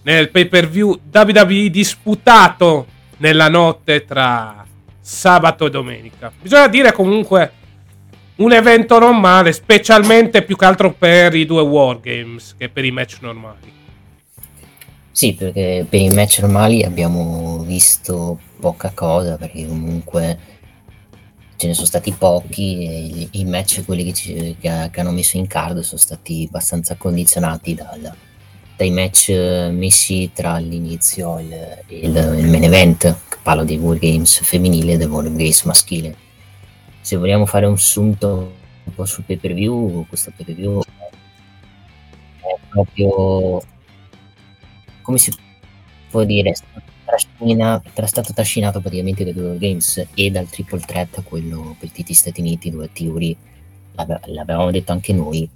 nel pay per view WWE disputato nella notte tra sabato e domenica. Bisogna dire comunque un evento normale, specialmente più che altro per i due Wargames che per i match normali. Sì, perché per i match normali abbiamo visto poca cosa, perché comunque ce ne sono stati pochi e i, match, quelli che, ci, che, che, hanno messo in card, sono stati abbastanza condizionati dal, dai match messi tra l'inizio e il, il, il, main event, parlo dei Wargames femminile e dei Wargames maschile. Se vogliamo fare un sunto un po' sul pay per view, questo pay per view è proprio come si può dire, trascina, è stato trascinato praticamente dai due games e dal triple threat, quello per TT Stati Uniti, dove Theory, l'avevamo detto anche noi,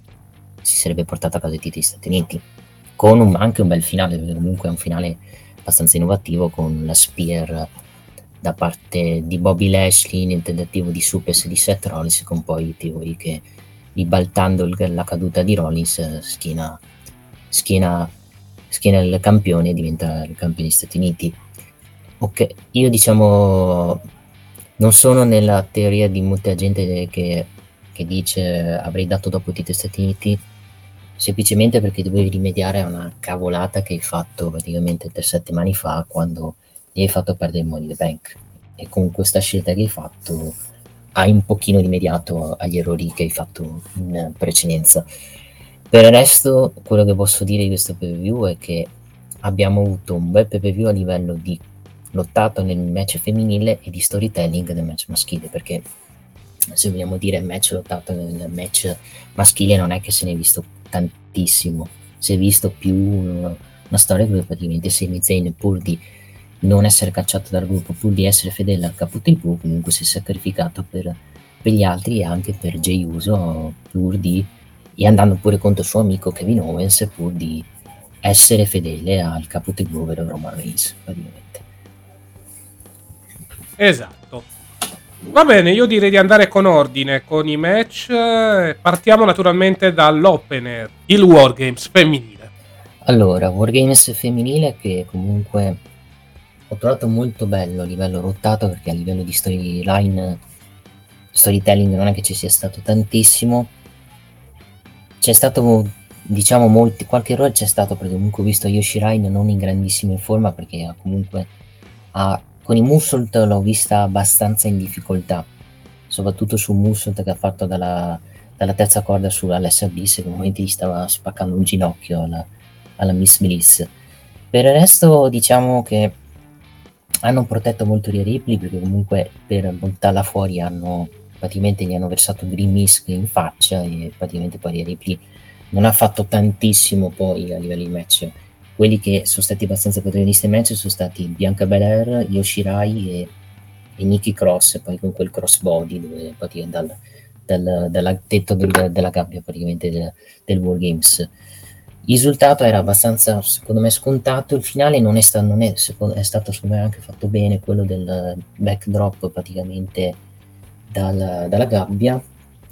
si sarebbe portato a casa i TT Stati Uniti, con un, anche un bel finale, perché comunque è un finale abbastanza innovativo, con la spear da parte di Bobby Lashley nel tentativo di supers di Seth Rollins, con poi Theory che ribaltando la caduta di Rollins schiena, schiena schiena il campione e diventa il campione degli Stati Uniti. Ok, io diciamo non sono nella teoria di molta gente che, che dice avrei dato dopo i titoli Stati Uniti semplicemente perché dovevi rimediare a una cavolata che hai fatto praticamente tre settimane fa quando gli hai fatto perdere il Money the Bank e con questa scelta che hai fatto hai un pochino rimediato agli errori che hai fatto in precedenza per il resto, quello che posso dire di questo PPV è che abbiamo avuto un bel PPV a livello di lottato nel match femminile e di storytelling nel match maschile, perché se vogliamo dire match lottato nel match maschile non è che se ne è visto tantissimo, si è visto più una, storia dove praticamente Sami Zayn pur di non essere cacciato dal gruppo, pur di essere fedele al capo comunque si è sacrificato per, per gli altri e anche per Jay Uso, pur di e andando pure contro il suo amico Kevin Owens pur di essere fedele al capo TV ovvero Roman Reigns praticamente esatto Va bene, io direi di andare con ordine con i match. Partiamo naturalmente dall'opener, il Wargames femminile. Allora, Wargames femminile che comunque ho trovato molto bello a livello rottato perché a livello di storyline, storytelling non è che ci sia stato tantissimo. C'è stato, diciamo, molti, qualche errore c'è stato perché comunque ho visto Yoshirain non in grandissima forma perché comunque ha con i Musult l'ho vista abbastanza in difficoltà, soprattutto su Musult che ha fatto dalla, dalla terza corda su Alessia Bliss che momenti gli stava spaccando un ginocchio alla, alla Miss Bliss. Per il resto diciamo che hanno protetto molto Ria Ripley perché comunque per buttarla fuori hanno praticamente gli hanno versato Green Misk in faccia e praticamente poi Ripley non ha fatto tantissimo poi a livello di match quelli che sono stati abbastanza protagonisti in match sono stati Bianca Belair, Yoshirai e, e Nikki Cross, poi con quel crossbody dove poi dal, dal, dal tetto del, della gabbia praticamente del, del Wargames. Il risultato era abbastanza, secondo me, scontato. Il finale non è, sta, non è, è stato, secondo me, anche fatto bene, quello del backdrop praticamente dal, dalla gabbia,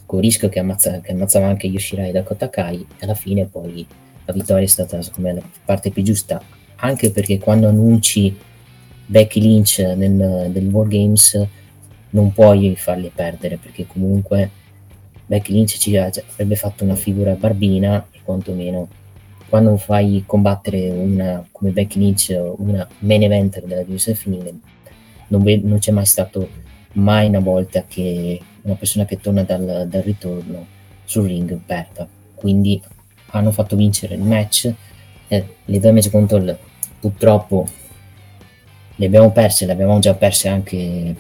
con il rischio che, ammazza, che ammazzava anche Yoshirai da Kotakai. E alla fine poi la vittoria è stata secondo me la parte più giusta, anche perché quando annunci Becky Lynch nel, nel Wargames non puoi farli perdere, perché comunque Becky Lynch ci avrebbe fatto una figura barbina, quantomeno quando fai combattere una come Becky Lynch, una main eventer della divisione femminile, non, non, c'è mai stato mai una volta che una persona che torna dal, dal ritorno sul ring perda. Quindi hanno fatto vincere il match. Eh, le due match contro il, purtroppo le abbiamo perse, le abbiamo già perse anche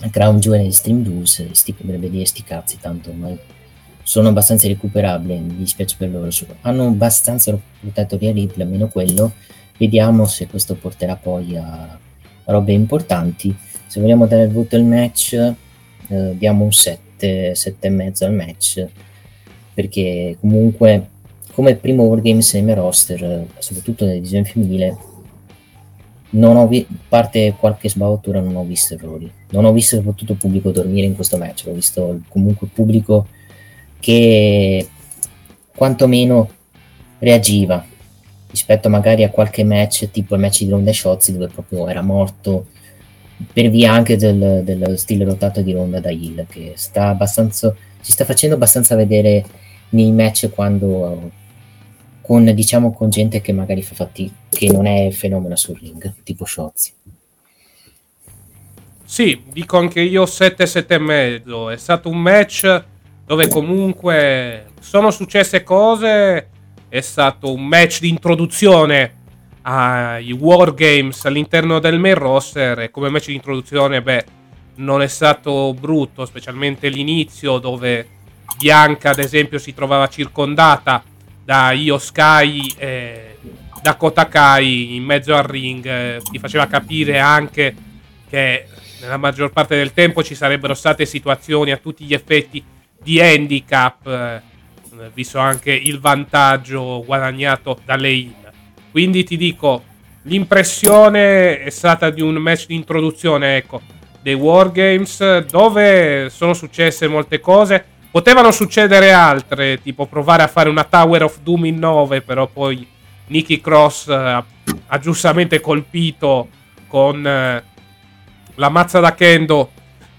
a Crown Jewel e Stream Deuce, sti, dovrebbe dire sti cazzi, tanto ormai sono abbastanza recuperabili, mi dispiace per loro. Hanno abbastanza protetto via Ripley, almeno quello. Vediamo se questo porterà poi a robe importanti. Se vogliamo dare il voto al match, eh, diamo un 7, 7 e mezzo al match, perché comunque come primo Wargames nel mio roster, soprattutto nella divisione femminile, non ho vi- parte qualche sbavatura, non ho visto errori. Non ho visto soprattutto il pubblico dormire in questo match, ho visto comunque il pubblico che quantomeno reagiva rispetto magari a qualche match tipo il match di Ronda Shotzi dove proprio era morto per via anche del, del stile rotato di Ronda da Hill che sta abbastanza si sta facendo abbastanza vedere nei match quando con, diciamo, con gente che magari fa fatti che non è fenomeno sul ring, tipo Sciozzi. Sì, dico anche io 7-7 e mezzo. È stato un match dove comunque sono successe cose. È stato un match di introduzione ai Wargames all'interno del main roster. E come match di introduzione, beh, non è stato brutto, specialmente l'inizio dove Bianca, ad esempio, si trovava circondata da Io Sky e da Kotakai in mezzo al ring eh, ti faceva capire anche che nella maggior parte del tempo ci sarebbero state situazioni a tutti gli effetti di handicap eh, visto anche il vantaggio guadagnato dalle Hill quindi ti dico l'impressione è stata di un match di introduzione ecco dei Wargames dove sono successe molte cose Potevano succedere altre, tipo provare a fare una Tower of Doom in 9, però poi Nicky Cross ha, eh, ha giustamente colpito con eh, la mazza da Kendo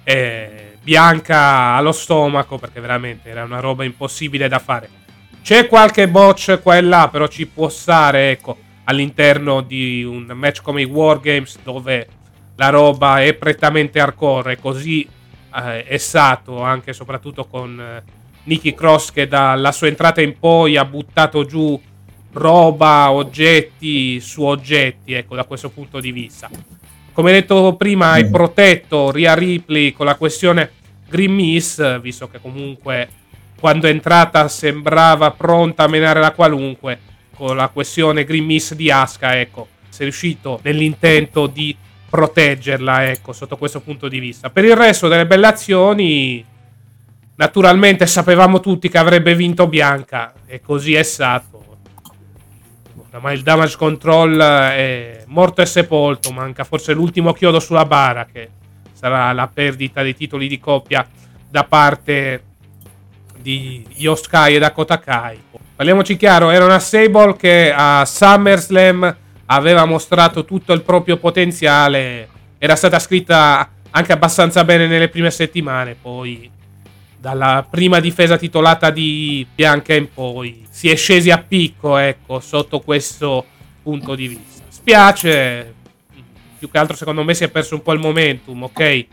eh, bianca allo stomaco, perché veramente era una roba impossibile da fare. C'è qualche botch qua e là, però ci può stare, ecco, all'interno di un match come i Wargames dove la roba è prettamente hardcore e così eh, è stato anche e soprattutto con eh, Nicky Cross che dalla sua entrata in poi ha buttato giù roba, oggetti su oggetti, ecco, da questo punto di vista. Come detto prima, hai mm. protetto Ria Ripley con la questione Green Miss, visto che comunque quando è entrata sembrava pronta a menare la qualunque, con la questione Green Miss di Asuka, ecco, sei riuscito nell'intento di proteggerla, ecco, sotto questo punto di vista. Per il resto delle belle azioni, naturalmente sapevamo tutti che avrebbe vinto Bianca e così è stato. Ma il damage control è morto e sepolto, manca forse l'ultimo chiodo sulla bara che sarà la perdita dei titoli di coppia da parte di Yoskai e Dakota Kai. Parliamoci chiaro, era una Sable che a SummerSlam aveva mostrato tutto il proprio potenziale, era stata scritta anche abbastanza bene nelle prime settimane, poi dalla prima difesa titolata di Bianca in poi si è scesi a picco, ecco, sotto questo punto di vista. Spiace, più che altro secondo me si è perso un po' il momentum, ok?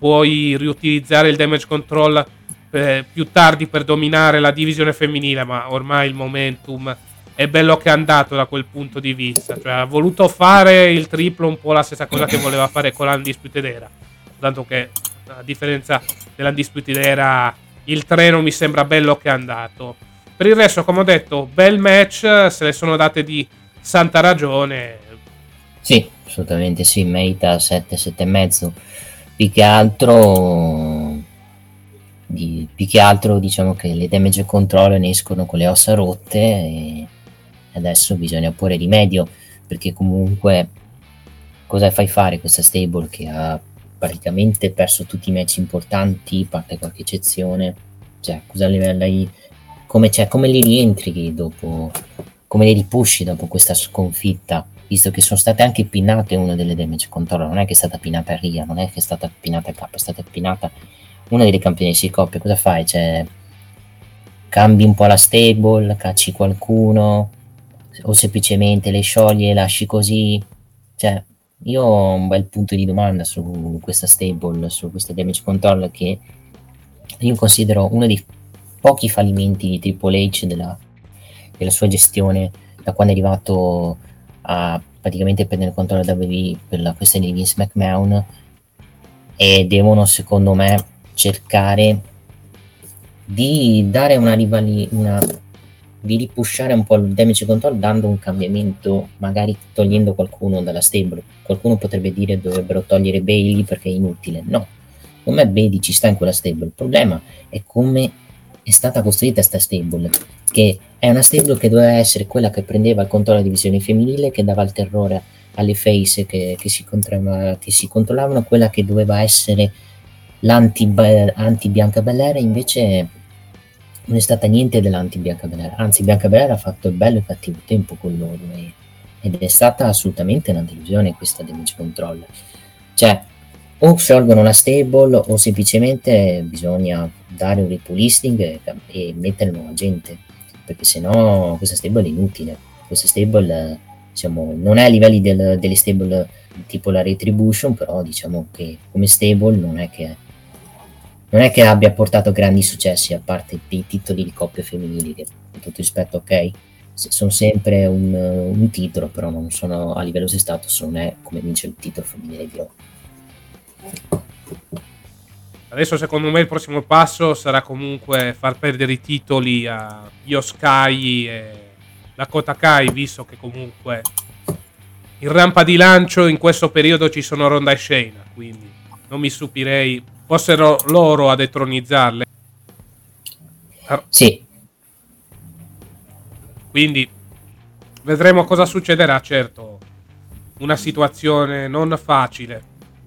Puoi riutilizzare il damage control eh, più tardi per dominare la divisione femminile, ma ormai il momentum è bello che è andato da quel punto di vista. Cioè, ha voluto fare il triplo un po' la stessa cosa che voleva fare con l'Undisputed Era. Tanto che, a differenza dell'Undisputed Era, il treno mi sembra bello che è andato. Per il resto, come ho detto, bel match, se le sono date di santa ragione. Sì, assolutamente sì, merita 7, 7 e mezzo. Più che altro di, più che altro diciamo che le damage control ne escono con le ossa rotte e adesso bisogna porre rimedio perché comunque cosa fai fare questa stable che ha praticamente perso tutti i match importanti, a parte qualche eccezione, cioè cosa lei, come, cioè, come li rientri dopo, come li ripushi dopo questa sconfitta, visto che sono state anche pinnate una delle damage control, non è che è stata pinnata Ria, non è che è stata pinnata K, è stata pinnata una delle campionesse di coppia, cosa fai? Cioè, cambi un po' la stable, cacci qualcuno, o semplicemente le sciogli e lasci così? Cioè, io ho un bel punto di domanda su questa stable, su questa damage control che io considero uno dei pochi fallimenti di Triple H della, della sua gestione da quando è arrivato a praticamente prendere il controllo da WWE per la questione di Vince McMahon e devono secondo me cercare di dare una rivalità di ripushare un po' il damage control dando un cambiamento, magari togliendo qualcuno dalla stable. Qualcuno potrebbe dire dovrebbero togliere Bailey perché è inutile. No, come Bailey ci sta in quella stable. Il problema è come è stata costruita questa stable, che è una stable che doveva essere quella che prendeva il controllo della divisione femminile, che dava il terrore alle face che, che, si, che si controllavano, quella che doveva essere l'anti-Bianca Belair, invece non è stata niente dell'anti-Bianca Belair, anzi Bianca Belair ha fatto il bello e cattivo tempo con loro e, ed è stata assolutamente una delusione questa damage control. Cioè, o sciolgono la stable o semplicemente bisogna dare un repulisting e, e mettere nuova gente, perché sennò questa stable è inutile. Questa stable diciamo, non è a livelli del, delle stable tipo la Retribution, però diciamo che come stable non è che non è che abbia portato grandi successi a parte i titoli di coppie femminili che con tutto rispetto ok sono sempre un, un, titolo però non sono a livello di status non è come vince il titolo femminile di Raw adesso secondo me il prossimo passo sarà comunque far perdere i titoli a Yoskai e Dakota Kai visto che comunque in rampa di lancio in questo periodo ci sono Ronda e Shayna quindi non mi stupirei fossero loro a detronizzarle. Sì. Quindi vedremo cosa succederà, certo. Una situazione non facile.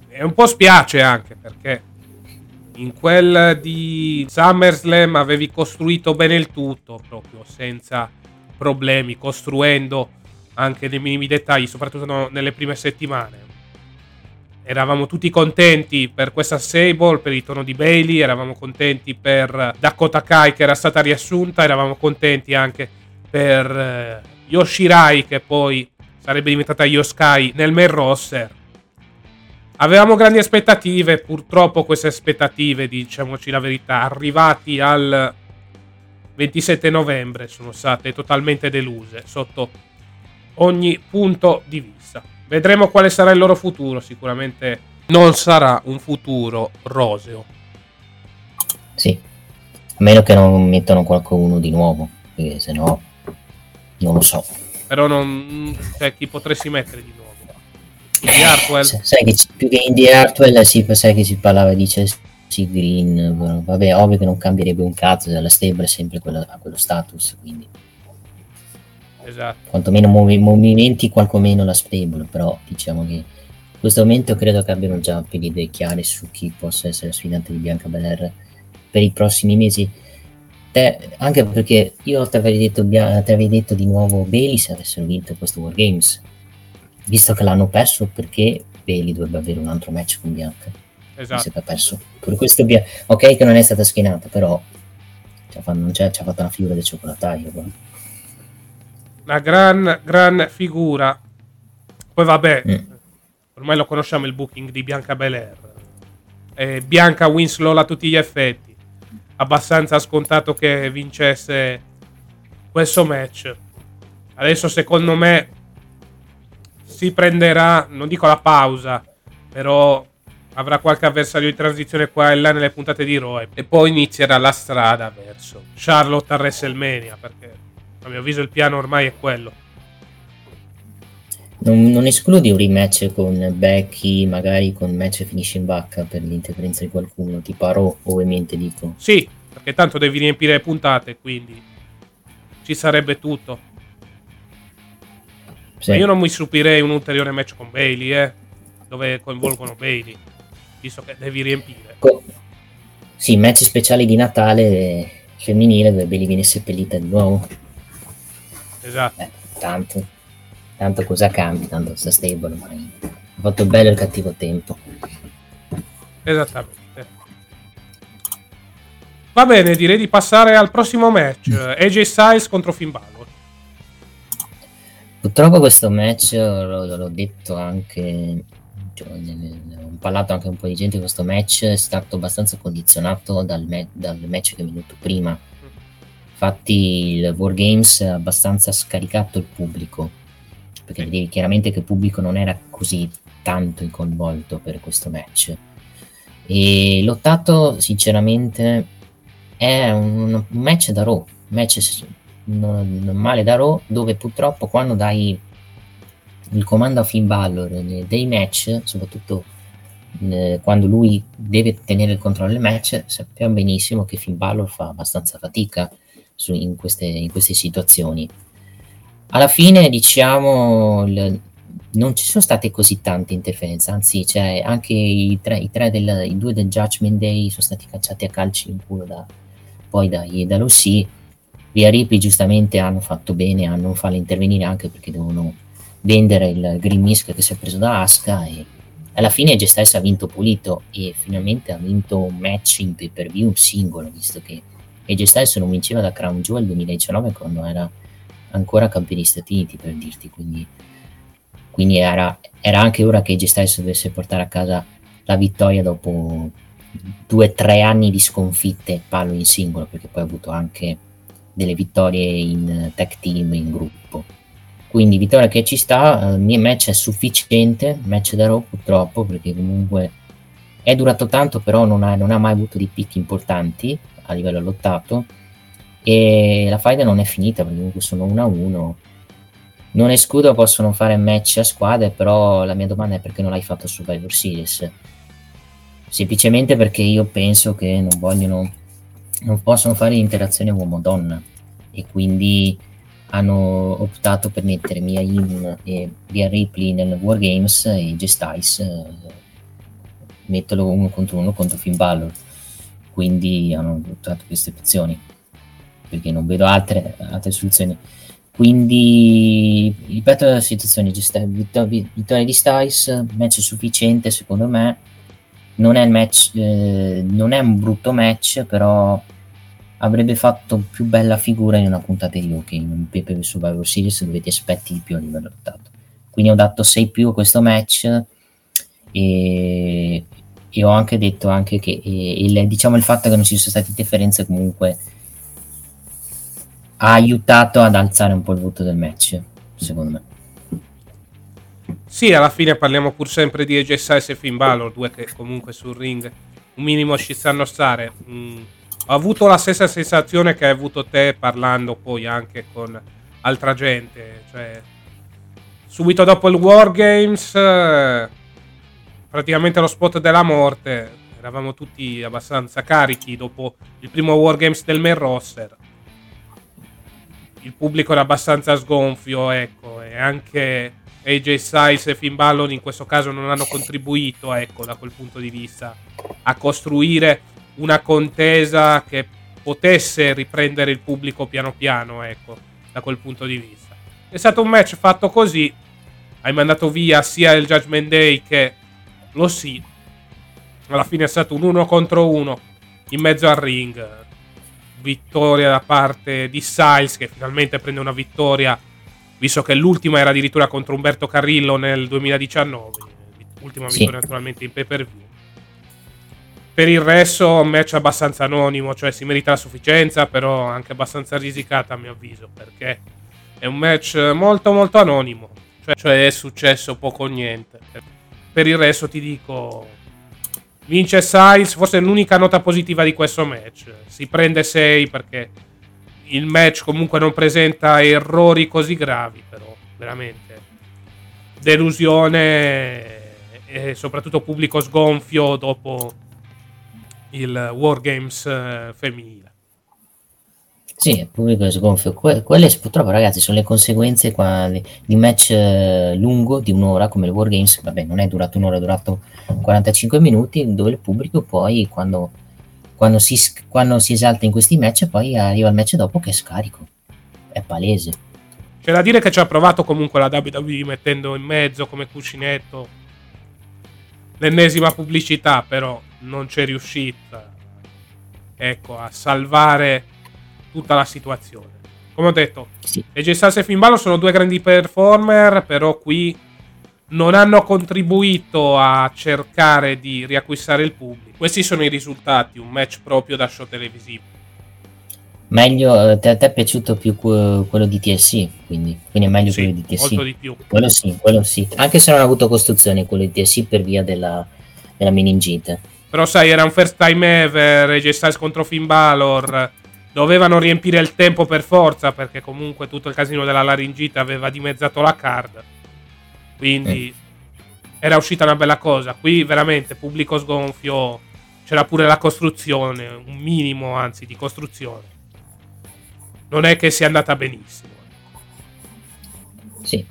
E un po' spiace anche perché in quel di SummerSlam avevi costruito bene il tutto, proprio senza problemi, costruendo anche nei minimi dettagli, soprattutto nelle prime settimane eravamo tutti contenti per questa Sable, per il tono di Bailey, eravamo contenti per Dakota Kai che era stata riassunta, eravamo contenti anche per eh, Yoshirai che poi sarebbe diventata Yoskai nel main roster. Avevamo grandi aspettative, purtroppo queste aspettative, diciamoci la verità, arrivati al 27 novembre sono state totalmente deluse sotto ogni punto di vista. Vedremo quale sarà il loro futuro. Sicuramente non sarà un futuro roseo. Sì, a meno che non mettano qualcuno di nuovo, perché se no non lo so. Però non cioè, chi potresti mettere di nuovo? Di Hartwell? Sai che più che Indy Hartwell, sì, sai che si parlava di Chelsea Green. Vabbè, ovvio che non cambierebbe un cazzo, la stable è sempre quella, a quello status, quindi esatto. quantomeno movi- movimenti quantomeno la stable, però diciamo che questo momento credo che abbiano già più di idee chiare su chi possa essere la sfidante di Bianca Belair per i prossimi mesi. Te, anche perché io ti avrei detto, Bia- avrei detto di nuovo Bailey se avessero vinto questo War Games, visto che l'hanno perso perché Bailey dovrebbe avere un altro match con Bianca. Esatto. Che ha perso. Per questo Bia- ok che non è stata schienata, però ci ha fatto, una figura del cioccolataio. guarda. Una gran, gran figura. Poi vabbè, Mm. ormai lo conosciamo il booking di Bianca Belair. Eh, Bianca Winslow a tutti gli effetti. Abbastanza scontato che vincesse questo match. Adesso secondo me si prenderà, non dico la pausa, però avrà qualche avversario di transizione qua e là nelle puntate di Raw e poi inizierà la strada verso Charlotte a WrestleMania perché a mio avviso il piano ormai è quello. Non, non escludi un rematch con Becky, magari con match finisce in vacca per l'interferenza di qualcuno, tipo a Raw, ovviamente dico. Sì, perché tanto devi riempire le puntate, quindi ci sarebbe tutto. Sì. Ma io non mi stupirei un ulteriore match con Bailey, eh, dove coinvolgono Bailey, visto che devi riempire. Co- sì, match speciali di Natale femminile dove Bailey viene seppellita di nuovo. Esatto. Eh, tanto, tanto cosa cambia, tanto sta stable, ma ha fatto bello il cattivo tempo. Esattamente. Va bene, direi di passare al prossimo match. AJ Styles contro Finn Balor. Purtroppo questo match, l'ho, l'ho detto anche, cioè, ho parlato anche un po' di gente, questo match è stato abbastanza condizionato dal, ma- dal match che è venuto prima. Infatti il Wargames ha abbastanza scaricato il pubblico, perché vedevi chiaramente che il pubblico non era così tanto coinvolto per questo match. E lottato sinceramente è un, match da Raw, un match normale da Raw, dove purtroppo quando dai il comando a Finn Balor dei match, soprattutto eh, quando lui deve tenere il controllo del match, sappiamo benissimo che Finn Balor fa abbastanza fatica su- in, queste, in queste situazioni. Alla fine, diciamo, il- non ci sono state così tante interferenze, anzi, cioè, anche i, tre, i, tre del, i due del Judgment Day sono stati cacciati a calci in culo da, poi dai, dall'OC. Via Ripley giustamente hanno fatto bene a non farle intervenire anche perché devono vendere il Green Misk che si è preso da Asuka e alla fine G Styles ha vinto pulito e finalmente ha vinto un match in pay per view singolo visto che AJ Styles non vinceva da Crown Jewel 2019 quando era ancora campione degli Stati Uniti per dirti quindi, quindi era, era anche ora che AJ Styles dovesse portare a casa la vittoria dopo due o tre anni di sconfitte palo in singolo perché poi ha avuto anche delle vittorie in tag team in gruppo. Quindi vittoria che ci sta, eh, il match è sufficiente, match da Raw purtroppo perché comunque è durato tanto però non ha, non ha mai avuto dei picchi importanti a livello lottato e la faida non è finita perché comunque sono 1 a 1 non escludo possono fare match a squadre però la mia domanda è perché non l'hai fatto su Survivor Series? Semplicemente perché io penso che non vogliono non possono fare interazione uomo-donna e quindi hanno optato per mettere Mia Yim e Bia Ripley nel Wargames e Styles eh, metterlo uno contro uno contro Finn Balor quindi hanno adottato queste opzioni perché non vedo altre, altre soluzioni. Quindi ripeto la situazione vittoria di Styles match sufficiente secondo me. Non è, match, eh, non è un brutto match però avrebbe fatto più bella figura in una puntata di Loki in un PPV Survivor Series dove ti aspetti di più a livello lottato. Quindi ho dato 6 più a questo match e, e ho anche detto anche che e, il, diciamo il fatto che non ci sono state interferenze comunque ha aiutato ad alzare un po' il voto del match secondo me Sì, alla fine parliamo pur sempre di AJ e Finn Balor, due che comunque sul ring un minimo ci sanno stare. Mm, ho avuto la stessa sensazione che hai avuto te parlando poi anche con altra gente. Cioè, subito dopo il Wargames, eh, praticamente lo spot della morte, eravamo tutti abbastanza carichi dopo il primo Wargames del main roster. Il pubblico era abbastanza sgonfio, ecco, e anche AJ Styles e Finn Balor in questo caso non hanno contribuito, ecco, da quel punto di vista, a costruire una contesa che potesse riprendere il pubblico piano piano, ecco, da quel punto di vista. È stato un match fatto così, hai mandato via sia il Judgment Day che lo sì. Alla fine è stato un uno contro uno in mezzo al ring. Vittoria da parte di Styles che finalmente prende una vittoria, visto che l'ultima era addirittura contro Umberto Carrillo nel 2019. Ultima Sì. vittoria naturalmente in pay per view. Per il resto, un match abbastanza anonimo, cioè si merita la sufficienza, però anche abbastanza risicata a mio avviso, perché è un match molto molto anonimo, cioè, cioè è successo poco o niente. Per il resto ti dico, vince Styles, forse è l'unica nota positiva di questo match. Si prende 6 perché il match comunque non presenta errori così gravi, però veramente delusione e soprattutto pubblico sgonfio dopo il Wargames eh, femminile. Sì, il pubblico è sgonfio. Que- quelle purtroppo, ragazzi, sono le conseguenze qua di, di match eh, lungo di un'ora come il Wargames. Vabbè, non è durato un'ora, è durato 45 minuti, dove il pubblico poi, quando, quando, si, quando si esalta in questi match, poi arriva il match dopo che è scarico. È palese. C'è da dire che ci ha provato comunque la WWE mettendo in mezzo come cuscinetto l'ennesima pubblicità, però non c'è riuscita ecco, a salvare tutta la situazione. Come ho detto, Sì. AJ Styles e Finn Balor sono due grandi performer, però qui non hanno contribuito a cercare di riacquistare il pubblico. Questi sono i risultati, un match proprio da show televisivo. Meglio, eh, te- a te è piaciuto più que- quello di TLC, quindi, quindi è meglio Sì, quello di TLC. molto di più. Quello sì, quello sì. Anche se non ha avuto costruzione quello di TLC per via della, della meningite. Però sai, era un first time ever, AJ Styles contro Finn Balor. Dovevano riempire il tempo per forza, perché comunque tutto il casino della laringite aveva dimezzato la card. Quindi era uscita una bella cosa. Qui veramente pubblico sgonfio, c'era pure la costruzione, un minimo anzi di costruzione. Non è che sia andata benissimo. Sì.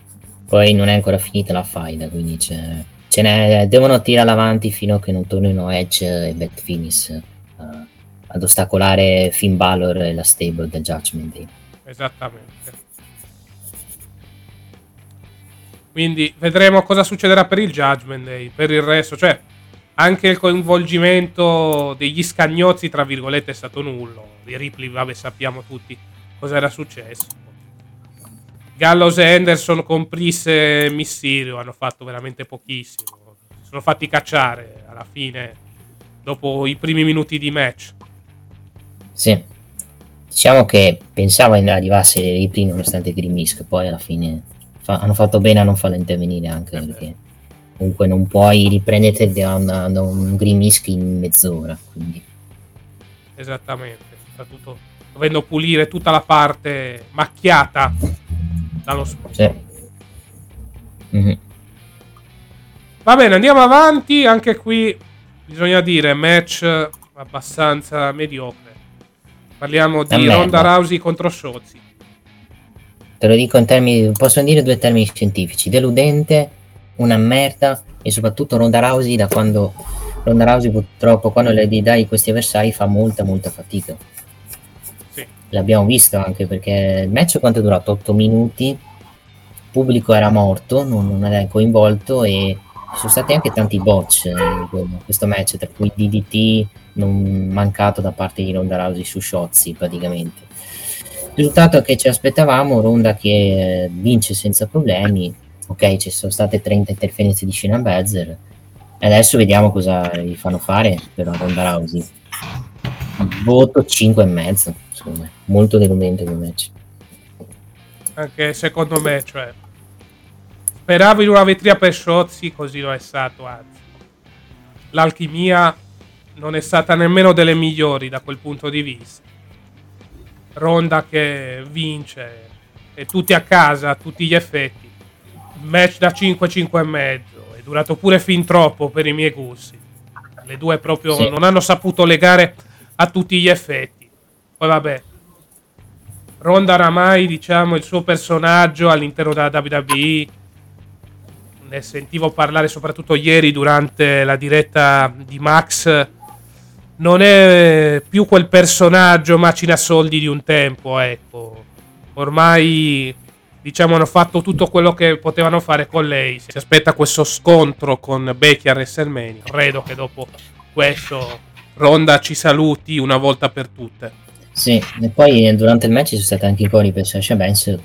Poi non è ancora finita la faida, quindi c'è, ce n'è, devono tirare avanti fino a che non tornino Edge e Beth Finis eh, ad ostacolare Finn Balor e la stable del Judgment Day. Esattamente. Quindi vedremo cosa succederà per il Judgment Day. Per il resto, cioè, anche il coinvolgimento degli scagnozzi, tra virgolette, è stato nullo. Di Ripley, vabbè, sappiamo tutti cosa era successo. Gallows e Anderson con Priest e Mysterio hanno fatto veramente pochissimo. Si sono fatti cacciare alla fine, dopo i primi minuti di match. Sì. Diciamo che pensavo arrivasse Ripley nonostante Grimmsk, poi alla fine fa- hanno fatto bene a non farlo intervenire anche perché comunque non puoi riprendere da, una- da un Grimmsk in mezz'ora. Quindi Esattamente, soprattutto dovendo pulire tutta la parte macchiata dallo sport. sì. Mhm. Va bene, andiamo avanti. Anche qui bisogna dire match abbastanza mediocre. Parliamo di Ronda. Rousey contro Shotzi. Te lo dico in termini, possono dire due termini scientifici, deludente, una merda e soprattutto Ronda Rousey da quando Ronda Rousey purtroppo quando le dai questi avversari fa molta molta fatica. Sì. L'abbiamo visto anche perché il match quanto è durato? 8 minuti, il pubblico era morto, non, non era coinvolto e sono stati anche tanti botch eh, in que- questo match, tra cui DDT non mancato da parte di Ronda Rousey su Shotzi praticamente. Il risultato che ci aspettavamo, Ronda che eh, vince senza problemi, ok ci sono state 30 interferenze di Shayna Baszler e adesso vediamo cosa gli fanno fare per Ronda Rousey. Voto 5 e mezzo, insomma, molto deludente come match. Anche secondo me, cioè. Speravo in una vetria per Shotzi, così non è stato. Anzi, l'alchimia non è stata nemmeno delle migliori da quel punto di vista. Ronda che vince e tutti a casa a tutti gli effetti. Match da 5-5 e mezzo. È durato pure fin troppo per i miei gusti. Le due proprio Sì. non hanno saputo legare a tutti gli effetti. Poi vabbè. Ronda oramai, diciamo, il suo personaggio all'interno della WWE ne sentivo parlare soprattutto ieri durante la diretta di Max. Non è più quel personaggio macina soldi di un tempo, ecco. Ormai, diciamo, hanno fatto tutto quello che potevano fare con lei. Si aspetta questo scontro con Becky a WrestleMania. Credo che dopo questo Ronda ci saluti una volta per tutte. Sì, e poi eh, durante il match ci sono stati anche i cori per Sasha Banks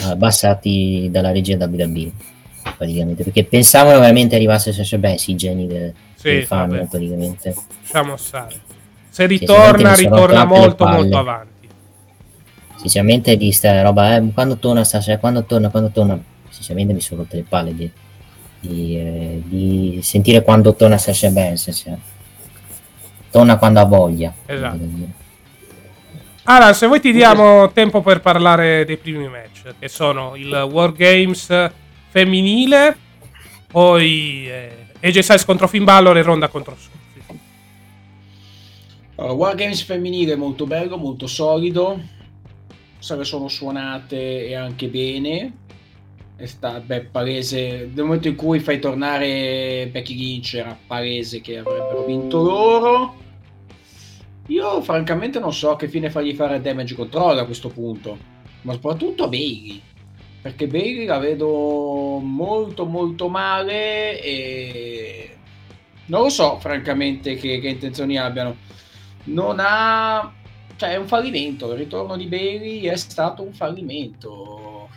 abbassati dalla regia WWE praticamente perché pensavano veramente arrivasse Sasha Banks i geni del, Sì, del fan praticamente Lasciamo stare. Se ritorna, ritorna molto, molto avanti. sinceramente di sta roba eh, quando torna Sasha quando torna quando torna sinceramente mi sono rotte le palle di, di, eh, di sentire quando torna Sasha Banks cioè. torna quando ha voglia Esatto. Allora, se vuoi ti diamo tempo per parlare dei primi match, che sono il War Games femminile, poi eh, Styles contro Finn Balor e Ronda contro Suzuki. Allora, Wargames femminile molto bello, molto solido. Se le sono suonate e anche bene. È sta, beh, palese. Nel momento in cui fai tornare Becky Lynch era palese che avrebbero vinto loro. Io francamente non so che fine fargli fare Damage Control a questo punto. Ma soprattutto a Bailey. Perché Bailey la vedo molto molto male e non lo so francamente che, che intenzioni abbiano. Non ha... cioè è un fallimento, il ritorno di Bailey è stato un fallimento.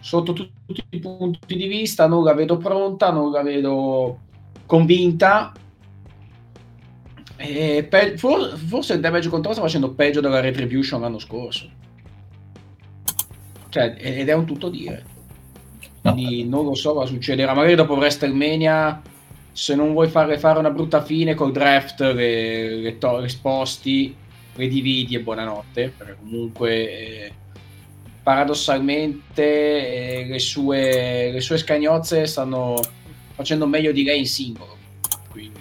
Sotto tu- tutti i punti di vista non la vedo pronta, non la vedo convinta. E pe- for- forse il damage control sta facendo peggio della retribution l'anno scorso. Cioè, ed è un tutto dire. Quindi non lo so cosa succederà. Magari dopo WrestleMania, se non vuoi farle fare una brutta fine col draft, le, le, to- le sposti, le dividi e buonanotte. Perché comunque, eh, paradossalmente, eh, le, sue, le sue scagnozze stanno facendo meglio di lei in singolo. Quindi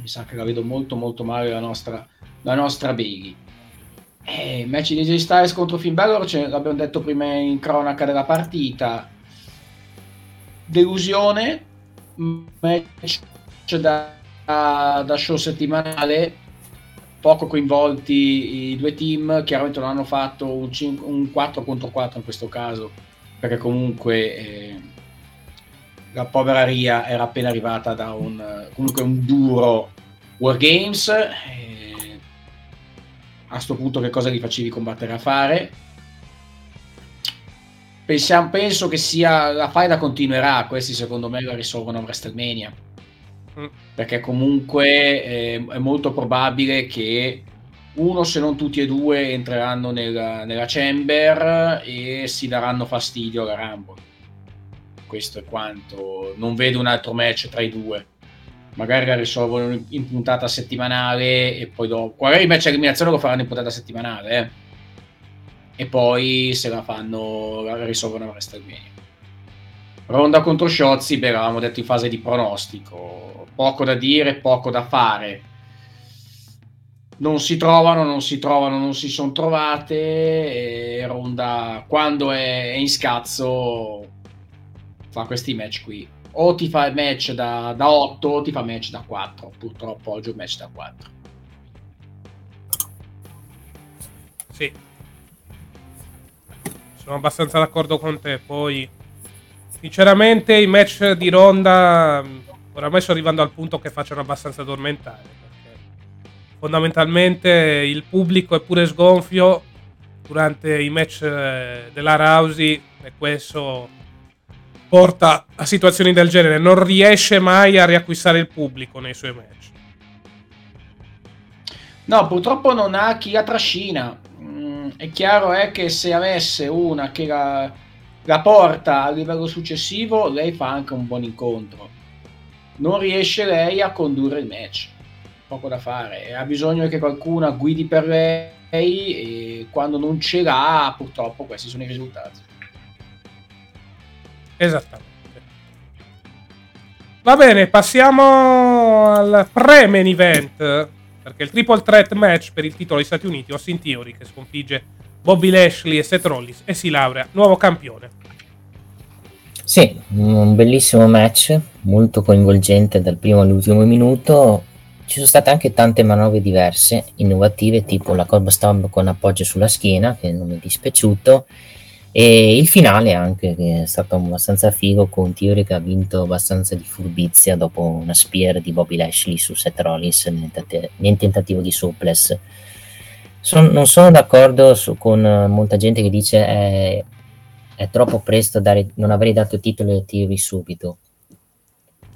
mi sa che la vedo molto molto male la nostra, la nostra Bailey. Eh, match di AJ Styles contro Finn Balor, ce l'abbiamo detto prima in cronaca della partita. Delusione, match da, da show settimanale, poco coinvolti i due team, chiaramente non hanno fatto un, cin- un 4 contro 4 in questo caso, perché comunque eh, la povera Ria era appena arrivata da un, comunque un duro Wargames. Eh, a sto punto che cosa gli facevi combattere a fare? Pensiamo- penso che sia la faida continuerà. Questi secondo me la risolvono a WrestleMania. Mm. Perché comunque eh, è molto probabile che uno, se non tutti e due, entreranno nella, nella Chamber e si daranno fastidio alla Rumble. Questo è quanto. Non vedo un altro match tra i due. Magari la risolvono in- puntata settimanale e poi dopo. Magari il match a eliminazione lo faranno in puntata settimanale. eh. E poi se la fanno, la risolvono a WrestleMania. Ronda contro Sciozzi, beh, avevamo detto in fase di pronostico. Poco da dire, poco da fare. Non si trovano, non si trovano, non si sono trovate. E Ronda, quando è in scazzo, fa questi match qui. O ti fa il match da, da 8 o ti fa match da 4. Purtroppo oggi è un match da 4. Sì. Sono abbastanza d'accordo con te. Poi, sinceramente, i match di Ronda mh, oramai sto arrivando al punto che facciano abbastanza addormentare. Perché fondamentalmente il pubblico è pure sgonfio durante i match eh, della Rousey e questo porta a situazioni del genere. Non riesce mai a riacquistare il pubblico nei suoi match. No, purtroppo non ha chi la trascina. Mm, è chiaro è che se avesse una che la, la porta a livello successivo, lei fa anche un buon incontro. Non riesce lei a condurre il match. Poco da fare. Ha bisogno che qualcuno guidi per lei e quando non ce l'ha, purtroppo questi sono i risultati. Esattamente. Va bene, passiamo al pre-main event. Perché il triple threat match per il titolo degli Stati Uniti, Austin Theory, che sconfigge Bobby Lashley e Seth Rollins e si laurea nuovo campione. Sì, un bellissimo match, molto coinvolgente dal primo all'ultimo minuto. Ci sono state anche tante manovre diverse, innovative, tipo la colba stomp con appoggio sulla schiena, che non mi è dispiaciuto, e il finale anche, che è stato abbastanza figo, con Theory che ha vinto abbastanza di furbizia dopo una spear di Bobby Lashley su Seth Rollins nel, tent- nel tentativo di suplex. Son- non sono d'accordo su- con eh, molta gente che dice è, è troppo presto dare, non avrei dato il titolo ai Theory subito.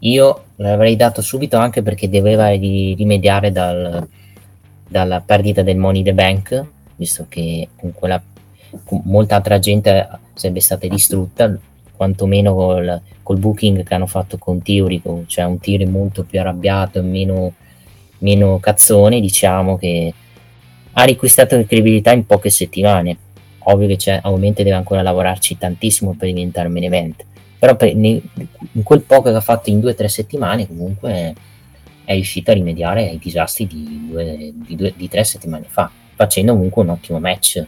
Io l'avrei dato subito anche perché doveva ri- rimediare dal- dalla perdita del Money the Bank, visto che con quella molta altra gente sarebbe stata distrutta, quantomeno col, col booking che hanno fatto con Theory, con- cioè un Theory molto più arrabbiato e meno, meno cazzone, diciamo che ha riacquistato credibilità in poche settimane. Ovvio che c'è, ovviamente deve ancora lavorarci tantissimo per diventare main event, però per- ne- in quel poco che ha fatto in due o tre settimane comunque è riuscito a rimediare ai disastri di, due, di, due- di tre settimane fa, facendo comunque un ottimo match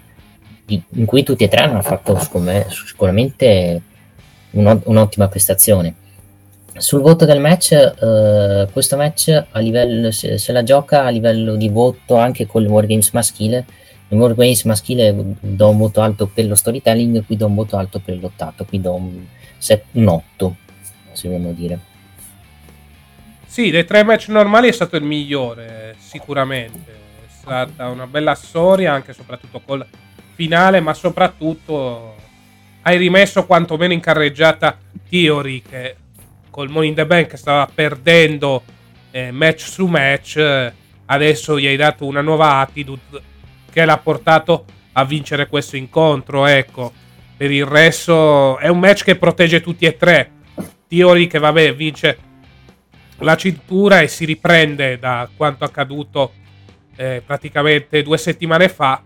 in cui tutti e tre hanno fatto me, sicuramente un'o- un'ottima prestazione. Sul voto del match, eh, questo match a livello, se, se la gioca a livello di voto anche con il Wargames maschile, nel Wargames maschile do un voto alto per lo storytelling, qui do un voto alto per il lottato, qui do un, set- un 8, se vogliamo dire. Sì, dei tre match normali è stato il migliore, sicuramente. È stata una bella storia, anche e soprattutto col finale, ma soprattutto hai rimesso quantomeno in carreggiata Theory che col Money in the Bank stava perdendo eh, match su match, eh, adesso gli hai dato una nuova attitude che l'ha portato a vincere questo incontro, ecco. Per il resto è un match che protegge tutti e tre. Theory che vabbè vince la cintura e si riprende da quanto accaduto eh, praticamente due settimane fa.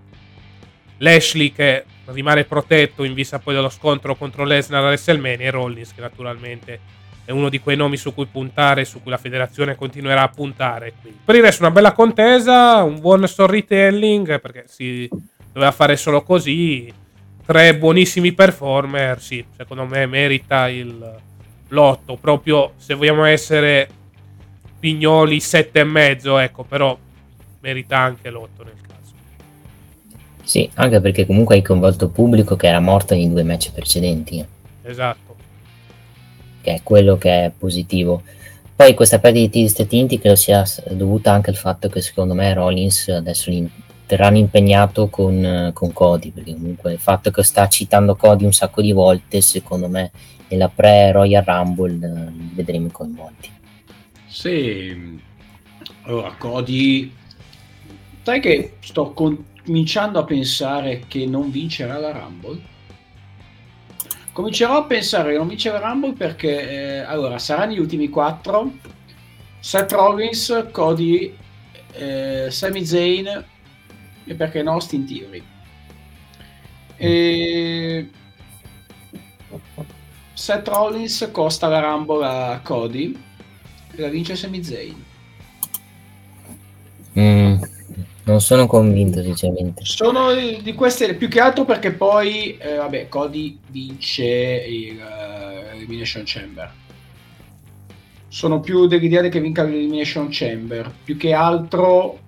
Lashley che rimane protetto in vista poi dello scontro contro Lesnar a WrestleMania e Rollins che naturalmente è uno di quei nomi su cui puntare, su cui la federazione continuerà a puntare. Quindi. Per il resto una bella contesa, un buon storytelling perché si doveva fare solo così. Tre buonissimi performer, sì, secondo me merita il lotto. Proprio se vogliamo essere pignoli, sette e mezzo, ecco, però merita anche l'otto nel. Sì, anche perché comunque hai coinvolto il pubblico che era morto nei due match precedenti, Esatto. che è quello che è positivo. Poi questa perdita di Stati Uniti credo sia dovuta anche al fatto che secondo me Rollins adesso li terranno impegnato con, con Cody, perché comunque il fatto che sta citando Cody un sacco di volte, secondo me nella pre-Royal Rumble li vedremo coinvolti. Sì, allora Cody, sai che sto cominciando a pensare che non vincerà la Rumble? Comincerò a pensare che non vincerà la Rumble perché eh, allora saranno gli ultimi quattro: Seth Rollins, Cody, eh, Sami Zayn e perché no, Austin Theory. E... Seth Rollins costa la Rumble a Cody e la vince Sami Zayn. Mm, non sono convinto sinceramente. Sono di queste più che altro perché poi, eh, vabbè, Cody vince il eh, Elimination Chamber. Sono più dell'idea che vinca l'Elimination Chamber, più che altro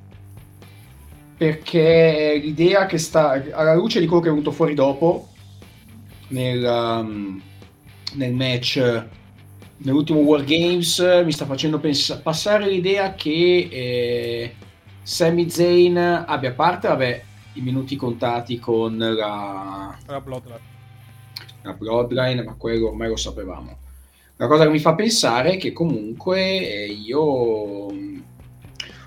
perché l'idea che sta alla luce di quello che è venuto fuori dopo nel, um, nel match nell'ultimo War Games mi sta facendo pens- passare l'idea che eh, Sami Zayn abbia parte vabbè, i minuti contati con la, La Bloodline. la Bloodline, ma quello ormai lo sapevamo. La cosa che mi fa pensare è che comunque eh, io...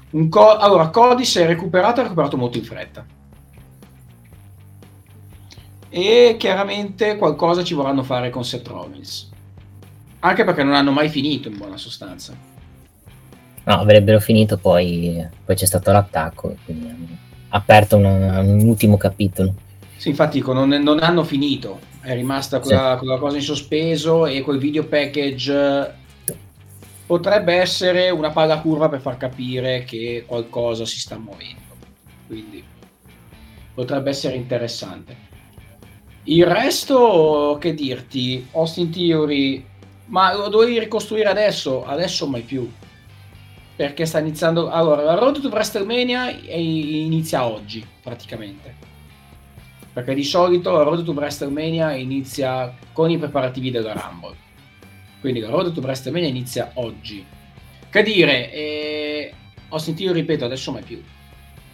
Un co- allora, Cody si è recuperato, ha recuperato molto in fretta. E chiaramente qualcosa ci vorranno fare con Seth Rollins. Anche perché non hanno mai finito in buona sostanza. No, avrebbero finito poi, poi c'è stato l'attacco, quindi hanno aperto una- un ultimo capitolo. Sì, infatti dico, non, non hanno finito. È rimasta quella, quella cosa in sospeso e quel video package potrebbe essere una palla curva per far capire che qualcosa si sta muovendo. Quindi potrebbe essere interessante. Il resto, che dirti, Austin Theory, ma lo dovevi ricostruire adesso? Adesso mai più. Perché sta iniziando... Allora, la Road to WrestleMania inizia oggi, praticamente. Perché di solito la Road to WrestleMania inizia con i preparativi della Rumble. Quindi la Road to WrestleMania inizia oggi. Che dire, eh, Austin Theory, ripeto, adesso mai più.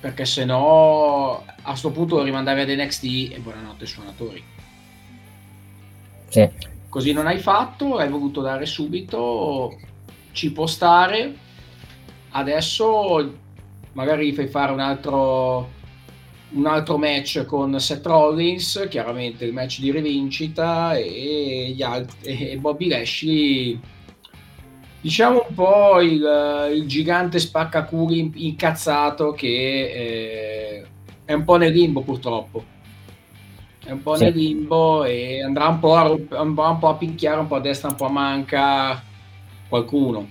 Perché se no a questo punto lo rimandavi ad NXT e buonanotte suonatori. Sì. Così non hai fatto, hai voluto dare subito, ci può stare. Adesso magari fai fare un altro, un altro match con Seth Rollins, chiaramente il match di rivincita, e, gli altri, e Bobby Lashley diciamo un po' il, il gigante spaccacuri incazzato che eh, è un po' nel limbo purtroppo è un po' Sì. nel limbo e andrà un po' a, un po' a picchiare un po' a destra un po' a manca qualcuno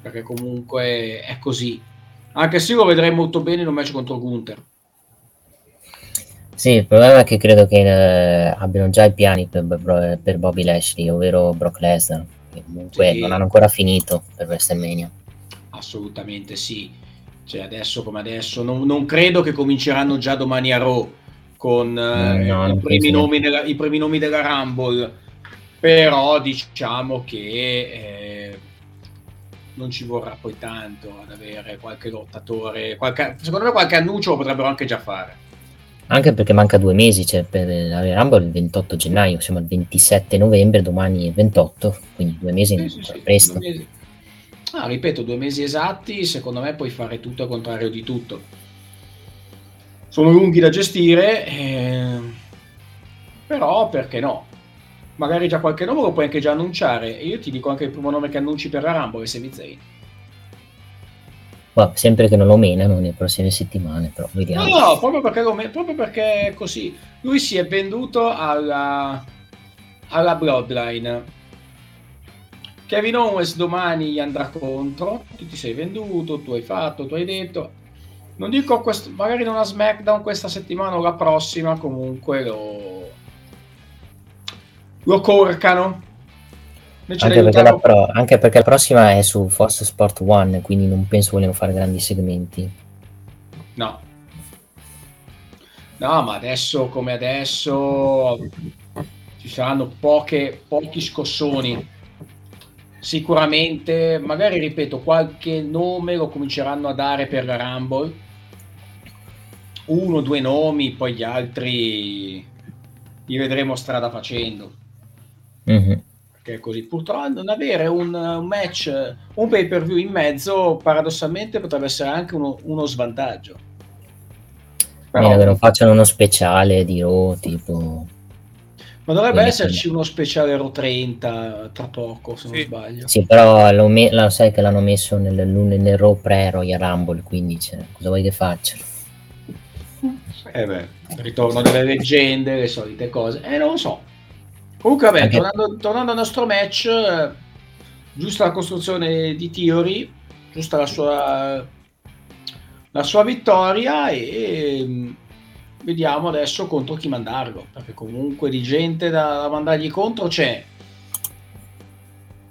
perché comunque è così. Anche se lo vedrei molto bene in un match contro Gunther. Sì, il problema è che credo che eh, abbiano già i piani per, per Bobby Lashley, ovvero Brock Lesnar, che comunque Sì. non hanno ancora finito per WrestleMania. assolutamente sì. Cioè adesso come adesso non, non credo che cominceranno già domani a Raw con eh, No, i, primi nomi della, i primi nomi della Rumble. Però diciamo che eh, non ci vorrà poi tanto ad avere qualche lottatore qualche, secondo me qualche annuncio lo potrebbero anche già fare Anche perché manca due mesi, cioè per la Rumble il 28 gennaio, siamo al 27 novembre, domani è il 28, quindi due mesi Sì, sì, sì, presto. due mesi. Ah, ripeto, due mesi esatti, secondo me puoi fare tutto al contrario di tutto. Sono lunghi da gestire, ehm, però perché no? Magari già qualche nome lo puoi anche già annunciare. E io ti dico anche il primo nome che annunci per la Rumble Sami Zayn. Ma sempre che non lo menano nelle prossime settimane, però vediamo. No, no, proprio perché, come- proprio perché è così. Lui si è venduto alla, alla Bloodline. Kevin Owens domani gli andrà contro. Tu ti sei venduto, tu hai fatto, tu hai detto. Non dico quest- magari non a SmackDown questa settimana o la prossima, comunque lo, lo corcano. Anche perché, la pro- anche perché la prossima è su Fox Sport One, quindi non penso vogliamo fare grandi segmenti. No. No, ma adesso come adesso ci saranno poche, pochi scossoni. Sicuramente, magari ripeto, qualche nome lo cominceranno a dare per la Rumble. Uno due nomi, poi gli altri li vedremo strada facendo. Mhm. Perché è così. Purtroppo non avere un, un match, un pay per view in mezzo, paradossalmente potrebbe essere anche uno, uno svantaggio. Che non facciano uno speciale di Raw, tipo... Ma dovrebbe Quindi- esserci uno speciale Ro 30 tra poco, se non sbaglio. Sì, però lo, me- lo sai che l'hanno messo nel, nel Raw pre-Royal Rumble, quindi cioè, cosa vuoi che faccia? Eh beh, ritorno delle leggende, le solite cose. Eh, non lo so. Comunque, vabbè, Anche- tornando, tornando al nostro match, eh, giusta la costruzione di Theory, giusta la sua, la sua vittoria e mm, vediamo adesso contro chi mandarlo, perché comunque di gente da, da mandargli contro c'è.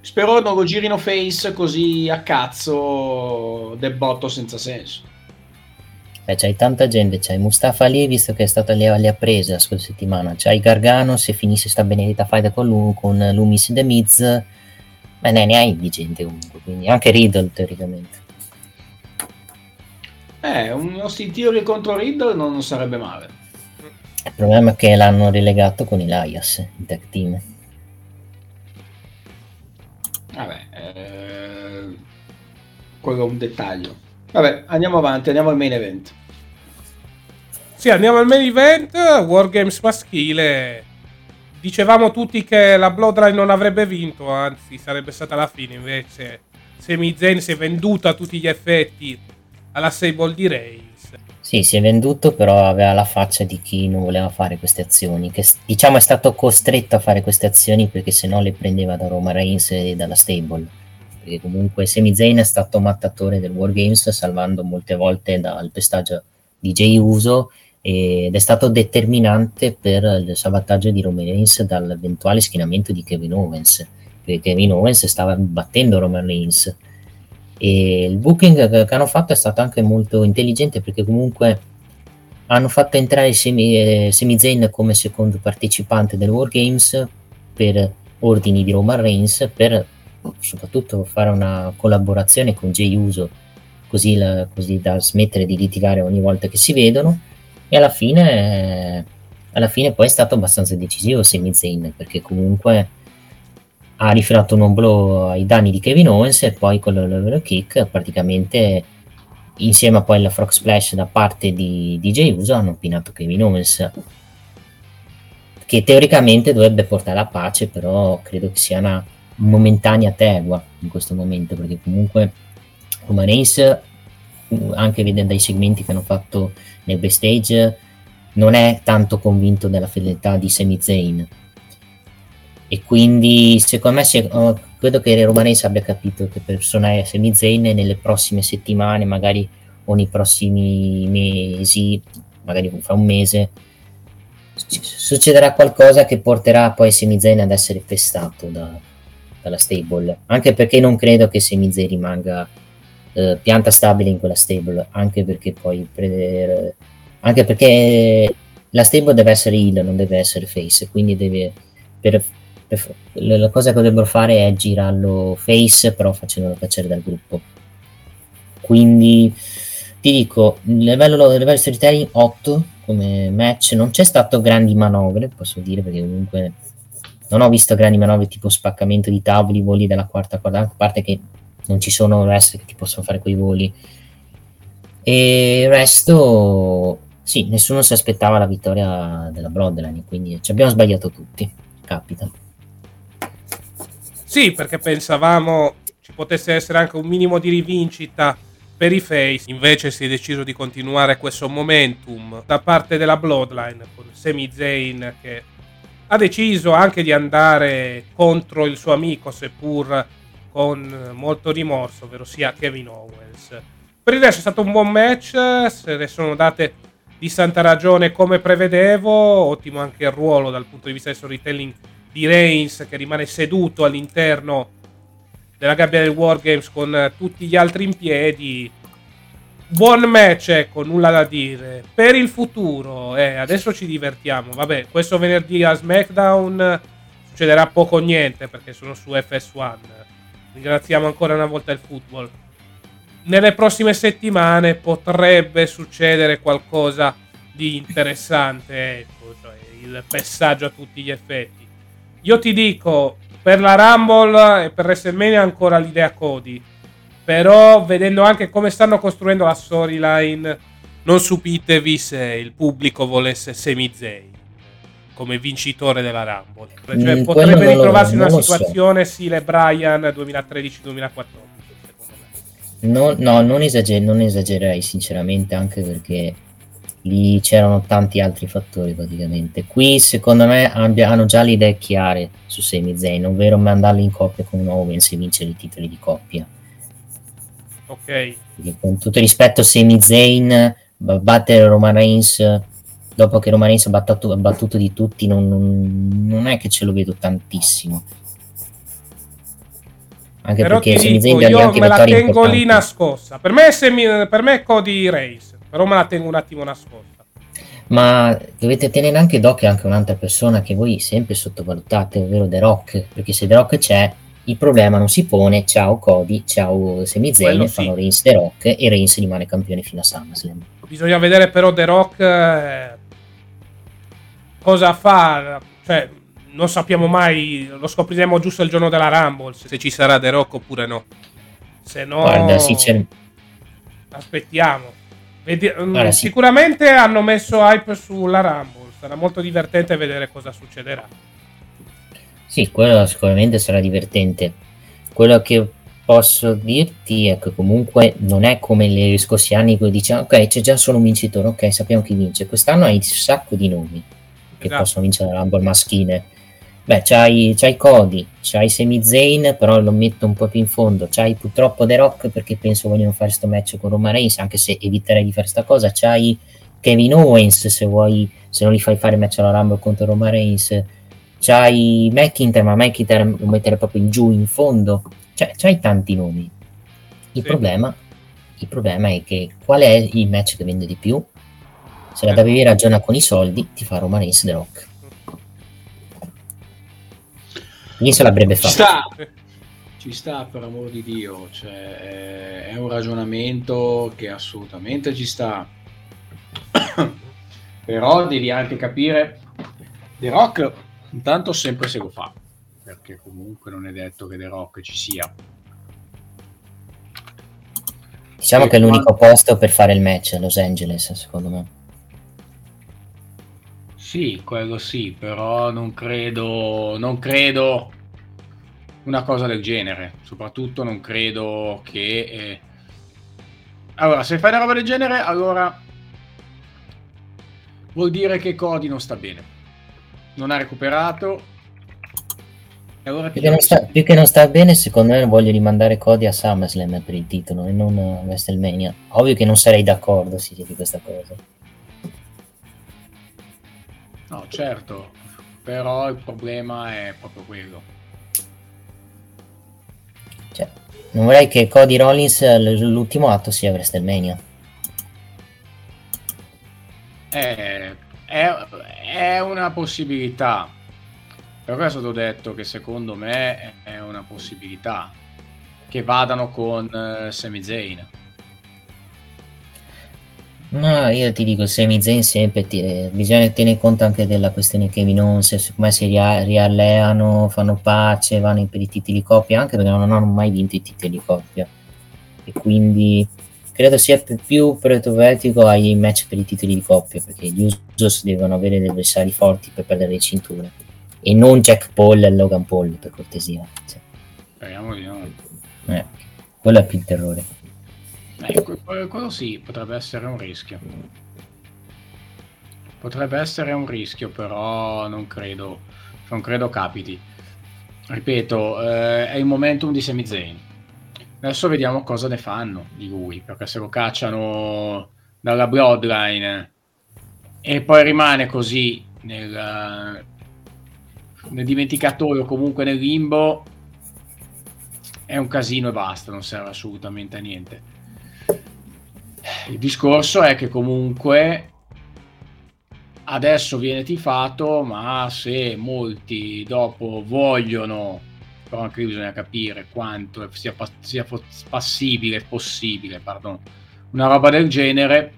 Spero non lo girino face così a cazzo del botto senza senso. Beh, c'hai tanta gente, c'hai Mustafa Ali, visto che è stata lì, lì a presa la scorsa settimana, c'hai Gargano, se finisce sta benedetta fight con, lui, con Lumis e The Miz, beh ne, ne hai di gente comunque, quindi anche Riddle teoricamente. Eh, un Austin Theory contro Riddle non, sarebbe male. Il problema è che l'hanno relegato con Elias, in tag team. Vabbè, eh, quello è un dettaglio. Vabbè, andiamo avanti, andiamo al main event. Sì, andiamo al main event, Wargames maschile. Dicevamo tutti che la Bloodline non avrebbe vinto, anzi sarebbe stata la fine, invece Sami Zayn si è venduta a tutti gli effetti alla Sable di Reigns. Sì, si è venduto, però aveva la faccia di chi non voleva fare queste azioni, che diciamo è stato costretto a fare queste azioni perché sennò le prendeva da Roma Reigns e dalla stable. Perché comunque Sami Zayn è stato mattatore del Wargames, salvando molte volte dal pestaggio di Jay Uso, ed è stato determinante per il salvataggio di Roman Reigns dall'eventuale schienamento di Kevin Owens perché Kevin Owens stava battendo Roman Reigns. E il booking che hanno fatto è stato anche molto intelligente perché comunque hanno fatto entrare Semi, eh, Sami Zayn come secondo partecipante del Wargames per ordini di Roman Reigns per soprattutto fare una collaborazione con Jay Uso così, la, così da smettere di litigare ogni volta che si vedono. E alla fine, alla fine poi è stato abbastanza decisivo Sami Zayn perché comunque ha rifilato un omblo ai danni di Kevin Owens e poi con l'over kick praticamente insieme a poi alla frog splash da parte di DJ Uso hanno pinato Kevin Owens che teoricamente dovrebbe portare alla pace però credo che sia una momentanea tegua in questo momento perché comunque Roman Reigns anche vedendo dai segmenti che hanno fatto nel backstage non è tanto convinto della fedeltà di Sami Zayn. E quindi secondo me se, oh, credo che Roman Reigns abbia capito che per suonare Sami Zayn nelle prossime settimane magari o nei prossimi mesi magari fra un mese succederà qualcosa che porterà poi Sami ad essere pestato da, dalla stable. Anche perché non credo che Sami Zayn rimanga eh, pianta stabile in quella stable anche perché poi per, anche perché la stable deve essere heal non deve essere face quindi deve per, per, la cosa che dovrebbero fare è girarlo face però facendolo cacciare dal gruppo. Quindi ti dico livello, livello storytelling 8 come match non c'è stato grandi manovre posso dire perché comunque non ho visto grandi manovre tipo spaccamento di tavoli, voli dalla quarta corda, a parte che non ci sono wrestler che ti possono fare quei voli. E il resto, sì, nessuno si aspettava la vittoria della Bloodline, quindi ci abbiamo sbagliato tutti, capita. Sì, perché pensavamo ci potesse essere anche un minimo di rivincita per i face, invece si è deciso di continuare questo momentum da parte della Bloodline con Sami Zayn che ha deciso anche di andare contro il suo amico, seppur con molto rimorso, ovvero sia Kevin Owens. Per il resto è stato un buon match, se ne sono date di santa ragione come prevedevo, ottimo anche il ruolo dal punto di vista del storytelling di Reigns che rimane seduto all'interno della gabbia del Wargames con tutti gli altri in piedi buon match, ecco, nulla da dire. Per il futuro, eh, adesso ci divertiamo. Vabbè, questo venerdì a SmackDown succederà poco o niente perché sono su FS1. Ringraziamo ancora una volta il football. Nelle prossime settimane potrebbe succedere qualcosa di interessante, ecco, cioè il passaggio a tutti gli effetti. Io ti dico, per la Rumble e per WrestleMania ancora l'idea Cody però vedendo anche come stanno costruendo la storyline, non stupitevi se il pubblico volesse Semi Zayn come vincitore della Rumble. Cioè, mm, potrebbe ritrovarsi in una situazione so. Sile Bryan 2013-2014. No, no non, esager- non esagererei sinceramente, anche perché lì c'erano tanti altri fattori praticamente. Qui secondo me hanno già le idee chiare su Semi Zayn, ovvero mandarli in coppia con Owens e vincere i titoli di coppia Ok. con tutto rispetto, Sami Zayn battere Roman Reigns dopo che Roman Reigns ha battuto, battuto di tutti, non, non, non, è che ce lo vedo tantissimo. Anche però perché Sami Zayn io anche me la tengo importanti. lì nascosta. Per me, semi, per me è Cody Reigns, però me la tengo un attimo nascosta. Ma dovete tenere anche d'occhio anche un'altra persona che voi sempre sottovalutate, ovvero The Rock, perché se The Rock c'è, il problema non si pone, ciao Cody, ciao Sami Zayn, sì. fanno Reigns The Rock e Reigns rimane campione fino a SummerSlam. Bisogna vedere però The Rock eh, cosa fa, cioè non sappiamo mai, lo scopriremo giusto il giorno della Rumble, se ci sarà The Rock oppure no. Se no... Guarda, sinceramente... Aspettiamo. Vedi- mm, Guarda, sicuramente sì. hanno messo hype sulla Rumble, sarà molto divertente vedere cosa succederà. Sì, quello sicuramente sarà divertente. Quello che posso dirti è che comunque non è come gli scorsi anni che diciamo ok c'è già solo un vincitore, ok sappiamo chi vince. Quest'anno hai un sacco di nomi che esatto. possono vincere la Rumble maschile. Beh, c'hai, c'hai Cody, c'hai Semi Zayn, però lo metto un po' più in fondo. C'hai purtroppo The Rock perché penso vogliono fare questo match con Roman Reigns, anche se eviterei di fare questa cosa. C'hai Kevin Owens se vuoi, se non li fai fare match alla Rumble contro Roman Reigns, c'hai McIntyre, ma McIntyre lo mettere proprio in giù in fondo, cioè c'hai tanti nomi. Il, Sì. problema, il problema è che qual è il match che vende di più? Se la WWE ragiona con i soldi, ti fa Roman Reigns The Rock. Lì se l'avrebbe Ci fatto. sta, ci sta per amor di Dio, cioè, è- è un ragionamento che assolutamente ci sta. Però devi anche capire, The Rock intanto sempre se lo fa, perché comunque non è detto che The Rock ci sia. Diciamo E che è l'unico quando- posto per fare il match a Los Angeles, secondo me. Sì, quello sì, però non credo, non credo una cosa del genere. Soprattutto non credo che... eh, Allora, se fai una roba del genere, allora vuol dire che Cody non sta bene. Non ha recuperato. E allora Più che, non sta, più che non sta bene, secondo me voglio rimandare Cody a SummerSlam per il titolo e non a WrestleMania. Ovvio che non sarei d'accordo sì, di questa cosa. No, certo, però il problema è proprio quello. Cioè, non vorrei che Cody Rollins l'ultimo atto sia WrestleMania. È, è- è una possibilità. Per questo ti ho detto che secondo me è una possibilità che vadano con eh, Sami Zayn. No, io ti dico, Sami Zayn sempre, ti- eh, bisogna tenere conto anche della questione Kevin Owens, su come si ria- rialleano, fanno pace, vanno per i titoli di coppia, anche perché non hanno mai vinto i titoli di coppia. E quindi credo sia più- protovertico ai match per i titoli di coppia, perché gli Usos devono avere degli avversari forti per perdere le cinture. E non Jack Paul e Logan Paul, per cortesia. Cioè, Speriamo di no. eh, quello è più il terrore. Eh, que- quello sì, potrebbe essere un rischio. Potrebbe essere un rischio, però non credo, non credo capiti. Ripeto, eh, è il momentum di Sami Zayn. Adesso vediamo cosa ne fanno di lui, perché se lo cacciano dalla Bloodline e poi rimane così nel, nel dimenticatoio, comunque nel limbo, è un casino e basta, non serve assolutamente a niente. Il discorso è che comunque adesso viene tifato, ma se molti dopo vogliono, però anche lì bisogna capire quanto sia, pas- sia passibile, possibile, pardon, una roba del genere,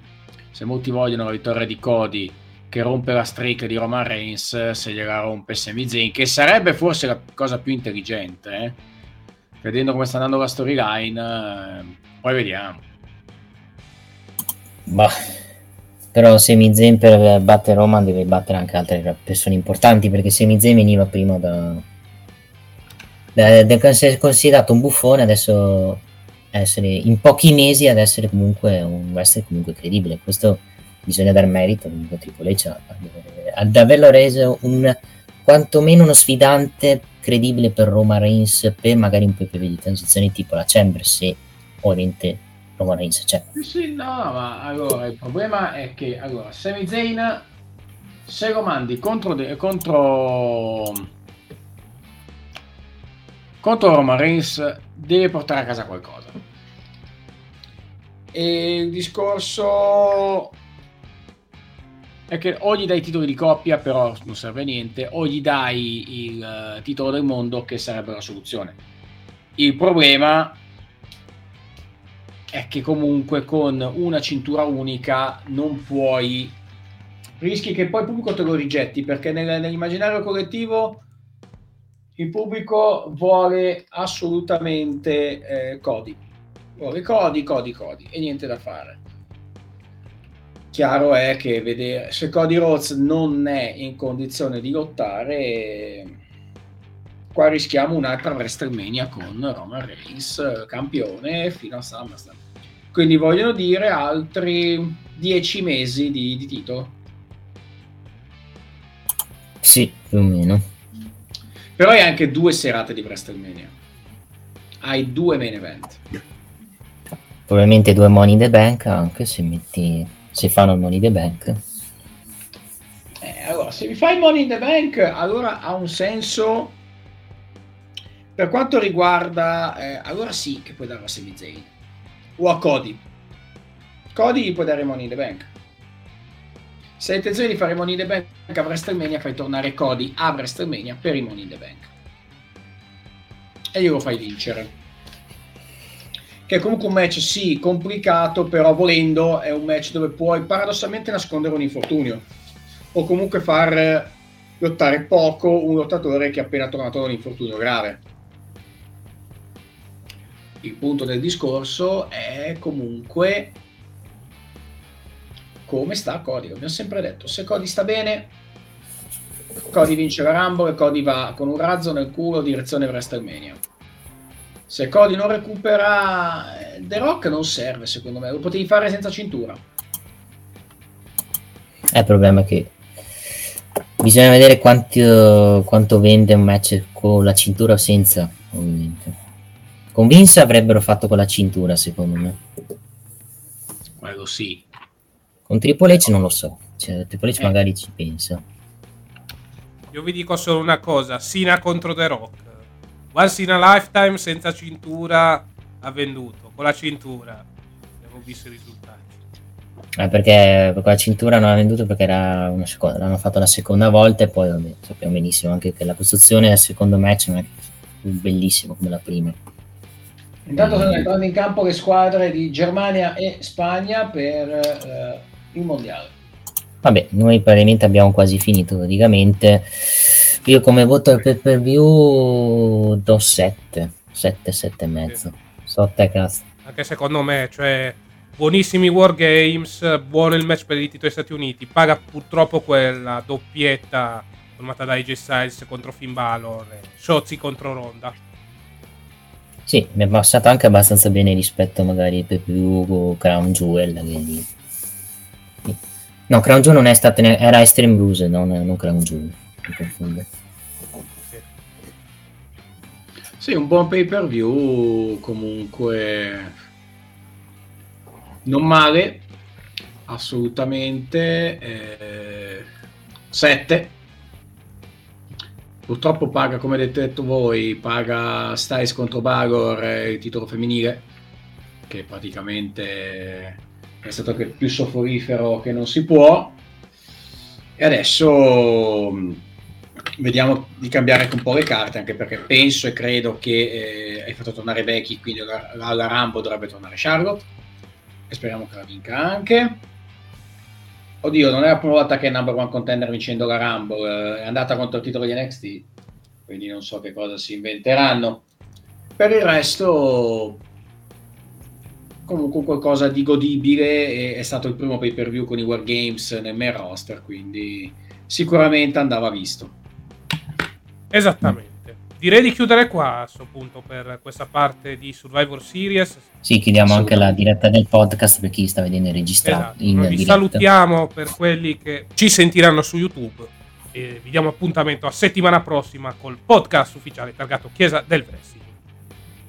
se molti vogliono la vittoria di Cody che rompe la streak di Roman Reigns, se gliela rompe Sami Zayn, che sarebbe forse la cosa più intelligente, eh? vedendo come sta andando la storyline, eh, poi vediamo. Bah. Però Sami Zayn per battere Roman deve battere anche altre persone importanti perché Sami Zayn veniva prima da, da essere considerato un buffone adesso essere in pochi mesi ad essere comunque un wrestler comunque credibile. Questo bisogna dar merito comunque a Triple H ad, averlo reso un quantomeno uno sfidante credibile per Roman Reigns per magari un PPV di transizione tipo la Chamber se ovviamente Roman Reigns c'è. Sì, Sì, no, ma allora il problema è che allora, Sami Zayn se lo mandi contro, de- contro contro Roman Reigns deve portare a casa qualcosa. E il discorso è che o gli dai titoli di coppia però non serve a niente o gli dai il eh, titolo del mondo che sarebbe la soluzione. Il problema è che comunque con una cintura unica non puoi rischi che poi pubblico te lo rigetti perché nel- nell'immaginario collettivo il pubblico vuole assolutamente eh, Cody. Vuole Cody, Cody, Cody e niente da fare. Chiaro è che vedere se Cody Rhodes non è in condizione di lottare qua rischiamo un'altra WrestleMania con Roman Reigns campione fino a SummerSlam. Quindi vogliono dire altri 10 mesi di, di titolo? Sì più o meno però hai anche due serate di WrestleMania hai due main event probabilmente due Money in the Bank anche se metti se fanno il Money the Bank. Eh, allora, se mi fai il Money in the Bank, allora ha un senso per quanto riguarda... Eh, allora sì che puoi darlo a Sami Zayn o a Cody. Cody gli puoi dare Money in the Bank. Se hai intenzione di fare Money in the Bank a WrestleMania, fai tornare Cody a WrestleMania per i Money in the Bank. E glielo fai vincere. Che è comunque un match, sì, complicato, però volendo è un match dove puoi paradossalmente nascondere un infortunio. O comunque far lottare poco un lottatore che è appena tornato da un infortunio grave. Il punto del discorso è comunque come sta Cody. Abbiamo sempre detto, se Cody sta bene, Cody vince la Rumble e Cody va con un razzo nel culo direzione WrestleMania. Se Cody non recupera, eh, The Rock non serve secondo me, lo potevi fare senza cintura. Eh, il problema è che bisogna vedere quanto, quanto vende un match con la cintura o senza, ovviamente. Con Vince avrebbero fatto con la cintura, secondo me. Quello sì. Con Triple H non lo so. Cioè, Triple H Eh. magari ci pensa. Io vi dico solo una cosa: Sina contro The Rock. Once in a lifetime senza cintura ha venduto. Con la cintura abbiamo visto i risultati. Eh, perché con la cintura non ha venduto perché era una seconda, l'hanno fatto la seconda volta e poi vabbè, sappiamo benissimo anche che la costruzione del secondo match non è bellissimo come la prima. Intanto stanno entrando in campo le squadre di Germania e Spagna per eh, il mondiale. Vabbè, noi praticamente abbiamo quasi finito praticamente. Io come voto al pay per view do 7, 7, 7 e mezzo. So te cazzo. Anche secondo me, cioè, buonissimi Wargames, buono il match per i titoli Stati Uniti. Paga purtroppo quella doppietta formata da AJ Styles contro Finn Balor e Shotzi contro Ronda. Sì, mi è passato anche abbastanza bene rispetto magari ai pay per view Crown Jewel. Quindi... No, Crown Jewel non è stato, ne- era Extreme Bruise, non, non Crown Jewel. Mi confondo. Sì, un buon pay per view comunque non male, assolutamente. 7. Purtroppo paga, come avete detto voi, paga Styles contro Balor eh, il titolo femminile, che praticamente è stato anche il più soporifero che non si può. E adesso mh, vediamo di cambiare un po' le carte, anche perché penso e credo che eh, hai fatto tornare Becky, quindi alla, Rambo dovrebbe tornare Charlotte. E speriamo che la vinca anche. Oddio, non è la prima volta che è number one contender vincendo la Rumble, eh, è andata contro il titolo di NXT, quindi non so che cosa si inventeranno. Per il resto, comunque qualcosa di godibile, e è stato il primo pay per view con i War Games nel main roster, quindi sicuramente andava visto. Esattamente. Direi di chiudere qua a questo punto per questa parte di Survivor Series. Sì, chiudiamo anche la diretta del podcast per chi sta vedendo il registrato Esatto, in vi diretta. salutiamo per quelli che ci sentiranno su YouTube e vi diamo appuntamento a settimana prossima col podcast ufficiale targato Chiesa del Wrestling.